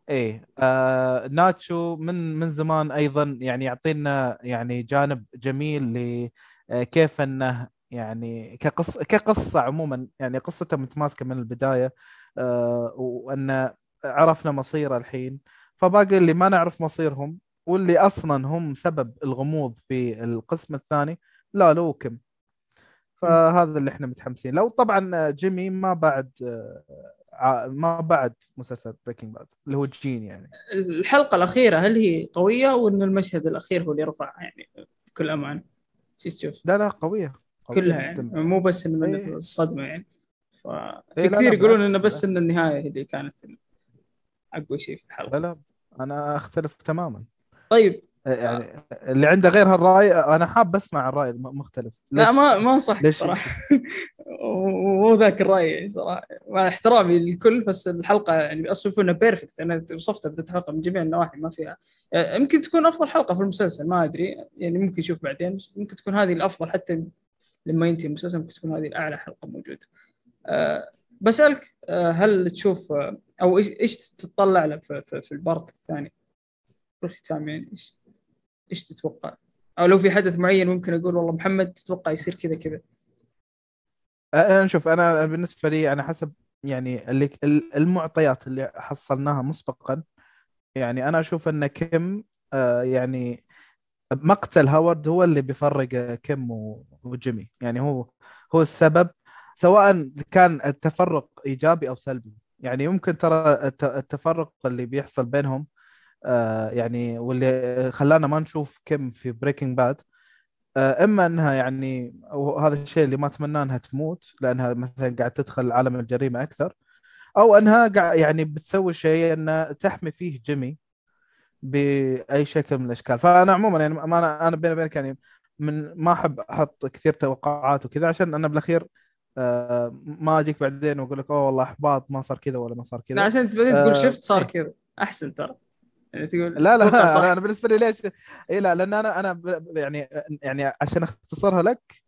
إيه آه ناتشو من من زمان أيضا يعني يعطينا يعني جانب جميل لكيف إنه يعني كقصه كقصة عموما يعني قصته متماسكة من البداية آه وإن عرفنا مصيره الحين. فباقي اللي ما نعرف مصيرهم واللي أصلا هم سبب الغموض في القسم الثاني لا لو كم فهذا اللي إحنا متحمسين لو طبعا جيمي ما بعد آه، ما بعد مسلسل Breaking Bad اللي هو جين يعني. الحلقة الأخيرة هل هي قوية؟ وإن المشهد الأخير هو اللي رفع يعني بكل أمان. شو تشوف؟ لا لا قوية, قوية كلها يعني. مو بس انه من إيه. الصدمة يعني. ففي إيه، لا، كثير يقولون إنه بس. إن النهاية هي اللي كانت أقوى شيء في الحلقة. لا لا أنا أختلف تماما. طيب يعني اللي عنده غير هالرأي أنا حاب أسمع الرأي المختلف لا؟ ما ما أنصحك ليش؟ صراحة. مو ذاك الرأي يعني صراحة. مع احترامي للكل بس الحلقة يعني أصلا إنها perfect أنا وصفتها بدايه الحلقة من جميع النواحي ما فيها. يعني يمكن تكون أفضل حلقة في المسلسل ما أدري. يعني ممكن نشوف بعدين ممكن تكون هذه الأفضل. حتى لما ينتهي المسلسل ممكن تكون هذه الأعلى حلقة موجودة. أه بسألك أه هل تشوف آه، أو إيش إيش تتطلع له في, في, في ال part الثاني؟ في الختام يعني إيش؟ إيش تتوقع؟ أو لو في حدث معين ممكن أقول والله محمد تتوقع يصير كذا كذا. أنا شوف أنا بالنسبة لي أنا حسب يعني اللي المعطيات اللي حصلناها مسبقا. يعني أنا أشوف إن كيم آه، يعني مقتل هاورد هو اللي بيفرق كيم وجيمي. يعني هو هو السبب سواء كان التفرق إيجابي أو سلبي. يعني يمكن ترى الت- التفرق اللي بيحصل بينهم آه، يعني واللي خلانا ما نشوف كيم في Breaking Bad إما إنها يعني وهذا الشيء اللي ما أتمنى إنها تموت لأنها مثلا قاعد تدخل عالم الجريمة أكثر. أو إنها قاعد يعني بتسوي شيء انها تحمي فيه جيمي بأي شكل من الأشكال. فأنا عموما يعني ما أنا أنا بيني وبينك يعني من ما أحب أحط كثير توقعات وكذا عشان أنا بالأخير آه، ما أجيك بعدين وأقول لك أوه والله إحباط ما صار كذا ولا ما صار كذا. عشان بعدين تقول آه، شفت صار إيه. كذا. أحسن ترى. يعني تقول لا لا صح. أنا بالنسبة لي ليش اي لا لأن أنا أنا يعني يعني عشان أختصرها لك.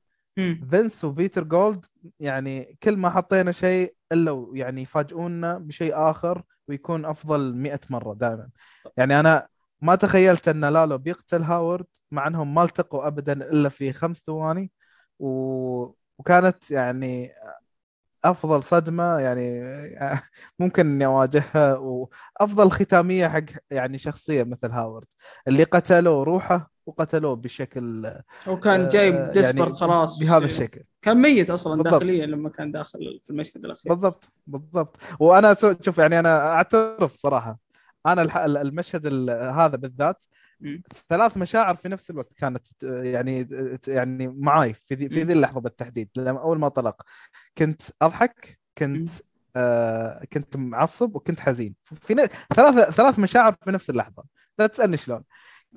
فينس و بيتر جولد يعني كل ما حطينا شيء إلا يعني يفاجئونا بشيء آخر ويكون أفضل 100 مرة دائما يعني أنا ما تخيلت أن لالو بيقتل هاورد مع أنهم ما التقوا ابدا إلا في خمس ثواني و... وكانت يعني أفضل صدمة يعني ممكن إني أواجهها وأفضل ختامية حق يعني شخصية مثل هاورد اللي قتلوه روحه وقتلوه بشكل هو كان آه، جاي يعني ديسبرت خلاص بهذا الشكل كان ميت أصلا بالضبط. داخليا لما كان داخل في المشهد الأخير بالضبط بالضبط وأنا شوف يعني أنا أعترف صراحة أنا المشهد ال- هذا بالذات. ثلاث مشاعر في نفس الوقت كانت يعني يعني معاي في ذي, في. ذي اللحظة بالتحديد لما أول ما طلق. كنت أضحك كنت. آه كنت معصب وكنت حزين. في ن- ثلاث ثلاث مشاعر في نفس اللحظة. لا تسألني شلون.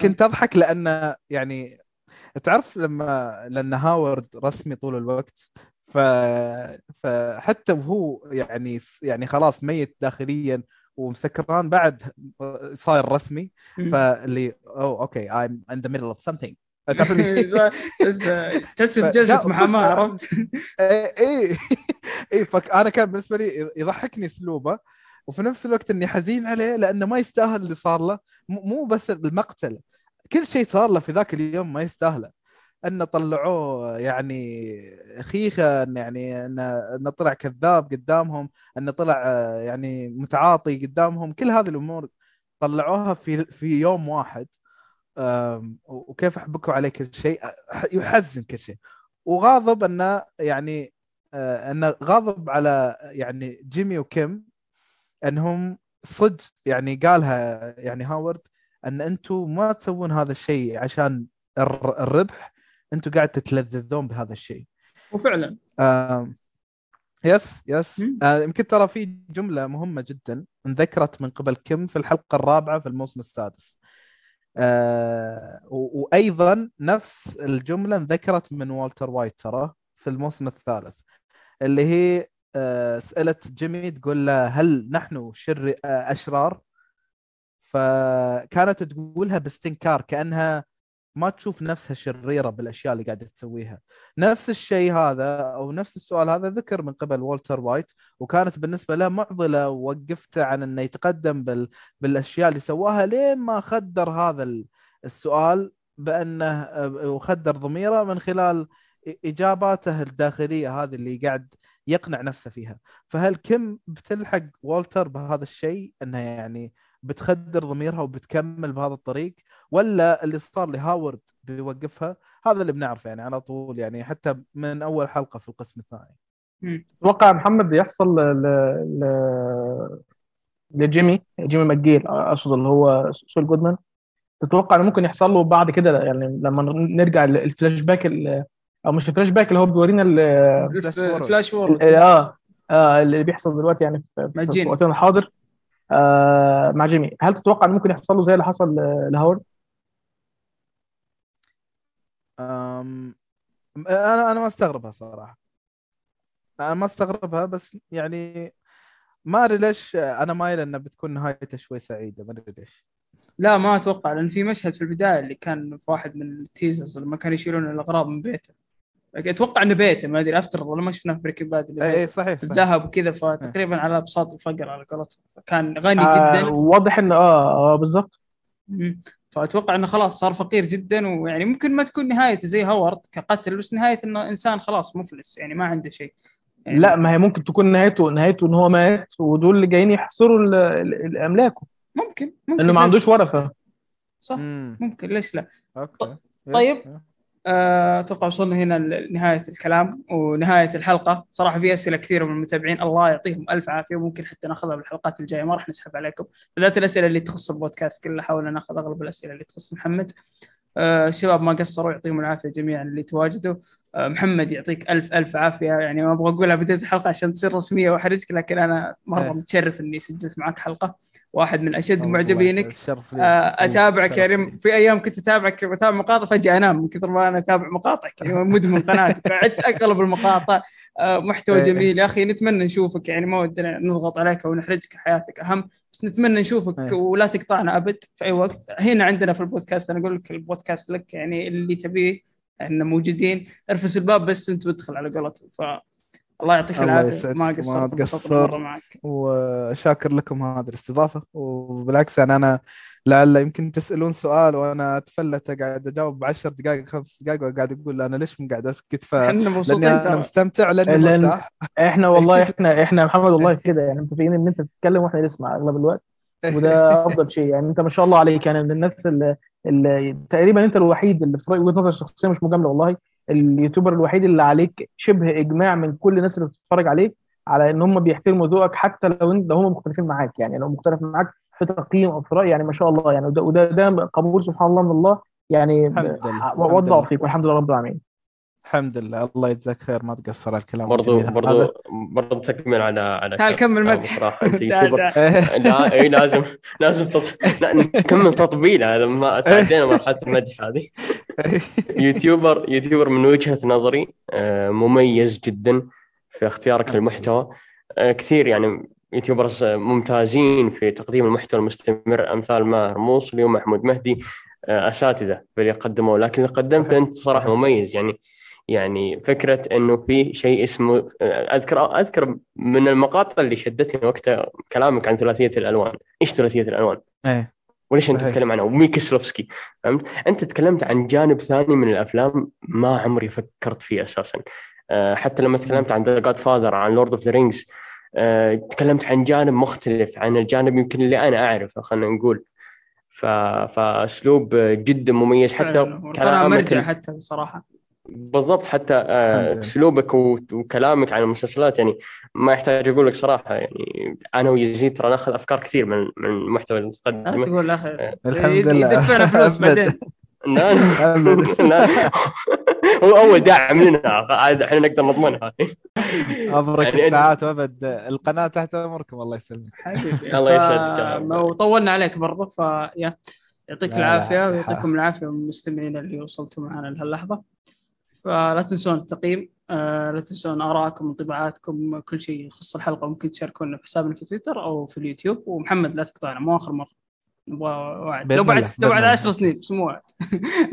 كنت أضحك لأن يعني تعرف لما لأن هاورد رسمي طول الوقت ف فحتى وهو يعني يعني خلاص ميت داخليا ومسكران بعد صاير رسمي. فاللي أوه okay I'm in the middle of something. تعرفني بس تحس بجلسة محاماة عرفت؟ اي اي فانا كان بالنسبة لي يضحكني أسلوبه وفي نفس الوقت إني حزين عليه لأنه ما يستاهل اللي صار له. مو بس المقتل كل شيء صار له في ذاك اليوم ما يستاهله. انه طلعوه يعني خيخه يعني انه طلع كذاب قدامهم انه طلع آه، يعني متعاطي قدامهم. كل هذه الأمور طلعوها في في يوم واحد. وكيف حبكوا عليه كل شيء؟ يحزن كل شيء. وغاضب انه يعني آه، انه غاضب على يعني جيمي وكيم أنهم صدق. يعني قالها يعني هاورد أن أنتم ما تسوون هذا الشيء عشان الر- الربح. أنتم قاعد تتلذذون بهذا الشيء. وفعلا. آم، yes yes. آه، يمكن ترى في جملة مهمة جدا انذكرت من قبل كيم في الحلقة الرابعة في الموسم السادس. آه، وأيضا نفس الجملة انذكرت من والتر وايت ترى في الموسم الثالث اللي هي آه، سألت جيمي تقول له هل نحن شر آه، أشرار؟ فكانت تقولها باستنكار كأنها ما تشوف نفسها شريرة بالأشياء اللي قاعدة تسويها. نفس الشيء هذا أو نفس السؤال هذا ذكر من قبل والتر وايت وكانت بالنسبة له معضلة ووقفته عن إنه يتقدم بال... بالأشياء اللي سواها لين ما خدر هذا ال- السؤال بأنه وخدر ضميره من خلال إجاباته الداخلية هذه اللي قاعد يقنع نفسه فيها. فهل كم بتلحق والتر بهذا الشيء؟ إنه يعني بتخدر ضميرها وبتكمل بهذا الطريق؟ ولا اللي صار لهاورد بيوقفها هذا اللي بنعرفه يعني على طول يعني حتى من أول حلقة في القسم الثاني. أتوقع محمد يحصل ل... ل... ل... لجيمي جيمي ماجيل أقصد اللي هو سول جودمان تتوقع إنه ممكن يحصل له بعد كده يعني لما نرجع الفلاش باك ال- أو مش الفلاش باك اللي هو بيورينا ال- الف- forward. flash ال- forward آه آه اللي بيحصل دلوقتي يعني في في. وقتنا الحاضر آه مع جيمي هل تتوقع إنه ممكن يحصل له زي اللي حصل لهاورد؟ أم... أنا أنا ما استغربها صراحة. أنا ما استغربها بس يعني ما أدري ليش أنا مايل إنها بتكون نهايته شوي سعيدة ما أدري ليش. لا ما أتوقع لأن في مشهد في البداية اللي كان في واحد من ال teasers لما كانوا يشيلون الأغراض من بيته. أتوقع إنه بيته ما أدري أفترض ولا ما شفناه في بريكنج باد اللي اي صحيح, صحيح. الذهب وكذا فتقريبا على بساط الفقر على قولتهم. كان غني آه جدا واضح إنه آه بالظبط مم. فأتوقع إنه خلاص صار فقير جدا ويعني ممكن ما تكون نهايته زي هاورد كقتل بس نهاية إنه إنسان خلاص مفلس يعني ما عنده شيء. يعني لا ما هي ممكن تكون نهايته نهايته إن هو مات ودول اللي جايين يحصروا ال- ال- ال- أملاكه. ممكن ممكن انه ما عندوش ورثة. صح مم. ممكن ليش لا؟ أوكي. طيب. آه، أتوقع وصلنا هنا لنهاية الكلام ونهاية الحلقة. صراحة في أسئلة كثيرة من المتابعين. الله يعطيهم ألف عافية. وممكن حتى ناخذها بالحلقات الجاية. ما راح نسحب عليكم. بالذات الأسئلة اللي تخص البودكاست كله حاولنا ناخذ أغلب الأسئلة اللي تخص محمد. آه، الشباب ما قصروا يعطيهم العافية جميعا اللي تواجدوا. آه، محمد يعطيك الف ألف عافية. يعني ما أبغى أقولها بداية الحلقة عشان تصير رسمية واحرجك لكن أنا مرة إيه. متشرف إني سجلت معك حلقة. واحد من أشد معجبينك. آه، أتابعك الشرف يعني. في أيام كنت أتابعك بتابع مقاطع فجأة أنام من كثر ما أنا أتابع مقاطعك. يعني مدمن قناتك. عدت أغلب المقاطع. آه، محتوى إيه. جميل. يا أخي نتمنى نشوفك. يعني ما ودنا نضغط عليك أو نحرجك حياتك أهم. بس نتمنى نشوفك إيه. ولا تقطعنا أبد في أي وقت. هنا عندنا في البودكاست أنا أقول لك البودكاست لك يعني اللي تبيه. إحنا موجودين. ارفس الباب بس انت وادخل على قولتهم. ف الله يعطيك العافية. ما ما قصرت. مرة معك. وشاكر لكم هذه الاستضافة. وبالعكس يعني أنا لعل يمكن تسألون سؤال وأنا أتفلت قاعد أجاوب 10 دقائق خمس دقائق وقاعد أقول أنا ليش من قاعد أسكت؟ ف إحنا مبسوطين لأني أنا مستمتع لأني لأن- مرتاح. إحنا والله إحنا إحنا محمد والله كده يعني متفقين إن أنت تتكلم وإحنا نسمع أغلب الوقت. وده أفضل شيء. يعني أنت ما شاء الله عليك. يعني من الناس اللي تقريبا أنت الوحيد اللي في وجهة نظر شخصية مش مجاملة والله اليوتيوبر الوحيد اللي عليك شبه إجماع من كل الناس اللي بتتفرج عليك على إن هم بيحترموا ذوقك حتى لو لو هم مختلفين معاك. يعني لو مختلف معاك في تقييم أو في رأي يعني ما شاء الله. يعني وده وده ده قبول سبحان الله من الله. يعني الحمد لله. وضعه فيك والحمد لله رب العالمين. الحمد لله. الله يجزاك خير ما تقصر على الكلام برضو الجميل. هذا. برضو برضو تكمل على على تعال كمل مدح. بصراحة. أنت يوتيوبر. لا إي لازم لازم تط... لا نكمل تطبيل. هذا ما تعدينا مرحلة المدح هذه. YouTuber YouTuber من وجهة نظري آه، مميز جدا في اختيارك للمحتوى. آه، كثير يعني YouTubers ممتازين في تقديم المحتوى المستمر. أمثال ماهر موصلي ومحمود مهدي آه، أساتذة في اللي قدموه لكن اللي قدمته أنت صراحة مميز. يعني يعني فكرة إنه في شيء اسمه آه، أذكر أذكر من المقاطع اللي شدتني وقتها كلامك عن ثلاثية الألوان، إيش ثلاثية الألوان؟ إيه. وليش أنت. تتكلم عنها؟ وكيشلوفسكي فهمت؟ أنت تكلمت عن جانب ثاني من الأفلام ما عمري فكرت فيه أساسا. أه حتى لما تكلمت عن The Godfather عن Lord of the Rings تكلمت عن جانب مختلف عن الجانب يمكن اللي أنا أعرفه خلينا نقول. ف... فأسلوب جدا مميز حتى كلامك مرجع حتى بصراحة. بالضبط حتى آه،. أسلوبك وكلامك عن المسلسلات يعني ما يحتاج أقول لك صراحة يعني أنا ويزيد ترى ناخذ أفكار كثير من من المحتوى اللي لا تقدمه تقول أخي الحمد لله. يدفعنا فلوس. بعدين. لا لا. هو أول داعم لنا عاد إحنا نقدر نضمنها. أبرك يعني الساعات وأبد. القناة تحت أمركم الله يسلمك. حبيبي. الله يسعدك. يا ف- رب. وطولنا عليك برضه فيا يعطيك العافية. ويعطيكم العافية المستمعين اللي وصلتوا معنا لهاللحظة. فلا تنسون التقييم آه، لا تنسون ارائكم انطباعاتكم كل شيء يخص الحلقة ممكن تشاركونا في حسابنا في تويتر أو في اليوتيوب. ومحمد لا تقطعنا مو آخر مرة. نبغى وعد لو بعد لو بعد بإذن 10 سنين بس مو وعد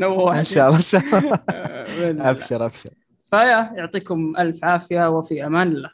نبغى وعد إن شاء الله إن شاء آه، الله. أبشر أبشر. فيا يعطيكم ألف عافية وفي أمان الله.